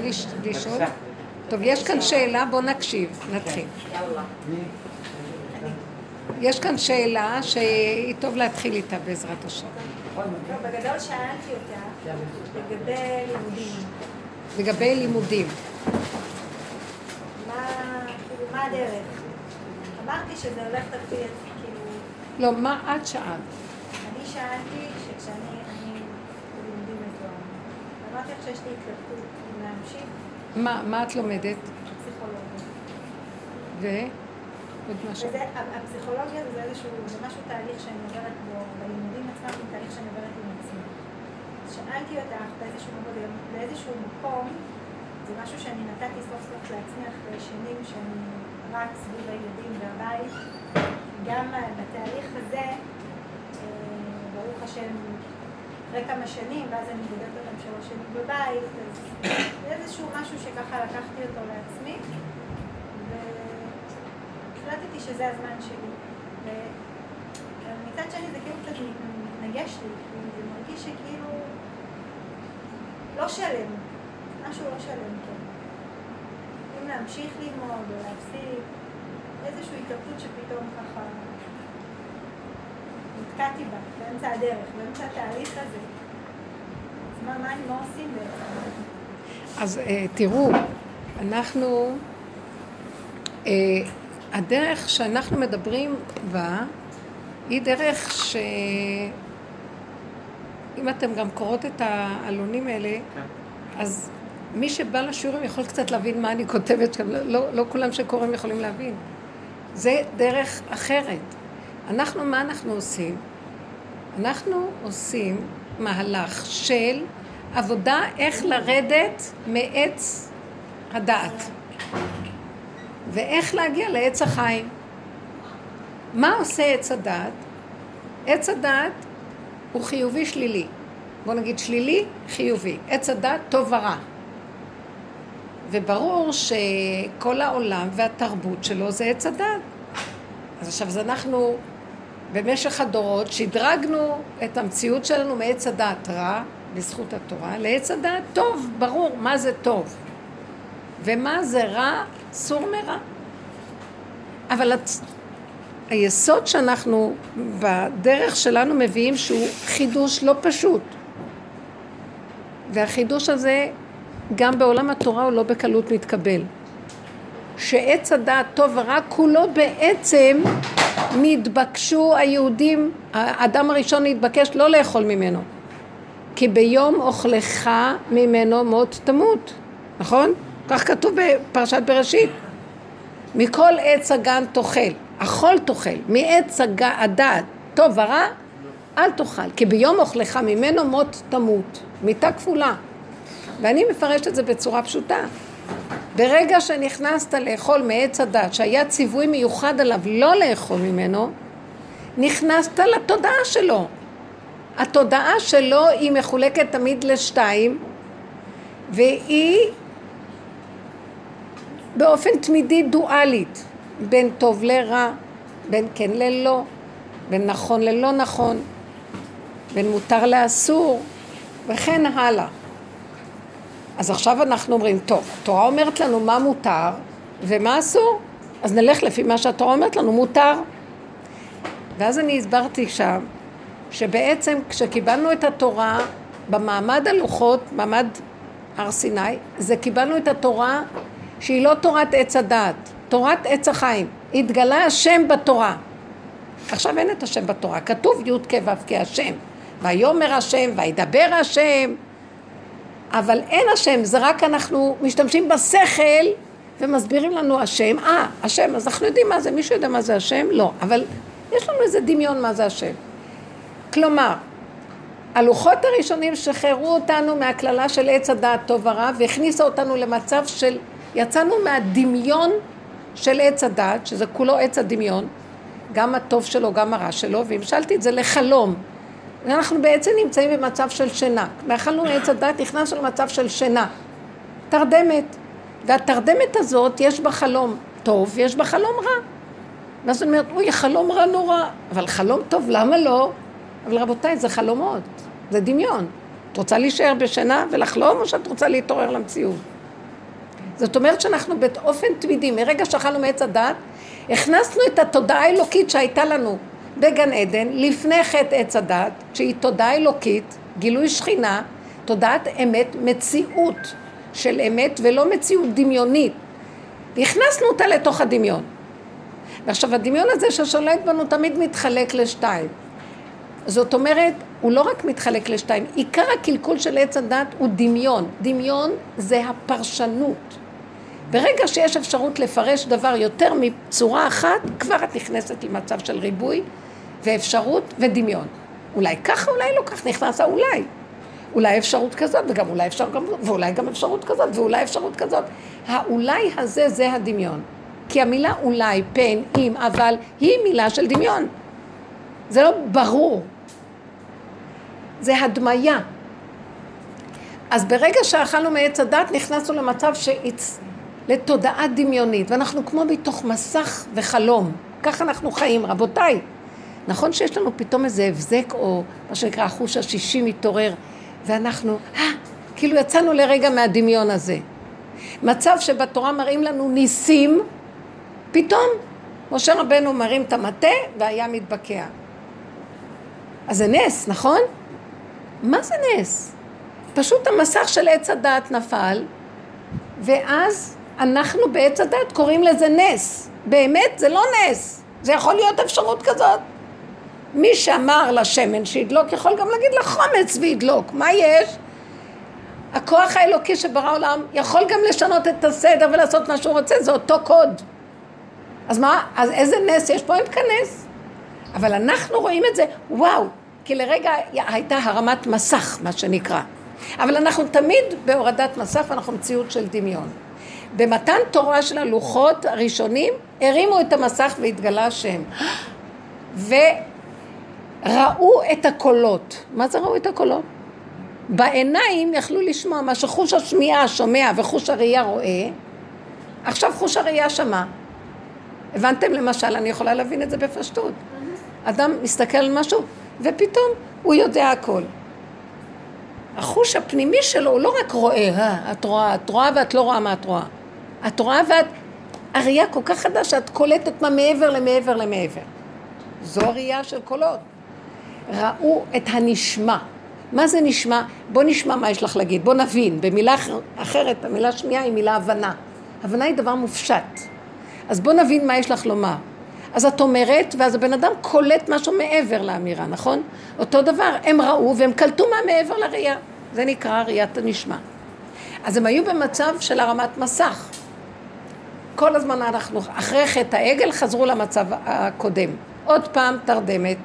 מוכנה לשאול? טוב, יש כאן שאלה, בואו נקשיב, נתחיל. יש כאן שאלה שהיא טוב להתחיל איתה בעזרת השם. בגדול שאלתי אותה לגבי לימודים. לגבי לימודים. כאילו, מה הדרך? אמרתי שזה הולך לפי, כאילו... לא, מה את שאלת? אני שאלתי שכשאני בלימודים מתואר, אמרתי לך שיש לי התלבטות להמשיך. מה את לומדת? פסיכולוגיה. ו? עוד משהו. הפסיכולוגיה זה איזשהו, זה משהו תהליך שאני עוברת בו, בלימודים עצמם זה תהליך שאני עוברת עם עצמי. שאלתי אותך באיזשהו מקום, באיזשהו מקום, זה משהו שאני נתתי סוף סוף לעצמי אחרי שנים שאני רק סביב הילדים והבית. גם בתהליך הזה, אה, ברוך השם, אחרי כמה שנים, ואז אני בודקת אותם שלוש שנים בבית, אז זה איזשהו משהו שככה לקחתי אותו לעצמי. החלטתי שזה הזמן שלי. ומצד שני זה כאילו קצת מתנגש לי, זה מרגיש שכאילו לא שלם, משהו לא שלם כן. אם להמשיך ללמוד או להפסיק, איזושהי התלבטות שפתאום ככה נתקעתי בה, באמצע הדרך, באמצע התהליך הזה. אז מה, מה, מה עושים בעצם? אז אה, תראו, אנחנו... אה, הדרך שאנחנו מדברים בה היא דרך ש... אם אתם גם קוראות את העלונים האלה, כן. אז מי שבא לשיעורים יכול קצת להבין מה אני כותבת שם, לא, לא כולם שקוראים יכולים להבין. זה דרך אחרת. אנחנו, מה אנחנו עושים? אנחנו עושים מהלך של עבודה איך לרדת מעץ הדעת. ואיך להגיע לעץ החיים. מה עושה עץ הדעת? עץ הדעת הוא חיובי שלילי. בוא נגיד שלילי, חיובי. עץ הדעת טוב ורע. וברור שכל העולם והתרבות שלו זה עץ הדעת. אז עכשיו, אז אנחנו במשך הדורות שדרגנו את המציאות שלנו מעץ הדעת רע, בזכות התורה, לעץ הדעת טוב, ברור, מה זה טוב. ומה זה רע, סור מרע. אבל הצ... היסוד שאנחנו בדרך שלנו מביאים שהוא חידוש לא פשוט. והחידוש הזה גם בעולם התורה הוא לא בקלות מתקבל. שעץ הדעת טוב ורע כולו בעצם נתבקשו היהודים, האדם הראשון נתבקש לא לאכול ממנו. כי ביום אוכלך ממנו מות תמות, נכון? כך כתוב בפרשת בראשית. מכל עץ הגן תאכל, אכול תאכל, מעץ הדעת טוב ורע, אל תאכל, כי ביום אוכלך ממנו מות תמות, מיתה כפולה. ואני מפרשת את זה בצורה פשוטה. ברגע שנכנסת לאכול מעץ הדת, שהיה ציווי מיוחד עליו לא לאכול ממנו, נכנסת לתודעה שלו. התודעה שלו היא מחולקת תמיד לשתיים, והיא באופן תמידי דואלית, בין טוב לרע, בין כן ללא, בין נכון ללא נכון, בין מותר לאסור, וכן הלאה. אז עכשיו אנחנו אומרים, טוב, התורה אומרת לנו מה מותר ומה אסור, אז נלך לפי מה שהתורה אומרת לנו, מותר. ואז אני הסברתי שם, שבעצם כשקיבלנו את התורה במעמד הלוחות, מעמד הר סיני, זה קיבלנו את התורה שהיא לא תורת עץ הדעת, תורת עץ החיים. התגלה השם בתורה. עכשיו אין את השם בתורה, כתוב י' כ' ו' כהשם. ויאמר השם, וידבר השם. אבל אין השם, זה רק אנחנו משתמשים בשכל ומסבירים לנו השם. אה, השם, אז אנחנו יודעים מה זה, מישהו יודע מה זה השם? לא. אבל יש לנו איזה דמיון מה זה השם. כלומר, הלוחות הראשונים שחררו אותנו מהקללה של עץ הדעת טוב ורע והכניסה אותנו למצב של יצאנו מהדמיון של עץ הדת, שזה כולו עץ הדמיון, גם הטוב שלו, גם הרע שלו, והמשלתי את זה לחלום. ואנחנו בעצם נמצאים במצב של שינה. מאכלנו מעץ הדת, נכנסנו למצב של שינה. תרדמת. והתרדמת הזאת, יש בה חלום טוב, ויש בה חלום רע. ואז אני אומרת, אוי, חלום רע נורא. אבל חלום טוב, למה לא? אבל רבותיי, זה חלומות, זה דמיון. את רוצה להישאר בשינה ולחלום, או שאת רוצה להתעורר למציאות? זאת אומרת שאנחנו באופן תמידי, מרגע שאכלנו מעץ הדת, הכנסנו את התודעה האלוקית שהייתה לנו בגן עדן, לפני חטא עץ הדת, שהיא תודעה אלוקית, גילוי שכינה, תודעת אמת, מציאות של אמת ולא מציאות דמיונית. והכנסנו אותה לתוך הדמיון. ועכשיו הדמיון הזה ששולט בנו תמיד מתחלק לשתיים. זאת אומרת, הוא לא רק מתחלק לשתיים, עיקר הקלקול של עץ הדת הוא דמיון. דמיון זה הפרשנות. ברגע שיש אפשרות לפרש דבר יותר מצורה אחת, כבר את נכנסת למצב של ריבוי ואפשרות ודמיון. אולי ככה, אולי לא כך, נכנס האולי. אולי אפשרות כזאת, וגם אולי אפשר גם, ואולי גם אפשרות כזאת, ואולי אפשרות כזאת. האולי הזה זה הדמיון. כי המילה אולי, פן, אם, אבל, היא מילה של דמיון. זה לא ברור. זה הדמיה. אז ברגע שאכלנו מעץ הדת, נכנסנו למצב שהצ... לתודעה דמיונית, ואנחנו כמו מתוך מסך וחלום. ככה אנחנו חיים, רבותיי. נכון שיש לנו פתאום איזה הבזק, או מה שנקרא החוש השישי מתעורר, ואנחנו, אה, כאילו יצאנו לרגע מהדמיון הזה. מצב שבתורה מראים לנו ניסים, פתאום משה רבנו מרים את המטה והיה מתבקע. אז זה נס, נכון? מה זה נס? פשוט המסך של עץ הדעת נפל, ואז אנחנו בעץ הדת קוראים לזה נס. באמת זה לא נס, זה יכול להיות אפשרות כזאת. מי שאמר לשמן שידלוק יכול גם להגיד לחומץ וידלוק, מה יש? הכוח האלוקי שברא עולם יכול גם לשנות את הסדר ולעשות מה שהוא רוצה, זה אותו קוד. אז מה, אז איזה נס יש פה? אין כאן נס. אבל אנחנו רואים את זה, וואו, כי לרגע הייתה הרמת מסך, מה שנקרא. אבל אנחנו תמיד בהורדת מסך ואנחנו מציאות של דמיון. במתן תורה של הלוחות הראשונים, הרימו את המסך והתגלה השם. וראו את הקולות. מה זה ראו את הקולות? בעיניים יכלו לשמוע מה שחוש השמיעה שומע וחוש הראייה רואה, עכשיו חוש הראייה שמע. הבנתם למשל, אני יכולה להבין את זה בפשטות. אדם מסתכל על משהו ופתאום הוא יודע הכל. החוש הפנימי שלו הוא לא רק רואה, אה, את רואה, את רואה ואת לא רואה מה את רואה. את רואה ואת, הראייה כל כך חדה שאת קולטת מה מעבר למעבר למעבר. זו הראייה של קולות. ראו את הנשמע. מה זה נשמע? בוא נשמע מה יש לך להגיד, בוא נבין. במילה אחרת, המילה שנייה היא מילה הבנה. הבנה היא דבר מופשט. אז בוא נבין מה יש לך לומר. אז את אומרת, ואז הבן אדם קולט משהו מעבר לאמירה, נכון? אותו דבר, הם ראו והם קלטו מה מעבר לראייה. זה נקרא ראיית הנשמע. אז הם היו במצב של הרמת מסך. כל הזמן אנחנו, אחרי חטא העגל, חזרו למצב הקודם. עוד פעם תרדמת.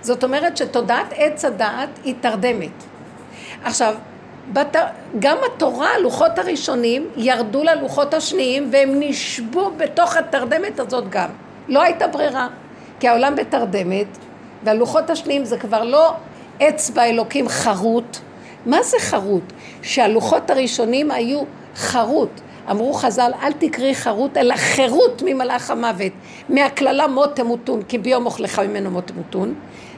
זאת אומרת שתודעת עץ הדעת היא תרדמת. עכשיו, בת... גם התורה, הלוחות הראשונים, ירדו ללוחות השניים והם נשבו בתוך התרדמת הזאת גם. לא הייתה ברירה, כי העולם בתרדמת, והלוחות השניים זה כבר לא אצבע אלוקים חרוט. מה זה חרוט? שהלוחות הראשונים היו חרוט. אמרו חז"ל, אל תקראי חרוט, אלא חירות ממלאך המוות. מהקללה מות תמותון, כי ביום אוכלך ממנו מות תמותון.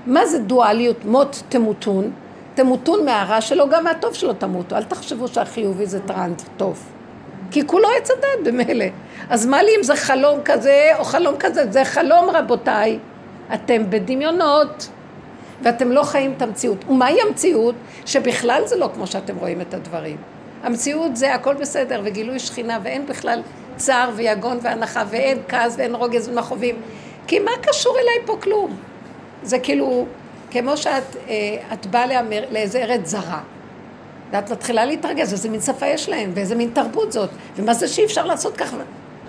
מה זה דואליות מות תמותון? תמותון מהרע שלו, גם מהטוב שלו תמותו. אל תחשבו שהחיובי זה טרנד טוב. כי כולו עץ הדת במילא. אז מה לי אם זה חלום כזה או חלום כזה? זה חלום רבותיי. אתם בדמיונות, ואתם לא חיים את המציאות. ומהי המציאות? שבכלל זה לא כמו שאתם רואים את הדברים. המציאות זה הכל בסדר, וגילוי שכינה, ואין בכלל צער ויגון והנחה, ואין כעס ואין רוגז ומכאובים. כי מה קשור אליי פה כלום? זה כאילו, כמו שאת אה, באה לאיזה ארץ זרה, ואת מתחילה להתרגז, איזה מין שפה יש להם, ואיזה מין תרבות זאת, ומה זה שאי אפשר לעשות ככה?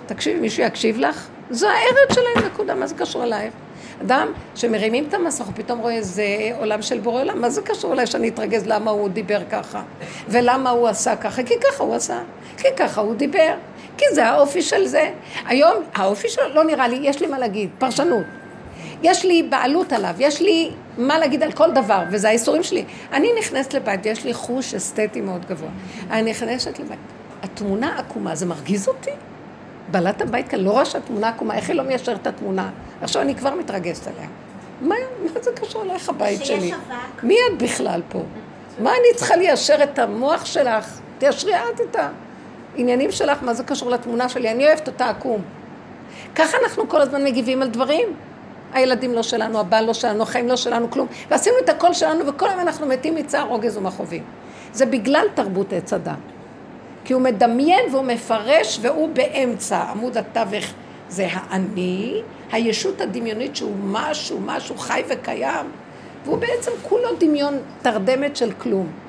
תקשיבי, מישהו יקשיב לך? זו הארץ שלהם, נקודה, מה זה קשור אלייך? אדם שמרימים את המסך, הוא פתאום רואה איזה עולם של בורא עולם, מה זה קשור אליי שאני אתרגז למה הוא דיבר ככה? ולמה הוא עשה ככה? כי ככה הוא עשה, כי ככה הוא דיבר, כי זה האופי של זה. היום, האופי שלו, לא נראה לי, יש לי מה להגיד, פרשנות. יש לי בעלות עליו, יש לי מה להגיד על כל דבר, וזה האיסורים שלי. אני נכנסת לבית, יש לי חוש אסתטי מאוד גבוה. אני נכנסת לבית, התמונה עקומה, זה מרגיז אותי? בעלת הבית כאן לא רואה שהתמונה עקומה, איך היא לא מיישרת את התמונה? עכשיו אני כבר מתרגשת עליה. מה, מה זה קשור אלייך הבית שלי? אבק. מי את בכלל פה? מה אני צריכה ליישר את המוח שלך? תיישרי את את עניינים שלך, מה זה קשור לתמונה שלי? אני אוהבת אותה עקום. ככה אנחנו כל הזמן מגיבים על דברים. הילדים לא שלנו, הבעל לא שלנו, החיים לא שלנו, כלום. ועשינו את הכל שלנו, וכל היום אנחנו מתים מצער, רוגז ומכאובים. זה בגלל תרבות עץ הדת. כי הוא מדמיין והוא מפרש והוא באמצע. עמוד התווך זה האני, הישות הדמיונית שהוא משהו, משהו חי וקיים, והוא בעצם כולו דמיון תרדמת של כלום.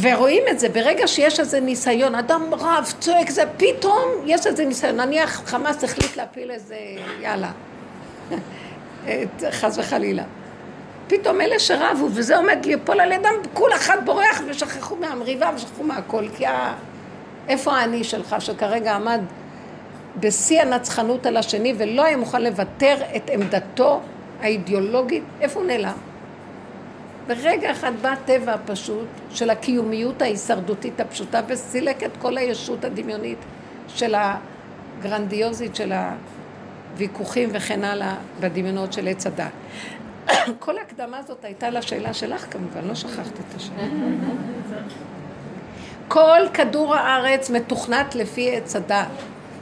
ורואים את זה, ברגע שיש איזה ניסיון, אדם רב, צועק, זה פתאום יש איזה ניסיון, נניח חמאס החליט להפיל איזה, יאללה, חס וחלילה. פתאום אלה שרבו, וזה עומד ליפול על ידם, כול אחד בורח ושכחו מהמריבה ושכחו מהכל, כי ה... איפה האני שלך שכרגע עמד בשיא הנצחנות על השני ולא היה מוכן לוותר את עמדתו האידיאולוגית, איפה הוא נעלם? ברגע אחד בא הטבע הפשוט של הקיומיות ההישרדותית הפשוטה וסילק את כל הישות הדמיונית של הגרנדיוזית של הוויכוחים וכן הלאה בדמיונות של עץ הדת. כל ההקדמה הזאת הייתה לשאלה שלך כמובן, לא שכחת את השאלה. כל כדור הארץ מתוכנת לפי עץ הדת,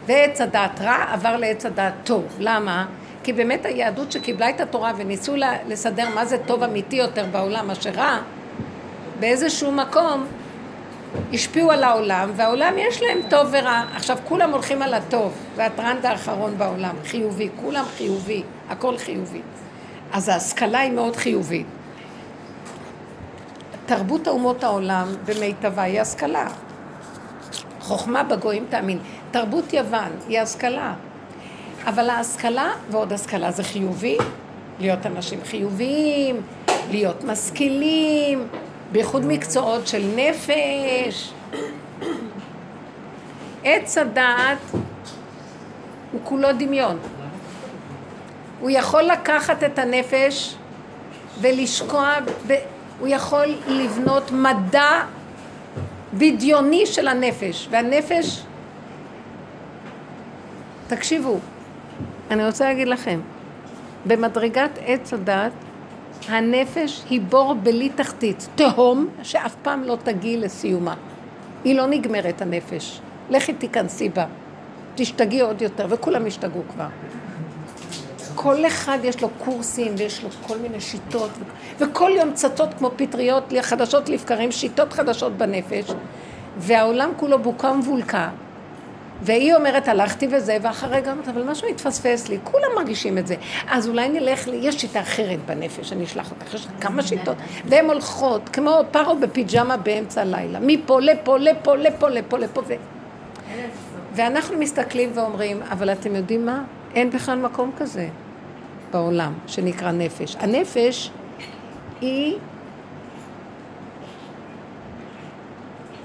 ועץ הדת רע עבר לעץ הדת טוב. למה? כי באמת היהדות שקיבלה את התורה וניסו לסדר מה זה טוב אמיתי יותר בעולם מאשר רע, באיזשהו מקום השפיעו על העולם, והעולם יש להם טוב ורע. עכשיו כולם הולכים על הטוב, זה הטרנד האחרון בעולם, חיובי, כולם חיובי, הכל חיובי. אז ההשכלה היא מאוד חיובית. תרבות אומות העולם במיטבה היא השכלה. חוכמה בגויים תאמין. תרבות יוון היא השכלה. אבל ההשכלה ועוד השכלה זה חיובי, להיות אנשים חיוביים, להיות משכילים, בייחוד מקצועות של נפש. עץ הדעת הוא כולו דמיון. הוא יכול לקחת את הנפש ולשקוע, ב... הוא יכול לבנות מדע בדיוני של הנפש, והנפש, תקשיבו, אני רוצה להגיד לכם, במדרגת עץ הדת, הנפש היא בור בלי תחתית, תהום שאף פעם לא תגיעי לסיומה. היא לא נגמרת הנפש. לכי תיכנסי בה, תשתגעי עוד יותר, וכולם השתגעו כבר. כל אחד יש לו קורסים ויש לו כל מיני שיטות, וכל יום צצות כמו פטריות חדשות לבקרים, שיטות חדשות בנפש, והעולם כולו בוקה ומבולקה. והיא אומרת, הלכתי וזה, ואחרי אמרת, אבל משהו התפספס לי, כולם מרגישים את זה. אז אולי נלך, לי, יש שיטה אחרת בנפש, אני אשלח אותך, יש כמה שיטות. והן הולכות, כמו פרו בפיג'מה באמצע הלילה, מפה לפה, לפה, לפה, לפה, לפה, ו... ואנחנו מסתכלים ואומרים, אבל אתם יודעים מה? אין בכלל מקום כזה בעולם שנקרא נפש. הנפש היא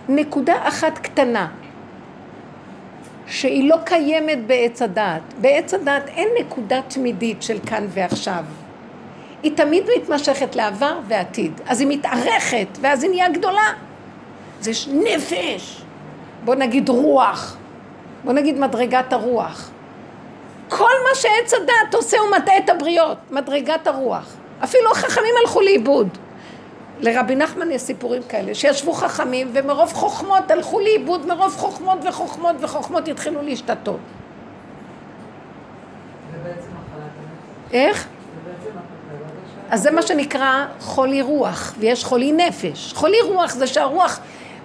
נקודה אחת קטנה, שהיא לא קיימת בעץ הדעת. בעץ הדעת אין נקודה תמידית של כאן ועכשיו. היא תמיד מתמשכת לעבר ועתיד. אז היא מתארכת, ואז היא נהיה גדולה. זה נפש. בוא נגיד רוח. בוא נגיד מדרגת הרוח. כל מה שעץ הדעת עושה הוא מטעה את הבריות, מדרגת הרוח. אפילו החכמים הלכו לאיבוד. לרבי נחמן יש סיפורים כאלה, שישבו חכמים ומרוב חוכמות הלכו לאיבוד, מרוב חוכמות וחוכמות וחוכמות התחילו להשתתות. איך? אז זה מה שנקרא חולי רוח, ויש חולי נפש. חולי רוח זה שהרוח,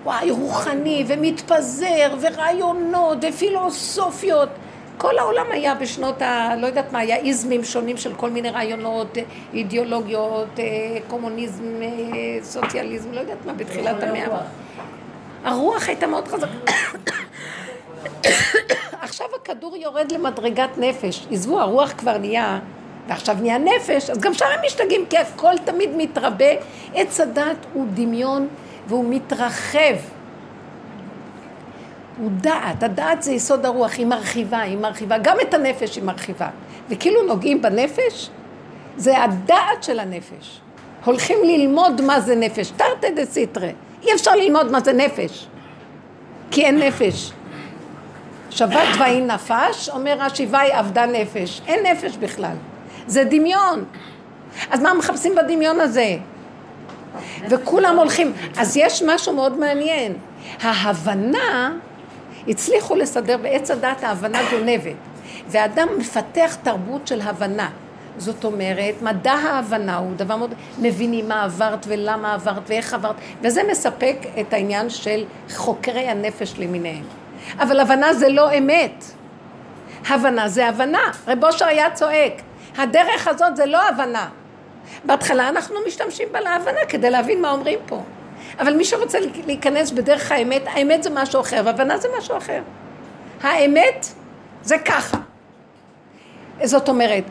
וואי, רוחני ומתפזר, ורעיונות ופילוסופיות. כל העולם היה בשנות ה... לא יודעת מה, היה איזמים שונים של כל מיני רעיונות, אידיאולוגיות, אה, קומוניזם, אה, סוציאליזם, לא יודעת מה, בתחילת המאה. הרוח הייתה מאוד חזקה. עכשיו הכדור יורד למדרגת נפש. עזבו, הרוח כבר נהיה, ועכשיו נהיה נפש, אז גם שם הם משתגעים, כי הכל תמיד מתרבה. עץ הדת הוא דמיון והוא מתרחב. הוא דעת, הדעת זה יסוד הרוח, היא מרחיבה, היא מרחיבה, גם את הנפש היא מרחיבה. וכאילו נוגעים בנפש, זה הדעת של הנפש. הולכים ללמוד מה זה נפש, תרתי דה סיטרה. אי אפשר ללמוד מה זה נפש, כי אין נפש. שבת ואי נפש, אומר רש"י ואי אבדה נפש. אין נפש בכלל. זה דמיון. אז מה מחפשים בדמיון הזה? וכולם הולכים. אז יש משהו מאוד מעניין. ההבנה, הצליחו לסדר בעץ הדת ההבנה גונבת. ואדם מפתח תרבות של הבנה. זאת אומרת, מדע ההבנה הוא דבר מאוד... מבינים מה עברת ולמה עברת ואיך עברת, וזה מספק את העניין של חוקרי הנפש למיניהם. אבל הבנה זה לא אמת. הבנה זה הבנה. רב אושר היה צועק. הדרך הזאת זה לא הבנה. בהתחלה אנחנו משתמשים בה להבנה כדי להבין מה אומרים פה. אבל מי שרוצה להיכנס בדרך האמת, האמת זה משהו אחר, והבנה זה משהו אחר. האמת זה ככה. זאת אומרת,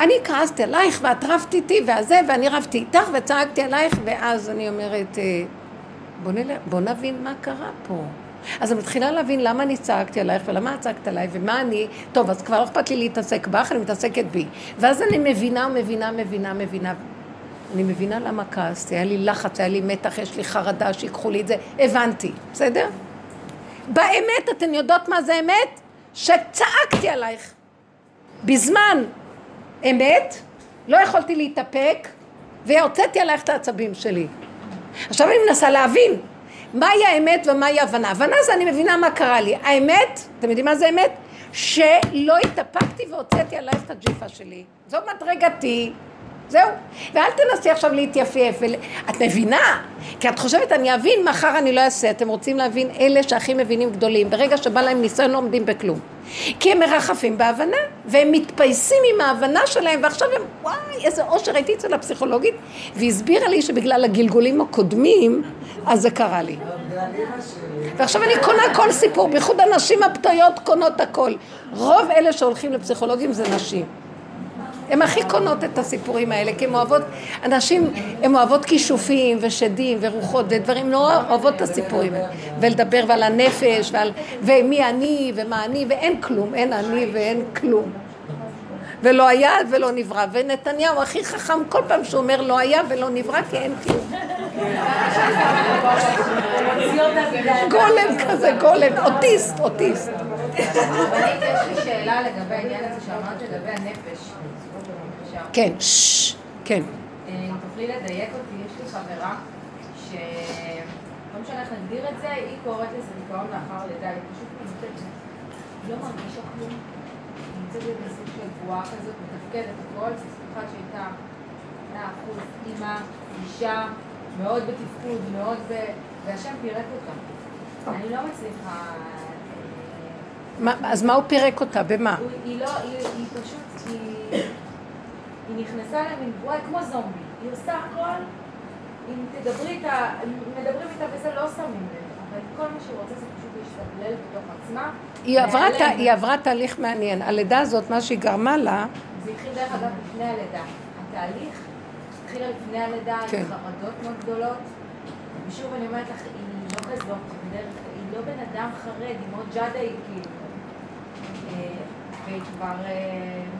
אני כעסתי עלייך ואת רבת איתי והזה, ואני רבתי איתך וצעקתי עלייך, ואז אני אומרת, אה, בוא, נל... בוא נבין מה קרה פה. אז אני מתחילה להבין למה אני צעקתי עלייך ולמה את צעקת עליי ומה אני, טוב, אז כבר לא אכפת לי להתעסק בך, אני מתעסקת בי. ואז אני מבינה, מבינה, מבינה, מבינה. אני מבינה למה כעסתי, היה לי לחץ, היה לי מתח, יש לי חרדה שיקחו לי את זה, הבנתי, בסדר? באמת, אתן יודעות מה זה אמת? שצעקתי עלייך. בזמן אמת, לא יכולתי להתאפק, והוצאתי עלייך את העצבים שלי. עכשיו אני מנסה להבין מהי האמת ומהי ההבנה. הבנה זה אני מבינה מה קרה לי. האמת, אתם יודעים מה זה אמת? שלא התאפקתי והוצאתי עלייך את הג'יפה שלי. זו מדרגתי. זהו. ואל תנסי עכשיו להתייפייף. ול... את מבינה? כי את חושבת, אני אבין, מחר אני לא אעשה. אתם רוצים להבין, אלה שהכי מבינים גדולים. ברגע שבא להם ניסיון לא עומדים בכלום. כי הם מרחפים בהבנה, והם מתפייסים עם ההבנה שלהם, ועכשיו הם, וואי, איזה אושר, הייתי אצל הפסיכולוגית, והיא הסבירה לי שבגלל הגלגולים הקודמים, אז זה קרה לי. ועכשיו אני קונה כל סיפור, בייחוד הנשים הפתיות קונות הכל. רוב אלה שהולכים לפסיכולוגים זה נשים. הן הכי קונות את הסיפורים האלה, כי הן אוהבות, אנשים, הן אוהבות כישופים ושדים ורוחות ודברים, לא אוהבות את הסיפורים, ולדבר ועל הנפש ועל, ומי אני ומה אני, ואין כלום, אין אני ואין כלום. ולא היה ולא נברא, ונתניהו הכי חכם כל פעם שהוא אומר לא היה ולא נברא כי אין כלום. גולם כזה, גולם, אוטיסט, אוטיסט. אבל יש לי שאלה לגבי העניין הזה שאמרת לגבי הנפש. כן, ששש, כן. אה, אם תוכלי לדייק אותי, יש לי חברה ש... לא משנה איך נגדיר את זה, היא קוראת לזה דיכאון לאחר לידה, היא פשוט נמצאת, לא מרגישה כלום, היא נמצאת בסוג של בועה כזאת, מתפקדת, הכל, סליחה שהייתה מאה אחוז אימא, אישה, מאוד בתפקוד, מאוד ב... והשם פירק אותה. אני לא מצליחה... אז מה הוא פירק אותה? במה? היא לא, היא פשוט, היא... היא נכנסה למין בועה כמו זומבי, היא עושה הכל, אם תדברי איתה, מדברים איתה וזה לא שמים לב, אבל כל מה שהיא רוצה זה פשוט להשתבלל בתוך עצמה. היא עברה, ת, היא עברה תהליך מעניין, הלידה הזאת, מה שהיא גרמה לה... זה התחיל דרך אגב לפני הלידה. התהליך התחיל לפני הלידה כן. עם חרדות מאוד גדולות, ושוב אני אומרת לך, היא לא כזאת, היא לא בן אדם חרד, היא מאוד ג'אדה, היא כאילו. והיא כבר, אה,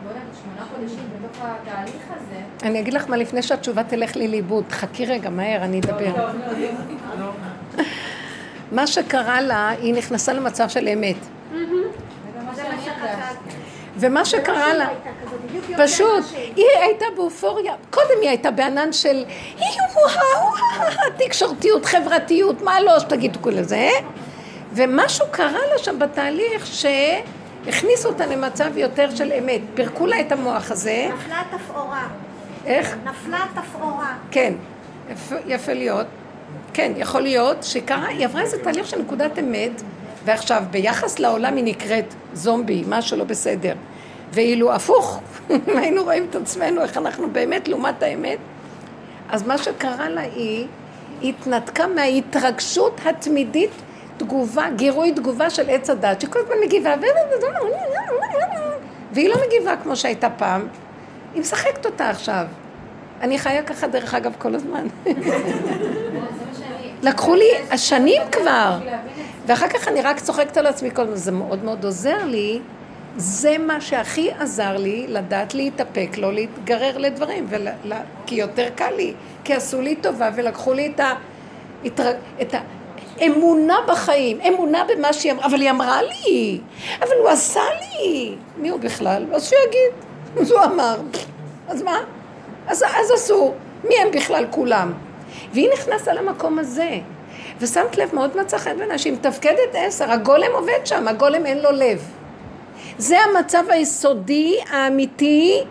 לא יודעת, שמונה חודשים בתוך התהליך הזה. אני אגיד לך מה, לפני שהתשובה תלך לי לאיבוד, חכי רגע, מהר, אני אדבר. לא, לא, לא, מה שקרה לה, היא נכנסה למצב של אמת. ומה שקרה לה, פשוט, היא הייתה באופוריה, קודם היא הייתה בענן של תקשורתיות, חברתיות, מה לא שתגידו כל זה, ומשהו קרה לה שם בתהליך ש... הכניסו אותה למצב יותר של אמת, פירקו לה את המוח הזה. נפלה תפאורה. איך? נפלה תפאורה. כן, יפה, יפה להיות. כן, יכול להיות שקרה, היא עברה איזה תהליך של נקודת אמת, ועכשיו ביחס לעולם היא נקראת זומבי, משהו לא בסדר. ואילו הפוך, אם היינו רואים את עצמנו, איך אנחנו באמת לעומת האמת, אז מה שקרה לה היא התנתקה מההתרגשות התמידית תגובה, גירוי תגובה של עץ הדת, שכל הזמן מגיבה, והיא לא מגיבה כמו שהייתה פעם, היא משחקת אותה עכשיו. אני חיה ככה דרך אגב כל הזמן. לקחו לי השנים כבר, ואחר כך אני רק צוחקת על עצמי כל הזמן, זה מאוד מאוד עוזר לי. זה מה שהכי עזר לי לדעת להתאפק, לא להתגרר לדברים, ול... כי יותר קל לי, כי עשו לי טובה ולקחו לי את ה... את ה... אמונה בחיים, אמונה במה שהיא אמרה, אבל היא אמרה לי, אבל הוא עשה לי. מי הוא בכלל? אז שיגיד. אז הוא אמר. אז מה? אז, אז עשו. מי הם בכלל כולם? והיא נכנסה למקום הזה. ושמת לב, מאוד מצא חן בעיניי, שהיא מתפקדת עשר, הגולם עובד שם, הגולם אין לו לב. זה המצב היסודי האמיתי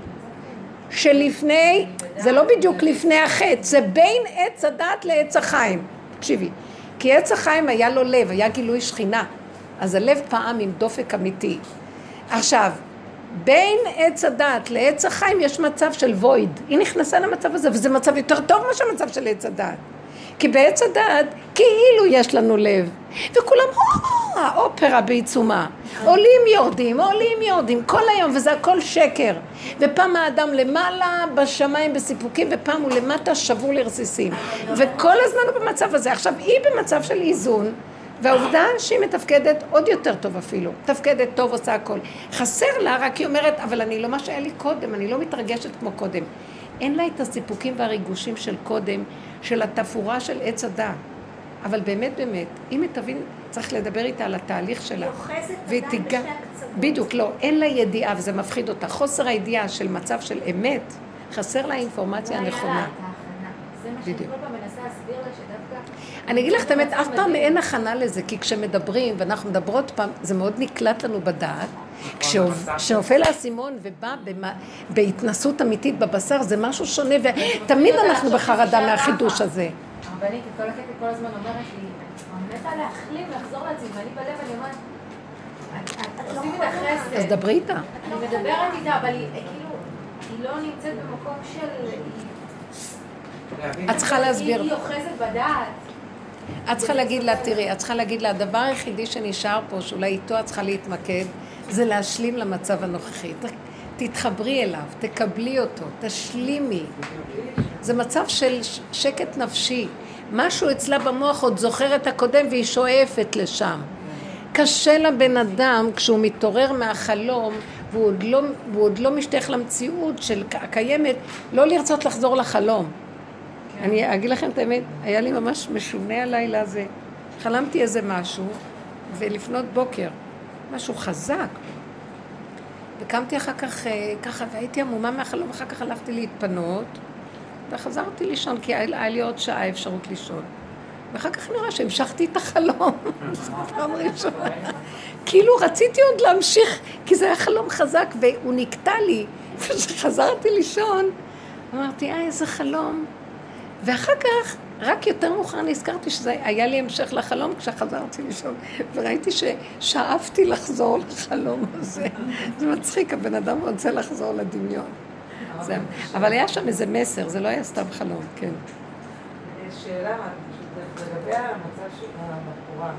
שלפני, זה לא בדיוק לפני החטא, זה בין עץ הדת לעץ החיים. תקשיבי, כי עץ החיים היה לו לב, היה גילוי שכינה, אז הלב פעם עם דופק אמיתי. עכשיו, בין עץ הדת לעץ החיים יש מצב של וויד. היא נכנסה למצב הזה, וזה מצב יותר טוב מאשר מצב של עץ הדת. כי בעץ הדת כאילו יש לנו לב, וכולם, האופרה בעיצומה. עולים יורדים, עולים יורדים, כל היום, וזה הכל שקר. ופעם האדם למעלה בשמיים בסיפוקים, ופעם הוא למטה שבור לרסיסים. וכל הזמן הוא במצב הזה. עכשיו, היא במצב של איזון. והעובדה שהיא מתפקדת עוד יותר טוב אפילו, מתפקדת טוב, עושה הכל. חסר לה, רק היא אומרת, אבל אני לא מה שהיה לי קודם, אני לא מתרגשת כמו קודם. אין לה את הסיפוקים והריגושים של קודם, של התפאורה של עץ הדת. אבל באמת באמת, אם היא תבין, צריך לדבר איתה על התהליך שלה. היא אוחזת אדם בשני הקצוות. בדיוק, לא, אין לה ידיעה וזה מפחיד אותה. חוסר הידיעה של מצב של אמת, חסר לה אינפורמציה הנכונה. שדווקא... אני אגיד לך את האמת, אף פעם אין הכנה לזה, כי כשמדברים, ואנחנו מדברות פעם, זה מאוד נקלט לנו בדעת. כשנופל האסימון ובא בהתנסות אמיתית בבשר, זה משהו שונה, ותמיד אנחנו בחרדה מהחידוש הזה. הרבנית, כל הקטע כל הזמן אומרת לי, אני מתה להחלים, לחזור לעצמי, ואני בלב, אני אומרת, את עושים את החסד. אז דברי איתה. אני מדברת איתה, אבל היא כאילו, היא לא נמצאת במקום של... את צריכה להסביר. היא אוחזת בדעת. את צריכה להגיד לה, תראי, את צריכה להגיד לה, הדבר היחידי שנשאר פה, שאולי איתו את צריכה להתמקד, זה להשלים למצב הנוכחי. תתחברי אליו, תקבלי אותו, תשלימי. זה מצב של שקט נפשי. משהו אצלה במוח עוד זוכר את הקודם והיא שואפת לשם. קשה לבן אדם כשהוא מתעורר מהחלום והוא עוד לא, והוא עוד לא משתייך למציאות של הקיימת, לא לרצות לחזור לחלום. כן. אני אגיד לכם את האמת, היה לי ממש משונה הלילה הזה. חלמתי איזה משהו, ולפנות בוקר, משהו חזק. וקמתי אחר כך אה, ככה, והייתי עמומה מהחלום, ואחר כך הלכתי להתפנות, וחזרתי לישון, כי היה לי עוד שעה אפשרות לישון. ואחר כך נראה שהמשכתי את החלום, פעם ראשונה. כאילו רציתי עוד להמשיך, כי זה היה חלום חזק, והוא נקטע לי. וכשחזרתי לישון, אמרתי, אה, איזה חלום. ואחר כך, רק יותר מאוחר נזכרתי שזה היה לי המשך לחלום כשחזרתי לישון, וראיתי ששאפתי לחזור לחלום הזה. זה מצחיק, הבן אדם רוצה לחזור לדמיון. זה, אבל היה שם איזה מסר, זה לא היה סתם חלום, כן. שאלה, לגבי המצב של הבחורה,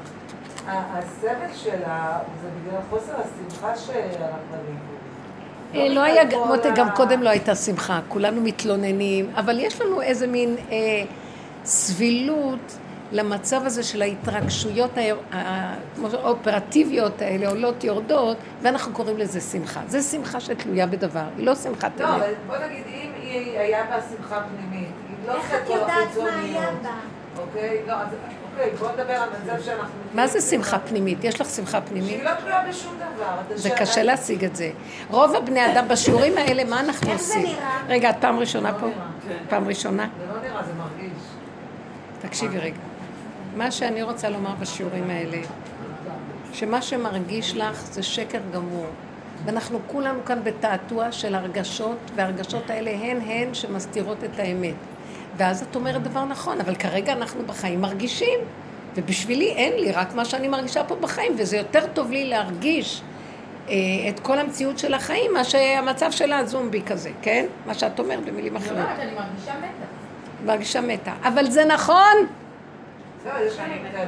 הסבל שלה זה בגלל חוסר השמחה שהלכת אה, לא היה, מותק, גם קודם לא הייתה שמחה, כולנו מתלוננים, אבל יש לנו איזה מין אה, סבילות למצב הזה של ההתרגשויות האופרטיביות האלה, עולות יורדות, ואנחנו קוראים לזה שמחה. זה שמחה שתלויה בדבר, היא לא שמחת אמת. לא, אבל בוא נגיד, אם היא היה בה שמחה פנימית, היא לא עושה כל החיצוניות. אוקיי? לא, אז... אוקיי, מה זה שמחה פנימית? יש לך שמחה פנימית? שהיא לא תלויה בשום דבר. זה קשה להשיג את זה. רוב הבני אדם בשיעורים האלה, מה אנחנו עושים? רגע, את פעם ראשונה פה? כן. פעם ראשונה? זה לא נראה, זה מרגיש. תקשיבי רגע. מה שאני רוצה לומר בשיעורים האלה, שמה שמרגיש לך זה שקר גמור. ואנחנו כולנו כאן בתעתוע של הרגשות, והרגשות האלה הן הן שמסתירות את האמת. ואז את אומרת דבר נכון, אבל כרגע אנחנו בחיים מרגישים, ובשבילי אין לי רק מה שאני מרגישה פה בחיים, וזה יותר טוב לי להרגיש אה, את כל המציאות של החיים, מה שהמצב של הזומבי כזה, כן? מה שאת אומרת במילים אחרות. אני מרגישה מתה. מרגישה מתה. אבל זה נכון!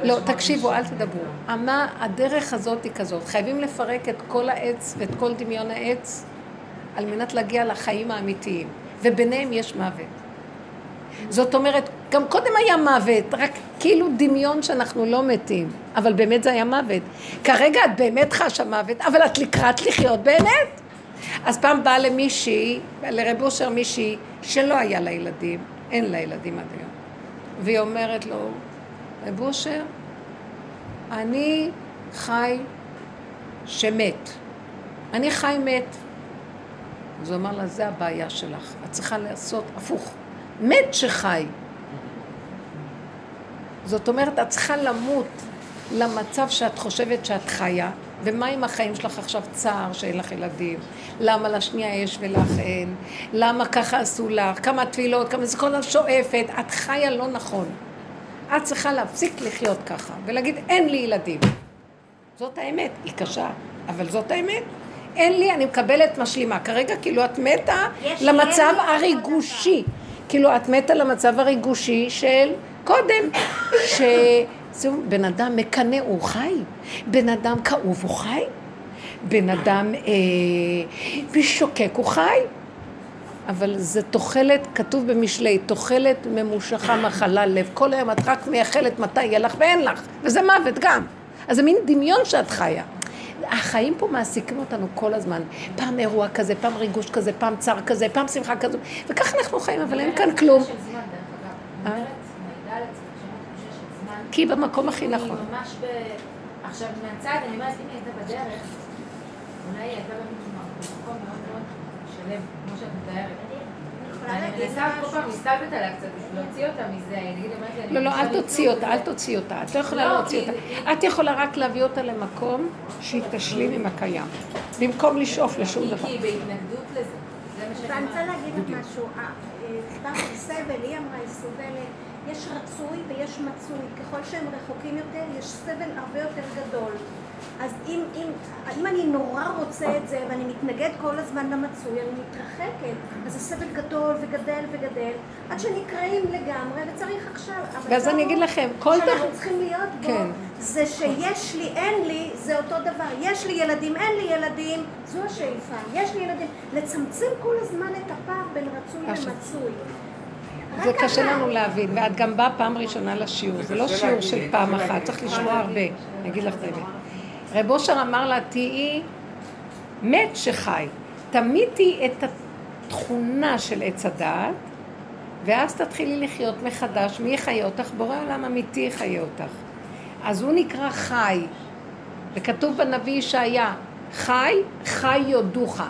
לא, תקשיבו, אל תדברו. מה, הדרך הזאת היא כזאת. חייבים לפרק את כל העץ ואת כל דמיון העץ על מנת להגיע לחיים האמיתיים. וביניהם יש מוות. זאת אומרת, גם קודם היה מוות, רק כאילו דמיון שאנחנו לא מתים, אבל באמת זה היה מוות. כרגע את באמת חשה מוות, אבל את לקראת לחיות באמת. אז פעם באה למישהי, לרב אושר מישהי, שלא היה לה ילדים, אין לה ילדים עד היום. והיא אומרת לו, רב אושר, אני חי שמת. אני חי מת. אז הוא אמר לה, זה הבעיה שלך, את צריכה לעשות הפוך. מת שחי. זאת אומרת, את צריכה למות למצב שאת חושבת שאת חיה, ומה עם החיים שלך עכשיו צער שאין לך ילדים? למה לשנייה יש ולך אין? למה ככה עשו לך? כמה תפילות, כמה זה כל השואפת, את חיה לא נכון. את צריכה להפסיק לחיות ככה, ולהגיד אין לי ילדים. זאת האמת, היא קשה, אבל זאת האמת. אין לי, אני מקבלת משלימה. כרגע כאילו את מתה למצב הריגושי. כאילו את מתה למצב הריגושי של קודם, שזהו, בן אדם מקנא הוא חי, בן אדם כאוב הוא חי, בן אדם אה, שוקק הוא חי. אבל זה תוחלת, כתוב במשלי, תוחלת ממושכה מחלה לב. כל היום את רק מייחלת מתי יהיה לך ואין לך, וזה מוות גם. אז זה מין דמיון שאת חיה. החיים פה מעסיקים אותנו כל הזמן. פעם אירוע כזה, פעם ריגוש כזה, פעם צער כזה, פעם שמחה כזו, וככה אנחנו חיים, אבל אין כאן כלום. אה? כי במקום הכי נכון. עכשיו, מהצד, אני אומרת, אם היא הייתה בדרך, אולי היא הייתה במקום מאוד מאוד שלם, כמו שאת מתארת. לא, לא, אל תוציא אותה, אל תוציא אותה. את לא יכולה לא, להוציא אותה. את יכולה רק להביא אותה למקום שהיא תשלים עם הקיים. במקום לשאוף לשום דבר. כי בהתנגדות לזה. ואני רוצה להגיד לך משהו. דיברת על סבל, היא אמרה, היא סובלת. יש רצוי ויש מצוי. ככל שהם רחוקים יותר, יש סבל הרבה יותר גדול. אז אם, אם, אם אני נורא רוצה את זה ואני מתנגד כל הזמן למצוי, אני מתרחקת, אז הסבל גדול וגדל וגדל, עד שנקראים לגמרי וצריך עכשיו. ואז אני אגיד לכם, כל דבר... שאנחנו צריכים להיות בו, כן. זה שיש לי, אין לי, זה אותו דבר. יש לי ילדים, אין לי ילדים, זו השאיפה. יש לי ילדים. לצמצם כל הזמן את הפער בין רצוי למצוי. זה קשה לנו להבין, ואת גם באה פעם ראשונה לשיעור, זה לא שיעור של פעם אחת, צריך לשמוע הרבה, אני אגיד לך את האמת. רב אושר אמר לה, תהיי מת שחי. תמיתי את התכונה של עץ הדעת, ואז תתחילי לחיות מחדש. מי יחיה אותך? בורא עולם אמיתי יחיה אותך. אז הוא נקרא חי, וכתוב בנביא ישעיה, חי, חי יודוך.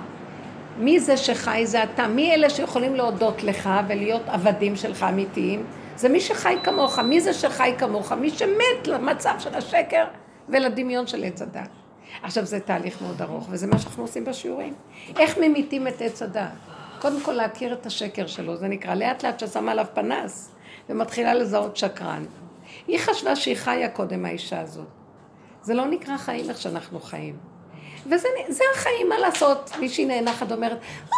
מי זה שחי? זה אתה. מי אלה שיכולים להודות לך ולהיות עבדים שלך אמיתיים? זה מי שחי כמוך. מי זה שחי כמוך? מי שמת למצב של השקר ולדמיון של עץ הדת. עכשיו זה תהליך מאוד ארוך, וזה מה שאנחנו עושים בשיעורים. איך ממיתים את עץ הדת? קודם כל להכיר את השקר שלו, זה נקרא לאט לאט ששמה עליו פנס, ומתחילה לזהות שקרן. היא חשבה שהיא חיה קודם האישה הזאת. זה לא נקרא חיים איך שאנחנו חיים. וזה החיים, מה לעשות? מישהי נאנחת אומרת, אה,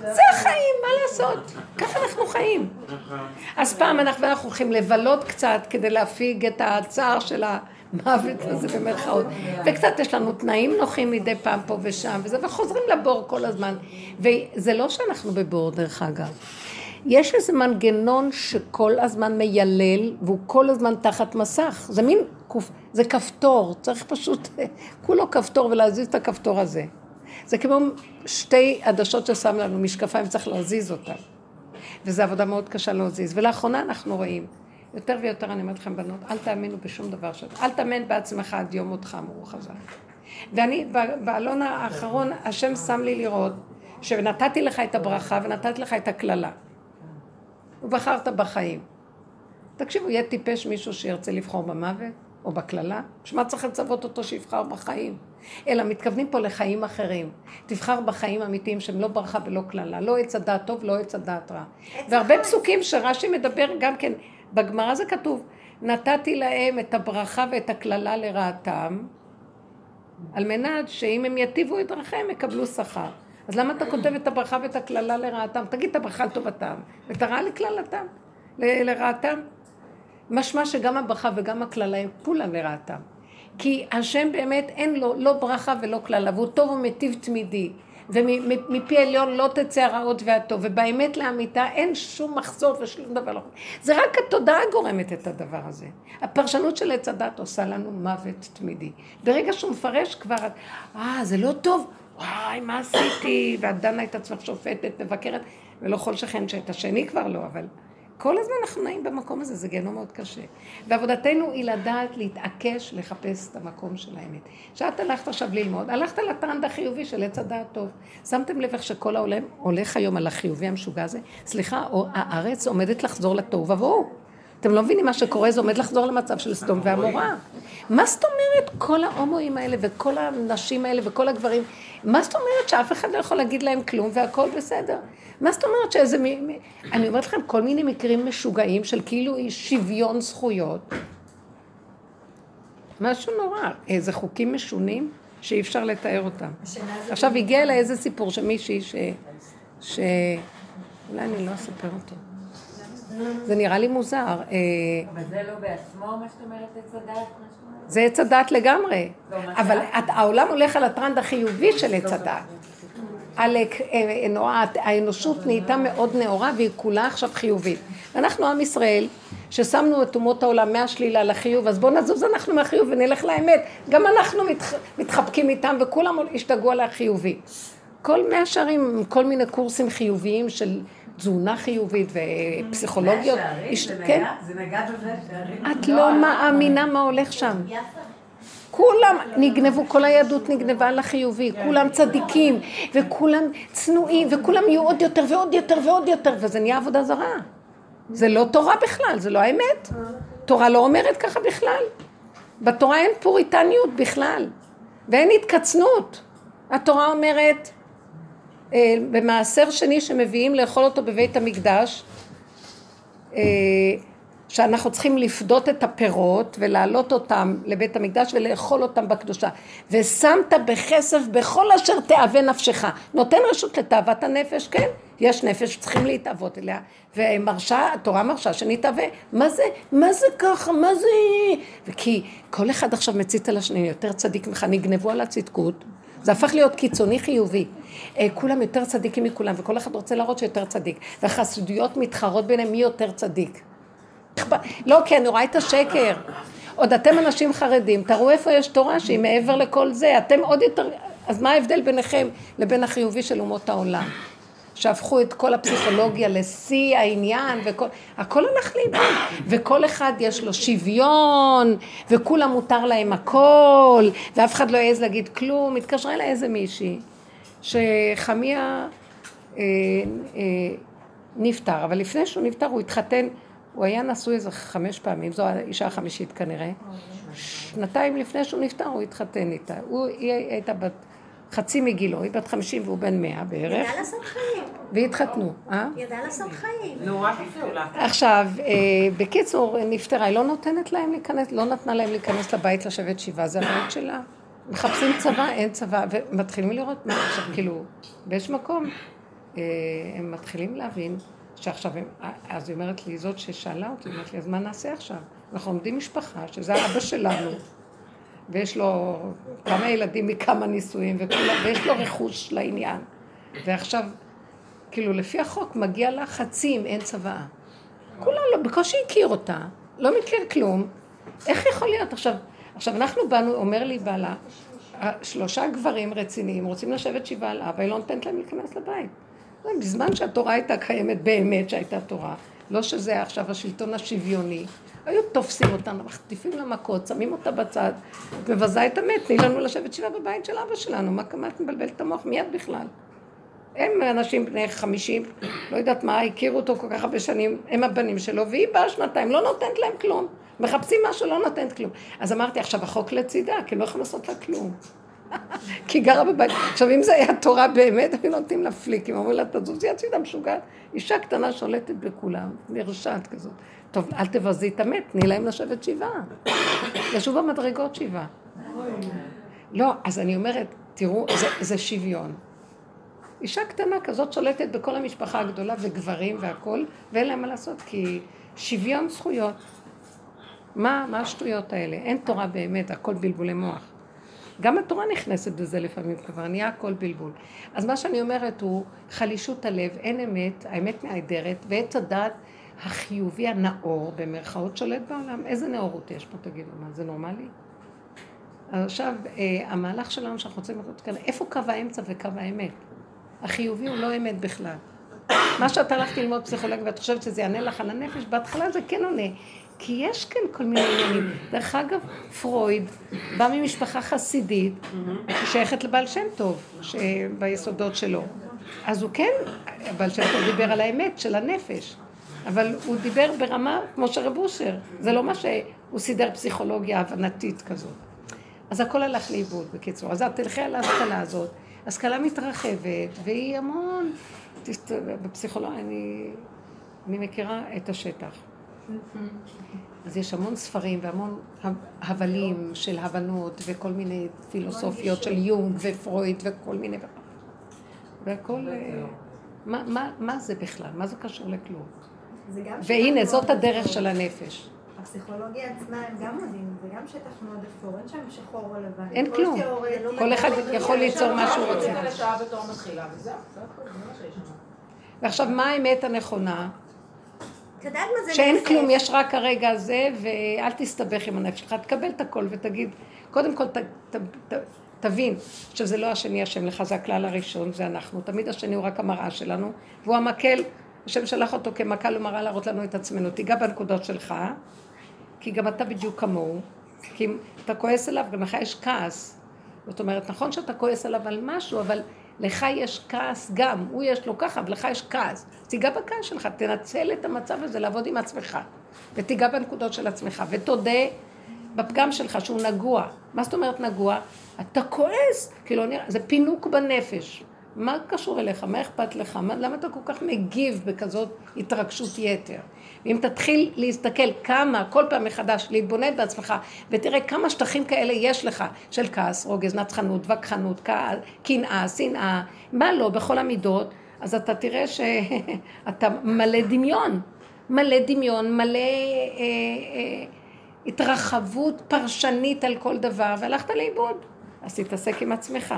זה החיים, מה לעשות? ככה אנחנו חיים. אז פעם אנחנו הולכים לבלות קצת כדי להפיג את הצער של ה... מוות הזה במרכאות. וקצת יש לנו תנאים נוחים מדי פעם פה ושם, וזה, וחוזרים לבור כל הזמן. וזה לא שאנחנו בבור, דרך אגב. יש איזה מנגנון שכל הזמן מיילל, והוא כל הזמן תחת מסך. זה מין, זה כפתור, צריך פשוט, כולו כפתור ולהזיז את הכפתור הזה. זה כמו שתי עדשות ששם לנו משקפיים, צריך להזיז אותן. וזו עבודה מאוד קשה להזיז. ולאחרונה אנחנו רואים יותר ויותר אני אומרת לכם, בנות, אל תאמינו בשום דבר ש... אל תאמן בעצמך עד יום מותך, אמרו חז"ל. ואני, בעלון האחרון, השם שם לי לראות שנתתי לך את הברכה ונתתי לך את הקללה. ובחרת בחיים. תקשיבו, יהיה טיפש מישהו שירצה לבחור במוות או בקללה? בשביל צריך לצוות אותו שיבחר בחיים? אלא מתכוונים פה לחיים אחרים. תבחר בחיים אמיתיים שהם לא ברכה ולא קללה. לא עץ הדעת טוב, לא עץ הדעת רע. והרבה פסוקים שרש"י מדבר גם כן בגמרא זה כתוב, נתתי להם את הברכה ואת הקללה לרעתם, על מנת שאם הם יטיבו את דרכיהם יקבלו שכר. אז למה אתה כותב את הברכה ואת הקללה לרעתם? תגיד את הברכה לטובתם, ואת הרעה לקללתם, ל- לרעתם. משמע שגם הברכה וגם הקללה הם כולם לרעתם. כי השם באמת אין לו לא ברכה ולא קללה, והוא טוב ומטיב תמידי. ומפי עליון לא תצא הרעות והטוב, ובאמת לאמיתה אין שום מחזור ושום דבר לא. זה רק התודעה גורמת את הדבר הזה. הפרשנות של עץ הדת עושה לנו מוות תמידי. ברגע שהוא מפרש כבר, אה, זה לא טוב, וואי, מה עשיתי? ואת דנה את עצמך שופטת, מבקרת, ולא כל שכן שאת השני כבר לא, אבל... כל הזמן אנחנו נעים במקום הזה, זה גיהנום מאוד קשה. ועבודתנו היא לדעת להתעקש לחפש את המקום של האמת. כשאת הלכת עכשיו ללמוד, הלכת לטרנד החיובי של עץ הדעת טוב. שמתם לב איך שכל העולם הולך היום על החיובי המשוגע הזה? סליחה, הארץ עומדת לחזור לתוהו ובוהו. אתם לא מבינים מה שקורה, זה עומד לחזור למצב של סדום ועמורה. מה זאת אומרת כל ההומואים האלה וכל הנשים האלה וכל הגברים, מה זאת אומרת שאף אחד לא יכול להגיד להם כלום והכל בסדר? מה זאת אומרת שאיזה... מ... אני אומרת לכם, כל מיני מקרים משוגעים של כאילו שוויון זכויות. משהו נורא, איזה חוקים משונים שאי אפשר לתאר אותם. עכשיו הגיע אליי איזה סיפור של מישהי ש... ש... אולי אני לא אספר אותו. זה נראה לי מוזר. אה, אבל זה לא בעצמו מה שאת אומרת עץ הדת? זה עץ הדת לגמרי. לא, אבל העולם הולך על הטרנד החיובי של עץ הדת. אה, האנושות נהייתה מאוד נאורה והיא כולה עכשיו חיובית. אנחנו עם ישראל, ששמנו את אומות העולם מהשלילה לחיוב, אז בואו נזוז אנחנו מהחיוב ונלך לאמת. גם אנחנו מתח... מתחבקים איתם וכולם השתגעו על החיובי. כל מאה שערים, כל מיני קורסים חיוביים של תזונה חיובית ופסיכולוגיות. שערים? כן. זה נגע שערים? את לא מאמינה מה הולך שם. כולם נגנבו, כל היהדות נגנבה לחיובי, כולם צדיקים, וכולם צנועים, וכולם יהיו עוד יותר ועוד יותר ועוד יותר, וזה נהיה עבודה זרה. זה לא תורה בכלל, זה לא האמת. תורה לא אומרת ככה בכלל. בתורה אין פוריטניות בכלל, ואין התקצנות. התורה אומרת, אה, במעשר שני שמביאים לאכול אותו בבית המקדש, אה, שאנחנו צריכים לפדות את הפירות ולהעלות אותם לבית המקדש ולאכול אותם בקדושה. ושמת בכסף בכל אשר תאווה נפשך. נותן רשות לתאוות הנפש, כן? יש נפש שצריכים להתאבות אליה. ומרשה, התורה מרשה שנתאווה. מה זה, מה זה ככה, מה זה... וכי כל אחד עכשיו מצית על השני, יותר צדיק ממך, נגנבו על הצדקות. זה הפך להיות קיצוני חיובי. אה, כולם יותר צדיקים מכולם, וכל אחד רוצה להראות שיותר צדיק. והחסידויות מתחרות ביניהם מי יותר צדיק. לא, כי אני רואה את השקר. עוד אתם אנשים חרדים, תראו איפה יש תורה שהיא מעבר לכל זה. אתם עוד יותר... אז מה ההבדל ביניכם לבין החיובי של אומות העולם? שהפכו את כל הפסיכולוגיה לשיא העניין, וכל, הכל הלך לאיבוד, וכל אחד יש לו שוויון, וכולם מותר להם הכל, ואף אחד לא יעז להגיד כלום. התקשרה אליי איזה מישהי, שחמיה אה, אה, נפטר, אבל לפני שהוא נפטר הוא התחתן הוא היה נשוי איזה חמש פעמים, זו האישה החמישית כנראה. שנתיים לפני שהוא נפטר הוא התחתן איתה. הוא, היא הייתה בת חצי מגילו, היא בת חמישים והוא בן מאה בערך. ידעה לעשות חיים. והתחתנו, אה? ידעה לעשות חיים. נו, רק הפריעו לך. עכשיו, אה, בקיצור, נפטרה, היא לא נותנת להם להיכנס, לא נתנה להם להיכנס לבית לשבת שבעה, זה הבית שלה. מחפשים צבא, אין צבא, ומתחילים לראות מה עכשיו, כאילו, באיזשהו מקום, אה, הם מתחילים להבין שעכשיו, הם, אז היא אומרת לי, זאת ששאלה אותי, היא אומרת לי, אז מה נעשה עכשיו? אנחנו עומדים משפחה, שזה האבא שלנו, ויש לו כמה ילדים מכמה נישואים, ויש לו רכוש לעניין. ועכשיו, כאילו, לפי החוק מגיע לה חצי אם אין צוואה. כולה לא, בקושי הכיר אותה, לא מכיר כלום. איך יכול להיות? עכשיו, עכשיו אנחנו באנו, אומר לי בעלה, שלושה גברים רציניים רוצים לשבת שבעה על אבא, היא לא נותנת להם להיכנס לבית. בזמן שהתורה הייתה קיימת באמת שהייתה תורה, לא שזה עכשיו השלטון השוויוני, היו תופסים אותנו, מחטיפים לה מכות, שמים אותה בצד, מבזה את המת, תני לנו לשבת שבעה בבית של אבא שלנו, מה כמה את מבלבלת את המוח מיד בכלל? הם אנשים בני חמישים, לא יודעת מה, הכירו אותו כל כך הרבה שנים, הם הבנים שלו, והיא באה שנתיים, לא נותנת להם כלום. מחפשים משהו, לא נותנת כלום. אז אמרתי, עכשיו החוק לצידה, כי לא יכולים לעשות לה כלום. כי היא גרה בבית. עכשיו, אם זה היה תורה באמת, היו נותנים לה פליקים, אומרים לה, תזוזי הצידה משוגעת. אישה קטנה שולטת בכולם, נרשעת כזאת. טוב, אל תבזי את המת, תני להם לשבת שבעה. ישבו במדרגות שבעה. לא, אז אני אומרת, תראו, זה, זה שוויון. אישה קטנה כזאת שולטת בכל המשפחה הגדולה, וגברים והכול, ואין להם מה לעשות, כי שוויון זכויות. מה, מה השטויות האלה? אין תורה באמת, הכל בלבולי מוח. גם התורה נכנסת בזה לפעמים, כבר נהיה הכל בלבול. אז מה שאני אומרת הוא חלישות הלב, אין אמת, האמת נעדרת, ועץ הדעת החיובי הנאור, במרכאות שולט בעולם. איזה נאורות יש פה, תגידו, מה, זה נורמלי? עכשיו, אה, המהלך שלנו שאנחנו רוצים לראות כאן, איפה קו האמצע וקו האמת? החיובי הוא לא אמת בכלל. מה שאת הלכת ללמוד פסיכולוגיה ואת חושבת שזה יענה לך על הנפש, בהתחלה זה כן עונה. כי יש כאן כל מיני עניינים. דרך אגב, פרויד בא ממשפחה חסידית, ששייכת לבעל שם טוב, ביסודות שלו. אז הוא כן, בעל שם טוב דיבר על האמת של הנפש. אבל הוא דיבר ברמה כמו שרב אושר, זה לא מה שהוא סידר פסיכולוגיה הבנתית כזאת. אז הכל הלך לאיבוד, בקיצור. אז תלכי על ההשכלה הזאת. השכלה מתרחבת, והיא המון... בפסיכולוגיה, אני, אני מכירה את השטח. אז יש המון ספרים והמון הבלים של הבנות וכל מיני פילוסופיות של יונג ופרויד וכל מיני... והכל... אה, מה, מה, מה זה בכלל? מה זה קשור לכלום? והנה, זאת הדרך של הנפש. הפסיכולוגיה עצמה הם גם מודים, זה גם שטח מאוד אפור, אין שם שחור או לבן. אין כלום. כל אחד יכול ליצור מה שהוא רוצה. ועכשיו, מה האמת הנכונה? שאין כלום, יש רק הרגע הזה, ואל תסתבך עם הנפש שלך, תקבל את הכל ותגיד, קודם כל תבין שזה לא השני השם לך, זה הכלל הראשון, זה אנחנו. תמיד השני הוא רק המראה שלנו, והוא המקל, השם שלח אותו כמקל ומראה להראות לנו את עצמנו. תיגע בנקודות שלך, כי גם אתה בדיוק כמוהו, כי אם אתה כועס עליו, גם לך יש כעס. זאת אומרת, נכון שאתה כועס עליו על משהו, אבל לך יש כעס גם, הוא יש לו ככה, אבל לך יש כעס. תיגע בכעס שלך, תנצל את המצב הזה לעבוד עם עצמך, ותיגע בנקודות של עצמך, ותודה בפגם שלך שהוא נגוע. מה זאת אומרת נגוע? אתה כועס, כאילו זה פינוק בנפש. מה קשור אליך? מה אכפת לך? מה, למה אתה כל כך מגיב בכזאת התרגשות יתר? ואם תתחיל להסתכל כמה, כל פעם מחדש, להתבונן בעצמך, ותראה כמה שטחים כאלה יש לך, של כעס, רוגז, נצחנות, וכחנות, קנאה, שנאה, מה לא, בכל המידות, אז אתה תראה שאתה מלא דמיון, מלא דמיון, מלא אה, אה, התרחבות פרשנית על כל דבר, והלכת לאיבוד. אז תתעסק עם עצמך.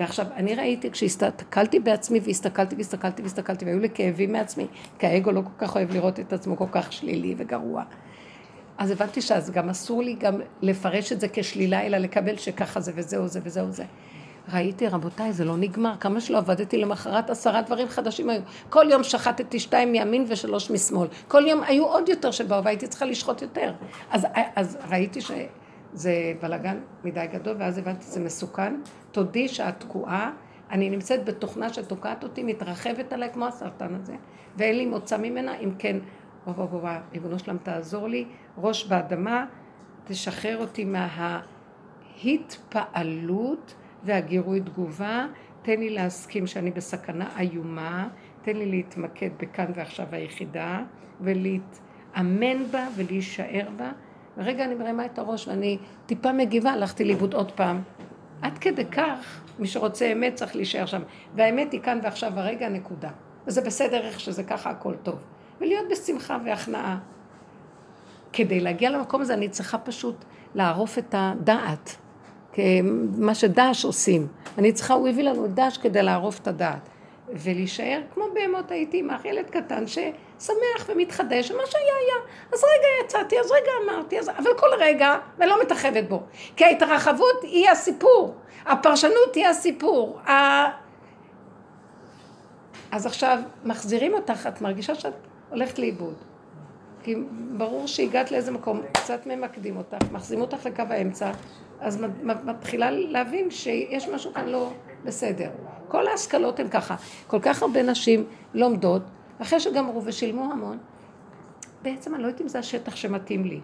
ועכשיו, אני ראיתי, כשהסתכלתי בעצמי והסתכלתי והסתכלתי והסתכלתי, והיו לי כאבים מעצמי, כי האגו לא כל כך אוהב לראות את עצמו כל כך שלילי וגרוע. אז הבנתי שאז גם אסור לי גם לפרש את זה כשלילה, אלא לקבל שככה זה וזהו זה וזהו זה. ראיתי, רבותיי, זה לא נגמר. כמה שלא עבדתי למחרת, עשרה דברים חדשים היו. כל יום שחטתי שתיים מימין ושלוש משמאל. כל יום היו עוד יותר שבאו, והייתי צריכה לשחוט יותר. אז, אז ראיתי ש... זה בלאגן מדי גדול, ואז הבנתי שזה מסוכן. תודי שאת תקועה, אני נמצאת בתוכנה שתוקעת אותי, מתרחבת עליי כמו הסרטן הזה, ואין לי מוצא ממנה, אם כן, בוא בוא בוא, ריבונו שלם תעזור לי, ראש באדמה, תשחרר אותי מההתפעלות והגירוי תגובה, תן לי להסכים שאני בסכנה איומה, תן לי להתמקד בכאן ועכשיו היחידה, ולהתאמן בה ולהישאר בה. ורגע אני מרימה את הראש ואני טיפה מגיבה, הלכתי לאיבוד עוד פעם. עד כדי כך, מי שרוצה אמת צריך להישאר שם. והאמת היא כאן ועכשיו הרגע, נקודה. וזה בסדר איך שזה ככה, הכל טוב. ולהיות בשמחה והכנעה. כדי להגיע למקום הזה אני צריכה פשוט לערוף את הדעת. מה שדש עושים. אני צריכה, הוא הביא לנו דש כדי לערוף את הדעת. ולהישאר כמו בהמות העיתים, אך ילד קטן ששמח ומתחדש, ומה שהיה היה. אז רגע יצאתי, אז רגע אמרתי, אז... אבל כל רגע, ולא מתרחבת בו. כי ההתרחבות היא הסיפור, הפרשנות היא הסיפור. ה... אז עכשיו מחזירים אותך, את מרגישה שאת הולכת לאיבוד. כי ברור שהגעת לאיזה מקום, קצת ממקדים אותך, מחזירים אותך לקו האמצע, אז מתחילה להבין שיש משהו כאן לא בסדר. כל ההשכלות הן ככה. כל כך הרבה נשים לומדות, אחרי שגמרו ושילמו המון, בעצם אני לא יודעת אם זה השטח שמתאים לי.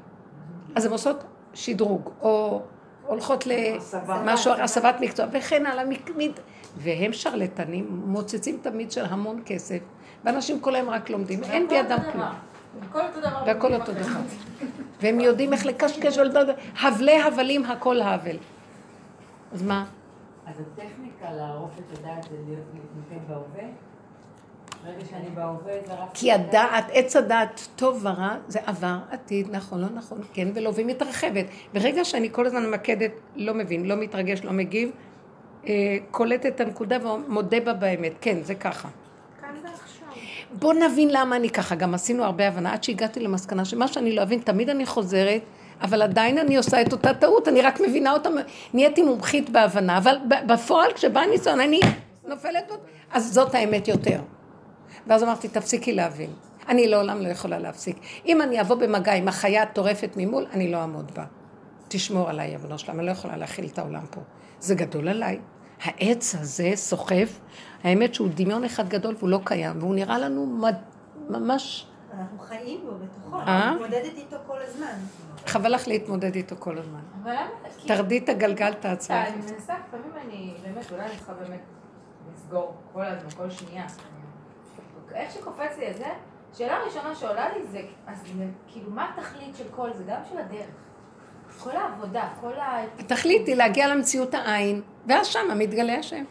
אז הן עושות שדרוג, או הולכות למשהו, הסבת מקצוע, וכן הלאה, והם שרלטנים, מוצצים תמיד של המון כסף, ואנשים כל היום רק לומדים, אין בידם כלום. והכל אותו דבר. והם יודעים איך לקשקש ולדבר, הבלי הבלים הכל האבל. אז מה? אז הטכניקה לערוף את הדעת זה להתמקד בהווה? ברגע שאני בהווה זה רק... כי הדעת, עץ הדעת, טוב ורע, זה עבר, עתיד, נכון, לא נכון, כן ולא, והיא מתרחבת. ברגע שאני כל הזמן ממקדת, לא מבין, לא מתרגש, לא מגיב, אה, קולט את הנקודה ומודה בה באמת, כן, זה ככה. בוא נבין למה אני ככה, גם עשינו הרבה הבנה, עד שהגעתי למסקנה שמה שאני לא אבין, תמיד אני חוזרת אבל עדיין אני עושה את אותה טעות, אני רק מבינה אותה, נהייתי מומחית בהבנה, אבל בפועל כשבא ניסיון אני נופלת אז זאת האמת יותר. ואז אמרתי, תפסיקי להבין. אני לעולם לא יכולה להפסיק. אם אני אבוא במגע עם החיה הטורפת ממול, אני לא אעמוד בה. תשמור עליי, אבנו שלם, אני לא יכולה להכיל את העולם פה. זה גדול עליי. העץ הזה סוחף, האמת שהוא דמיון אחד גדול והוא לא קיים, והוא נראה לנו ממש אנחנו חיים בו בתוכו, אה? אני מתמודדת איתו כל הזמן. חבל לך להתמודד איתו כל הזמן. אבל למה? תרדי את הגלגל, תעצמי. אני מנסה, לפעמים אני, באמת, אולי אני צריכה באמת לסגור כל הזמן, כל שנייה. איך שקופץ לי את זה, שאלה ראשונה שעולה לי זה, אז כאילו, מה התכלית של כל זה? גם של הדרך. כל העבודה, כל ה... התכלית היא להגיע למציאות העין, ואז שמה מתגלה השם.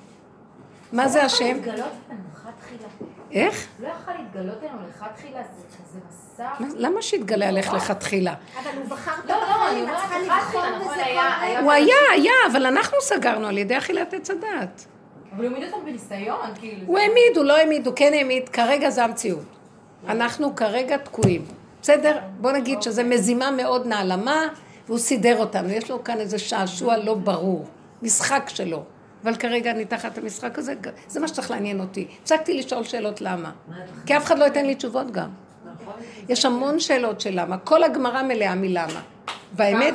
מה זה לא השם? יכול להתגלות לנו לכתחילה. איך? לא יכול להתגלות לנו לכתחילה, זה כזה מסע. מה- למה שיתגלה עליך לכתחילה? אבל הוא בחר את לא, לא, אני בחיים, את אומרת, צריכה לבחור בזה כל. הוא היה, היה, אבל אנחנו סגרנו על ידי אכילת עץ הדעת. אבל הוא העמיד אותם בניסיון, כאילו. הוא העמיד, הוא לא העמיד, הוא כן העמיד, כרגע זה המציאות. אנחנו כרגע תקועים. בסדר? בוא נגיד שזה מזימה מאוד נעלמה, והוא סידר אותנו. יש לו כאן איזה שעשוע לא ברור, משחק שלו. אבל כרגע אני תחת המשחק הזה, זה מה שצריך לעניין אותי. הפסקתי לשאול שאלות למה. כי אף אחד לא ייתן לי תשובות גם. יש המון שאלות של למה. כל הגמרא מלאה מלמה. באמת.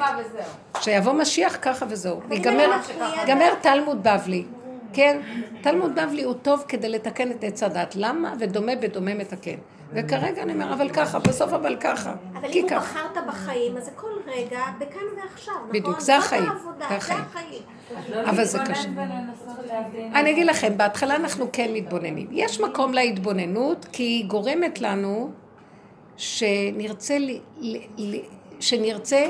שיבוא משיח ככה וזהו. ייגמר תלמוד בבלי. כן? תלמוד בבלי הוא טוב כדי לתקן את עץ הדת. למה? ודומה בדומה מתקן. וכרגע אני אומר, אבל ככה, בסוף אבל ככה. אבל אם הוא. בחרת בחיים, אז זה כל רגע, בכאן ועכשיו, נכון? בדיוק, זה החיים. זה החיים. אבל זה קשה. אני אגיד לכם, בהתחלה אנחנו כן מתבוננים. יש מקום להתבוננות, כי היא גורמת לנו שנרצה, שנרצה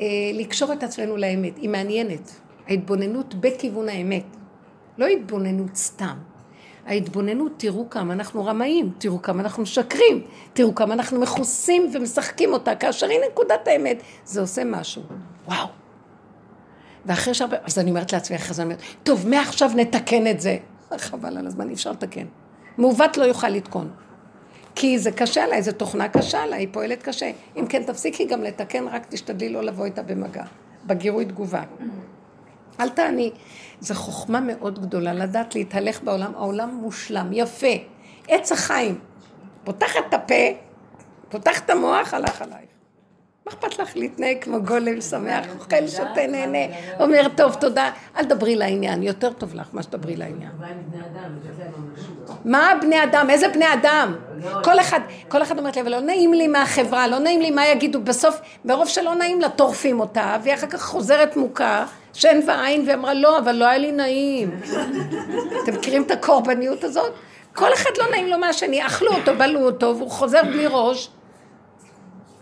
אה, לקשור את עצמנו לאמת. היא מעניינת. ההתבוננות בכיוון האמת. לא התבוננות סתם. ההתבוננות, תראו כמה אנחנו רמאים, תראו כמה אנחנו משקרים, תראו כמה אנחנו מכוסים ומשחקים אותה, כאשר היא נקודת האמת, זה עושה משהו. וואו. ואחרי שהרבה, אז אני אומרת לעצמי, אחרי זה אני אומרת, טוב, מעכשיו נתקן את זה. חבל על הזמן, אי אפשר לתקן. מעוות לא יוכל לתקון. כי זה קשה עליי, זו תוכנה קשה עליי, היא פועלת קשה. אם כן, תפסיקי גם לתקן, רק תשתדלי לא לבוא איתה במגע. בגירוי תגובה. אל תעני. זו חוכמה מאוד גדולה לדעת להתהלך בעולם. העולם מושלם, יפה. עץ החיים. פותחת את הפה, פותח את המוח, הלך עלייך. מה אכפת לך להתנהג כמו גולם שמח, אוכל, שותה, נהנה, אומר, טוב, תודה, אל תדברי לעניין, יותר טוב לך מה שתדברי לעניין. מה בני אדם? איזה בני אדם? כל אחד, כל אחד אומרת לי, אבל לא נעים לי מהחברה, לא נעים לי מה יגידו, בסוף, ברוב שלא נעים לה, טורפים אותה, והיא אחר כך חוזרת מוכה, שאין ועין, ואמרה, לא, אבל לא היה לי נעים. אתם מכירים את הקורבניות הזאת? כל אחד לא נעים לו מהשני, אכלו אותו, בלעו אותו, והוא חוזר בלי ראש.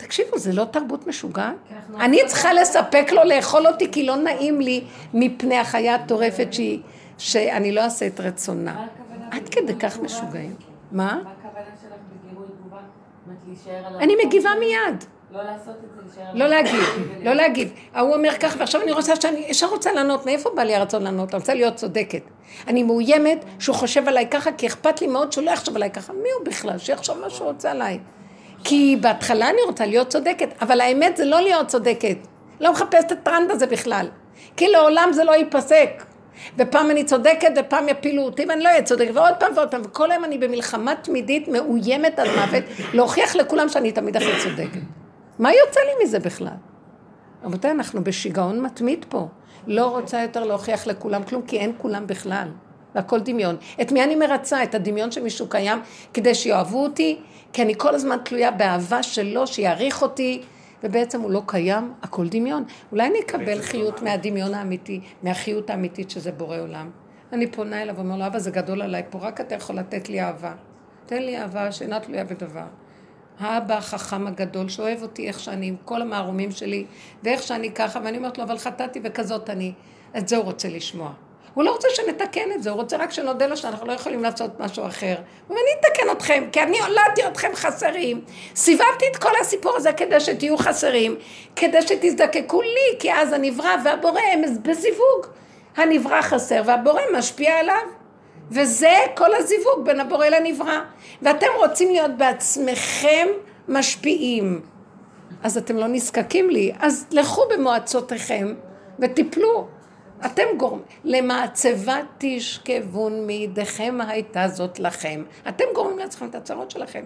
תקשיבו, זה לא תרבות משוגעת? אני צריכה לספק לו לאכול אותי כי לא נעים לי מפני החיה הטורפת שהיא, שאני לא אעשה את רצונה. עד כדי כך משוגעים. מה? מה הכוונה שלך בגירוי תגובה? אני מגיבה מיד. לא לעשות את זה, להישאר. לא להגיב, לא להגיב. ההוא אומר כך, ועכשיו אני רוצה שאני ישר רוצה לענות, מאיפה בא לי הרצון לענות? אני רוצה להיות צודקת. אני מאוימת שהוא חושב עליי ככה, כי אכפת לי מאוד שהוא לא יחשוב עליי ככה. מי הוא בכלל? שיחשוב מה שהוא רוצה עליי. כי בהתחלה אני רוצה להיות צודקת, אבל האמת זה לא להיות צודקת. לא מחפשת את הטרנד הזה בכלל. כי לעולם זה לא ייפסק. ופעם אני צודקת ופעם יפילו אותי ואני לא אהיה צודקת ועוד פעם ועוד פעם וכל היום אני במלחמה תמידית מאוימת עד מוות להוכיח לכולם שאני תמיד הכי צודקת. מה יוצא לי מזה בכלל? רבותיי, אנחנו בשיגעון מתמיד פה. לא רוצה יותר להוכיח לכולם כלום, כי אין כולם בכלל. והכל דמיון. את מי אני מרצה? את הדמיון שמישהו קיים כדי שיאהבו אותי? כי אני כל הזמן תלויה באהבה שלו, שיעריך אותי, ובעצם הוא לא קיים, הכל דמיון. אולי אני אקבל חיות מהדמיון האמיתי, מהחיות האמיתית שזה בורא עולם. אני פונה אליו ואומר לו, אבא זה גדול עליי פה, רק אתה יכול לתת לי אהבה. תן לי אהבה שאינה תלויה בדבר. האבא החכם הגדול שאוהב אותי איך שאני, עם כל המערומים שלי, ואיך שאני ככה, ואני אומרת לו, אבל חטאתי וכזאת אני. את זה הוא רוצה לשמוע. הוא לא רוצה שנתקן את זה, הוא רוצה רק שנודה לו שאנחנו לא יכולים לעשות משהו אחר. הוא אומר, אני אתקן אתכם, כי אני הולדתי אתכם חסרים. סיבבתי את כל הסיפור הזה כדי שתהיו חסרים, כדי שתזדקקו לי, כי אז הנברא והבורא הם בזיווג. הנברא חסר והבורא משפיע עליו. וזה כל הזיווג בין הבורא לנברא. ואתם רוצים להיות בעצמכם משפיעים. אז אתם לא נזקקים לי, אז לכו במועצותיכם ותיפלו. אתם גורמים, למעצבה תשכבון מידיכם הייתה זאת לכם. אתם גורמים לעצמכם את הצרות שלכם.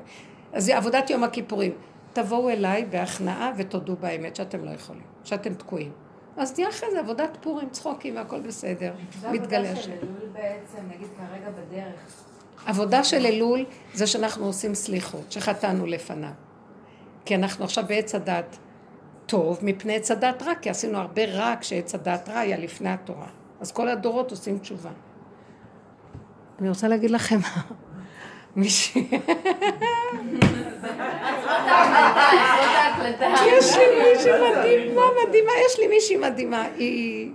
אז זה עבודת יום הכיפורים. תבואו אליי בהכנעה ותודו באמת שאתם לא יכולים, שאתם תקועים. אז תהיה אחרי זה עבודת פורים, צחוקים והכל בסדר. מתגלה עבודה השם. של אלול בעצם, נגיד כרגע בדרך. עבודה של אלול זה שאנחנו עושים סליחות, שחטאנו לפניו. כי אנחנו עכשיו בעץ הדת טוב מפני עץ הדת רע, כי עשינו הרבה רע כשעץ הדת רע היה לפני התורה. אז כל הדורות עושים תשובה. אני רוצה להגיד לכם, מישהי... יש לי מישהי מדהימה, מדהימה, יש לי מישהי מדהימה, היא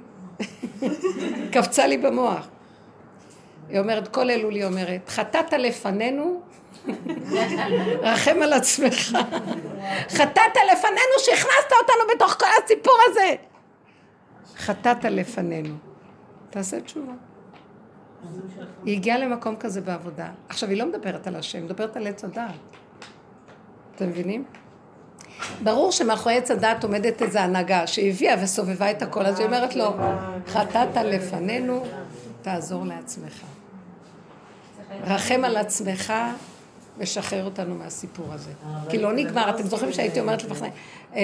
קפצה לי במוח. היא אומרת, כל אלול היא אומרת, חטאת לפנינו, רחם על עצמך. חטאת לפנינו שהכנסת אותנו בתוך כל הסיפור הזה. חטאת לפנינו. תעשה תשובה. היא הגיעה למקום כזה בעבודה. עכשיו, היא לא מדברת על השם, היא מדברת על עץ הדעת. אתם מבינים? ברור שמאחורי עץ הדעת עומדת איזו הנהגה שהביאה וסובבה את הכל, אז היא אומרת לו, חטאת לפנינו, תעזור לעצמך. רחם על עצמך ושחרר אותנו מהסיפור הזה. כי לא נגמר, אתם זוכרים שהייתי אומרת לפני, אה,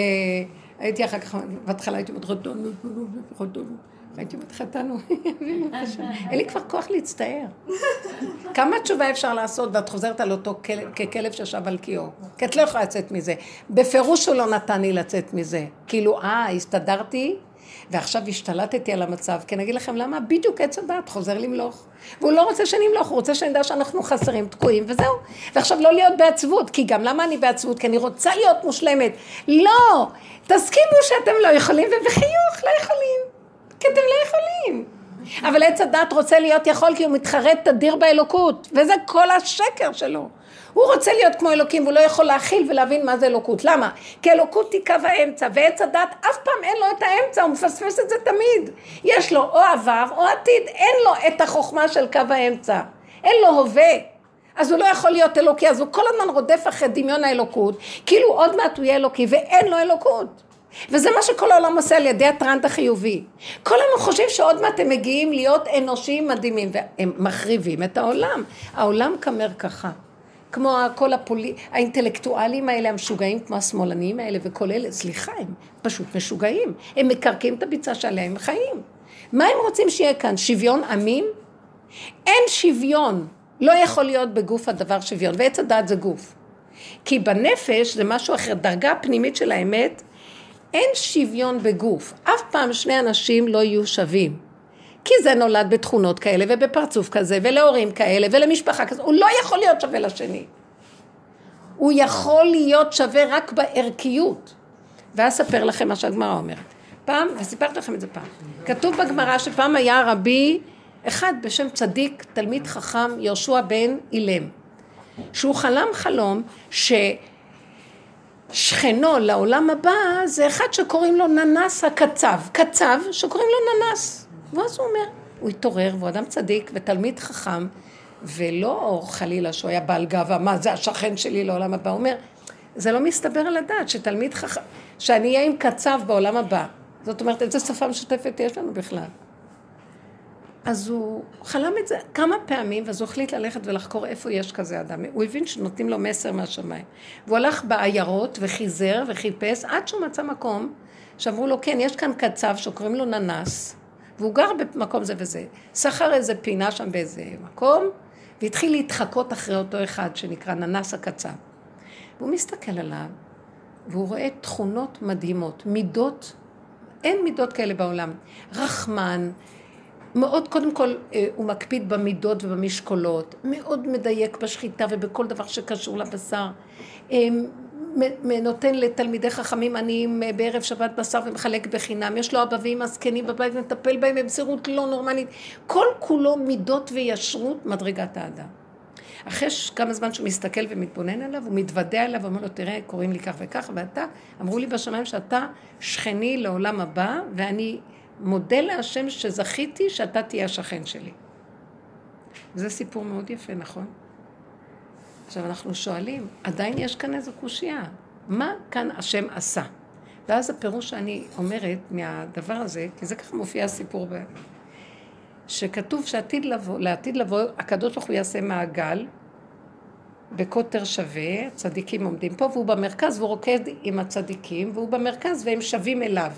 הייתי אחר כך, בהתחלה הייתי אומרת, רדונו, רדונו. הייתי אומרת, חטאנו, אין לי כבר כוח להצטער. כמה תשובה אפשר לעשות ואת חוזרת על אותו ככלב שישב על קיאו? כי את לא יכולה לצאת מזה. בפירוש הוא לא נתן לי לצאת מזה. כאילו, אה, הסתדרתי, ועכשיו השתלטתי על המצב, כי אני אגיד לכם למה, בדיוק עץ הדת חוזר למלוך. והוא לא רוצה שנמלוך, הוא רוצה שאני שנדע שאנחנו חסרים, תקועים, וזהו. ועכשיו לא להיות בעצבות, כי גם למה אני בעצבות? כי אני רוצה להיות מושלמת. לא! תסכימו שאתם לא יכולים, ובחיוך לא יכולים. כי אתם לא יכולים. אבל עץ הדת רוצה להיות יכול כי הוא מתחרט תדיר באלוקות, וזה כל השקר שלו. הוא רוצה להיות כמו אלוקים, והוא לא יכול להכיל ולהבין מה זה אלוקות. למה? כי אלוקות היא קו האמצע, ועץ הדת אף פעם אין לו את האמצע, הוא מפספס את זה תמיד. יש לו או עבר או עתיד, אין לו את החוכמה של קו האמצע. אין לו הווה. אז הוא לא יכול להיות אלוקי, אז הוא כל הזמן רודף אחרי דמיון האלוקות, כאילו עוד מעט הוא יהיה אלוקי, ואין לו אלוקות. וזה מה שכל העולם עושה על ידי הטרנד החיובי. כל היום חושבים שעוד מעט הם מגיעים להיות אנושיים מדהימים, והם מחריבים את העולם. העולם כמר ככה. כמו כל הפולי... האינטלקטואלים האלה המשוגעים, כמו השמאלנים האלה וכל אלה, סליחה, הם פשוט משוגעים. הם מקרקים את הביצה שעליה הם חיים. מה הם רוצים שיהיה כאן? שוויון עמים? אין שוויון. לא יכול להיות בגוף הדבר שוויון, ועץ הדעת זה גוף. כי בנפש זה משהו אחר, דרגה פנימית של האמת, אין שוויון בגוף. אף פעם שני אנשים לא יהיו שווים. כי זה נולד בתכונות כאלה ובפרצוף כזה ולהורים כאלה ולמשפחה כזו. הוא לא יכול להיות שווה לשני. הוא יכול להיות שווה רק בערכיות. ואז אספר לכם מה שהגמרא אומרת. פעם, וסיפרתי לכם את זה פעם, כתוב בגמרא שפעם היה רבי אחד בשם צדיק, תלמיד חכם, יהושע בן אילם, שהוא חלם חלום ש... שכנו לעולם הבא זה אחד שקוראים לו ננס הקצב, קצב שקוראים לו ננס. ואז הוא אומר, הוא התעורר והוא אדם צדיק ותלמיד חכם, ולא חלילה שהוא היה בעל גאווה, מה זה השכן שלי לעולם הבא, הוא אומר, זה לא מסתבר על הדעת שתלמיד חכם, שאני אהיה עם קצב בעולם הבא. זאת אומרת, איזה שפה משותפת יש לנו בכלל? אז הוא חלם את זה כמה פעמים, ואז הוא החליט ללכת ולחקור איפה יש כזה אדם. הוא הבין שנותנים לו מסר מהשמיים. והוא הלך בעיירות וחיזר וחיפש עד שהוא מצא מקום שאמרו לו, כן, יש כאן קצב שקוראים לו ננס, והוא גר במקום זה וזה. סחר איזה פינה שם באיזה מקום, והתחיל להתחקות אחרי אותו אחד שנקרא ננס הקצב. והוא מסתכל עליו, והוא רואה תכונות מדהימות, מידות, אין מידות כאלה בעולם. רחמן, מאוד, קודם כל, אה, הוא מקפיד במידות ובמשקולות, מאוד מדייק בשחיטה ובכל דבר שקשור לבשר. נותן לתלמידי חכמים עניים בערב שבת בשר ומחלק בחינם. יש לו אבא ואמא זקנים בבית ומטפל בהם במסירות לא נורמלית. כל כולו מידות וישרות מדרגת האדם. אחרי כמה זמן שהוא מסתכל ומתבונן עליו, הוא מתוודע אליו ואומר לו, תראה, קוראים לי כך וכך, ואתה, אמרו לי בשמיים שאתה שכני לעולם הבא, ואני מודה להשם שזכיתי שאתה תהיה השכן שלי. זה סיפור מאוד יפה, נכון? עכשיו אנחנו שואלים, עדיין יש כאן איזו קושייה, מה כאן השם עשה? ואז הפירוש שאני אומרת מהדבר הזה, כי זה ככה מופיע הסיפור, ב... שכתוב שעתיד לבוא, לעתיד לבוא, הקדוש ברוך הוא יעשה מעגל בקוטר שווה, צדיקים עומדים פה, והוא במרכז והוא רוקד עם הצדיקים, והוא במרכז והם שווים אליו.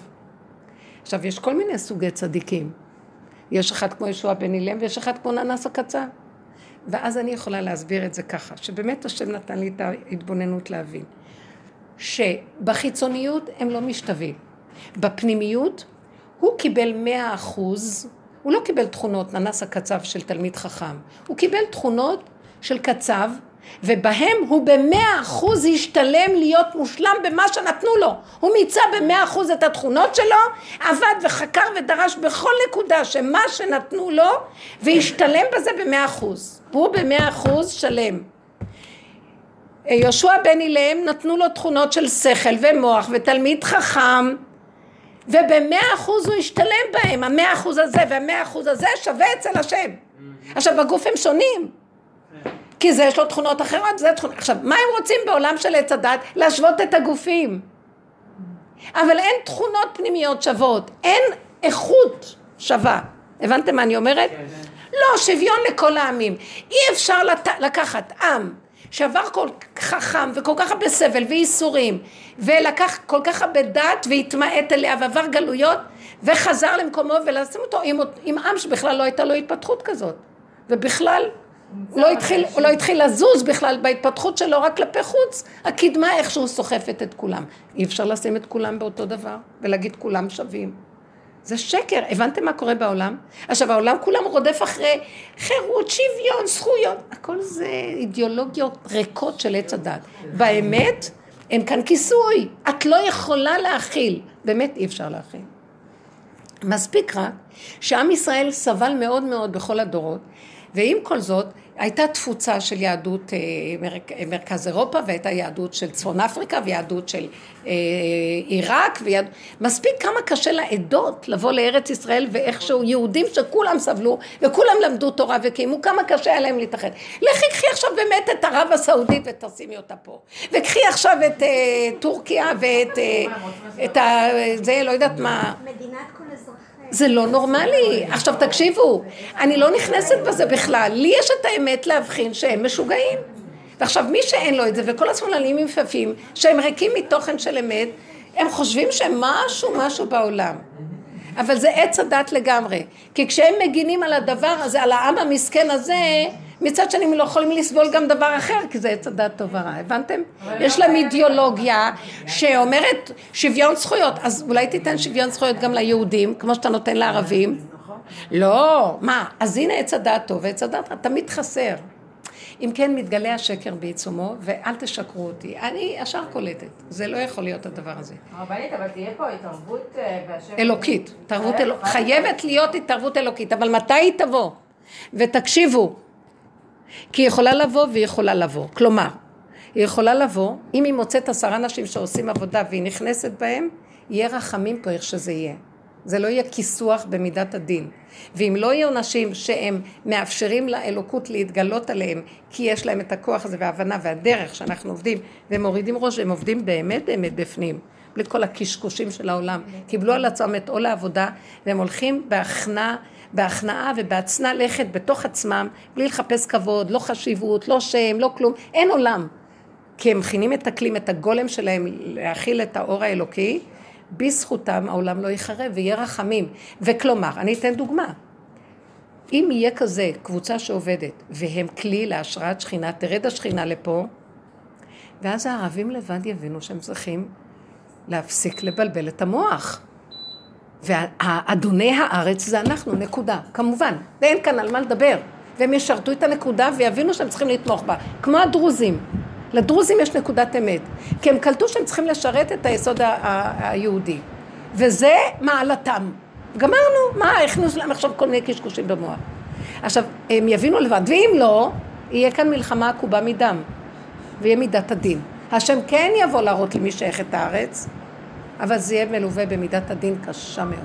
עכשיו, יש כל מיני סוגי צדיקים. יש אחד כמו ישוע בן אילם ויש אחד כמו ננס הקצה. ואז אני יכולה להסביר את זה ככה, שבאמת השם נתן לי את ההתבוננות להבין, שבחיצוניות הם לא משתווים, בפנימיות הוא קיבל מאה אחוז, הוא לא קיבל תכונות ננס הקצב של תלמיד חכם, הוא קיבל תכונות של קצב ובהם הוא במאה אחוז השתלם להיות מושלם במה שנתנו לו. הוא מיצה במאה אחוז את התכונות שלו, עבד וחקר ודרש בכל נקודה שמה שנתנו לו, והשתלם בזה במאה אחוז. הוא במאה אחוז שלם. יהושע בן אילם נתנו לו תכונות של שכל ומוח ותלמיד חכם ובמאה אחוז הוא השתלם בהם, המאה אחוז הזה והמאה אחוז הזה שווה אצל השם. עכשיו בגוף הם שונים, כי זה יש לו תכונות אחרות, זה תכונות. עכשיו, מה הם רוצים בעולם של עץ הדת? להשוות את הגופים. אבל אין תכונות פנימיות שוות, אין איכות שווה. הבנתם מה אני אומרת? כן, כן. לא, שוויון לכל העמים. אי אפשר לת... לקחת עם שעבר כל כך חכם וכל כך הרבה סבל וייסורים ולקח כל כך הרבה דת והתמעט אליה ועבר גלויות וחזר למקומו ולשים אותו עם, עם עם שבכלל לא הייתה לו התפתחות כזאת ובכלל לא, התחיל, הוא לא התחיל לזוז בכלל בהתפתחות שלו רק כלפי חוץ, הקדמה איכשהו סוחפת את כולם. אי אפשר לשים את כולם באותו דבר ולהגיד כולם שווים. זה שקר, הבנתם מה קורה בעולם? עכשיו העולם כולם רודף אחרי חירות, שוויון, זכויות, הכל זה אידיאולוגיות ריקות של עץ הדת. באמת, אין כאן כיסוי, את לא יכולה להכיל, באמת אי אפשר להכיל. מספיק רק שעם ישראל סבל מאוד מאוד בכל הדורות, ועם כל זאת, הייתה תפוצה של יהדות אה, מרכז אירופה והייתה יהדות של צפון אפריקה ויהדות של אה, עיראק ויהד... מספיק כמה קשה לעדות לבוא לארץ ישראל ואיכשהו יהודים שכולם סבלו וכולם למדו תורה וקיימו כמה קשה היה להם להתאחד. לכי קחי עכשיו באמת את ערב הסעודית ותשימי אותה פה וקחי עכשיו את uh, טורקיה ואת את ה... זה לא יודעת מה. מדינת כל זה לא נורמלי. עכשיו תקשיבו, אני לא נכנסת בזה בכלל. לי יש את האמת להבחין שהם משוגעים. ועכשיו מי שאין לו את זה, וכל השמאלנים יפהפים, שהם ריקים מתוכן של אמת, הם חושבים שהם משהו משהו בעולם. אבל זה עץ הדת לגמרי. כי כשהם מגינים על הדבר הזה, על העם המסכן הזה, מצד שני הם לא יכולים לסבול גם דבר אחר, כי זה עץ הדת טוב ורע, הבנתם? יש להם אידיאולוגיה שאומרת שוויון זכויות, אז אולי תיתן שוויון זכויות גם ליהודים, כמו שאתה נותן לערבים? לא, מה, אז הנה עץ הדת טוב, עץ הדת תמיד חסר. אם כן, מתגלה השקר בעיצומו, ואל תשקרו אותי. אני ישר קולטת. זה לא יכול להיות הדבר הזה. רבנית, אבל תהיה פה התערבות אה, בהשם... אלוקית. חייבת להיות התערבות אלוקית, אבל מתי היא תבוא? ותקשיבו, כי היא יכולה לבוא והיא יכולה לבוא. כלומר, היא יכולה לבוא, אם היא מוצאת עשרה נשים שעושים עבודה והיא נכנסת בהם, יהיה רחמים פה איך שזה יהיה. זה לא יהיה כיסוח במידת הדין. ואם לא יהיו נשים שהם מאפשרים לאלוקות להתגלות עליהם, כי יש להם את הכוח הזה וההבנה והדרך שאנחנו עובדים, והם מורידים ראש, והם עובדים באמת באמת בפנים, בלי כל הקשקושים של העולם. קיבלו על עצמם את עול העבודה, והם הולכים בהכנעה בהכנעה ובהצנע לכת בתוך עצמם, בלי לחפש כבוד, לא חשיבות, לא שם, לא כלום, אין עולם. כי הם מכינים את הכלים, את הגולם שלהם להכיל את האור האלוקי, בזכותם העולם לא ייחרב ויהיה רחמים. וכלומר, אני אתן דוגמה. אם יהיה כזה קבוצה שעובדת והם כלי להשראת שכינה, תרד השכינה לפה, ואז הערבים לבד יבינו שהם צריכים להפסיק לבלבל את המוח. ואדוני הארץ זה אנחנו, נקודה, כמובן, ואין כאן על מה לדבר. והם ישרתו את הנקודה ויבינו שהם צריכים לתמוך בה, כמו הדרוזים. לדרוזים יש נקודת אמת, כי הם קלטו שהם צריכים לשרת את היסוד היהודי, וזה מעלתם. גמרנו, מה, הכניסו להם עכשיו כל מיני קשקושים במוח. עכשיו, הם יבינו לבד, ואם לא, יהיה כאן מלחמה עקובה מדם, ויהיה מידת הדין. השם כן יבוא להראות למי שייך את הארץ, אבל זה יהיה מלווה במידת הדין קשה מאוד.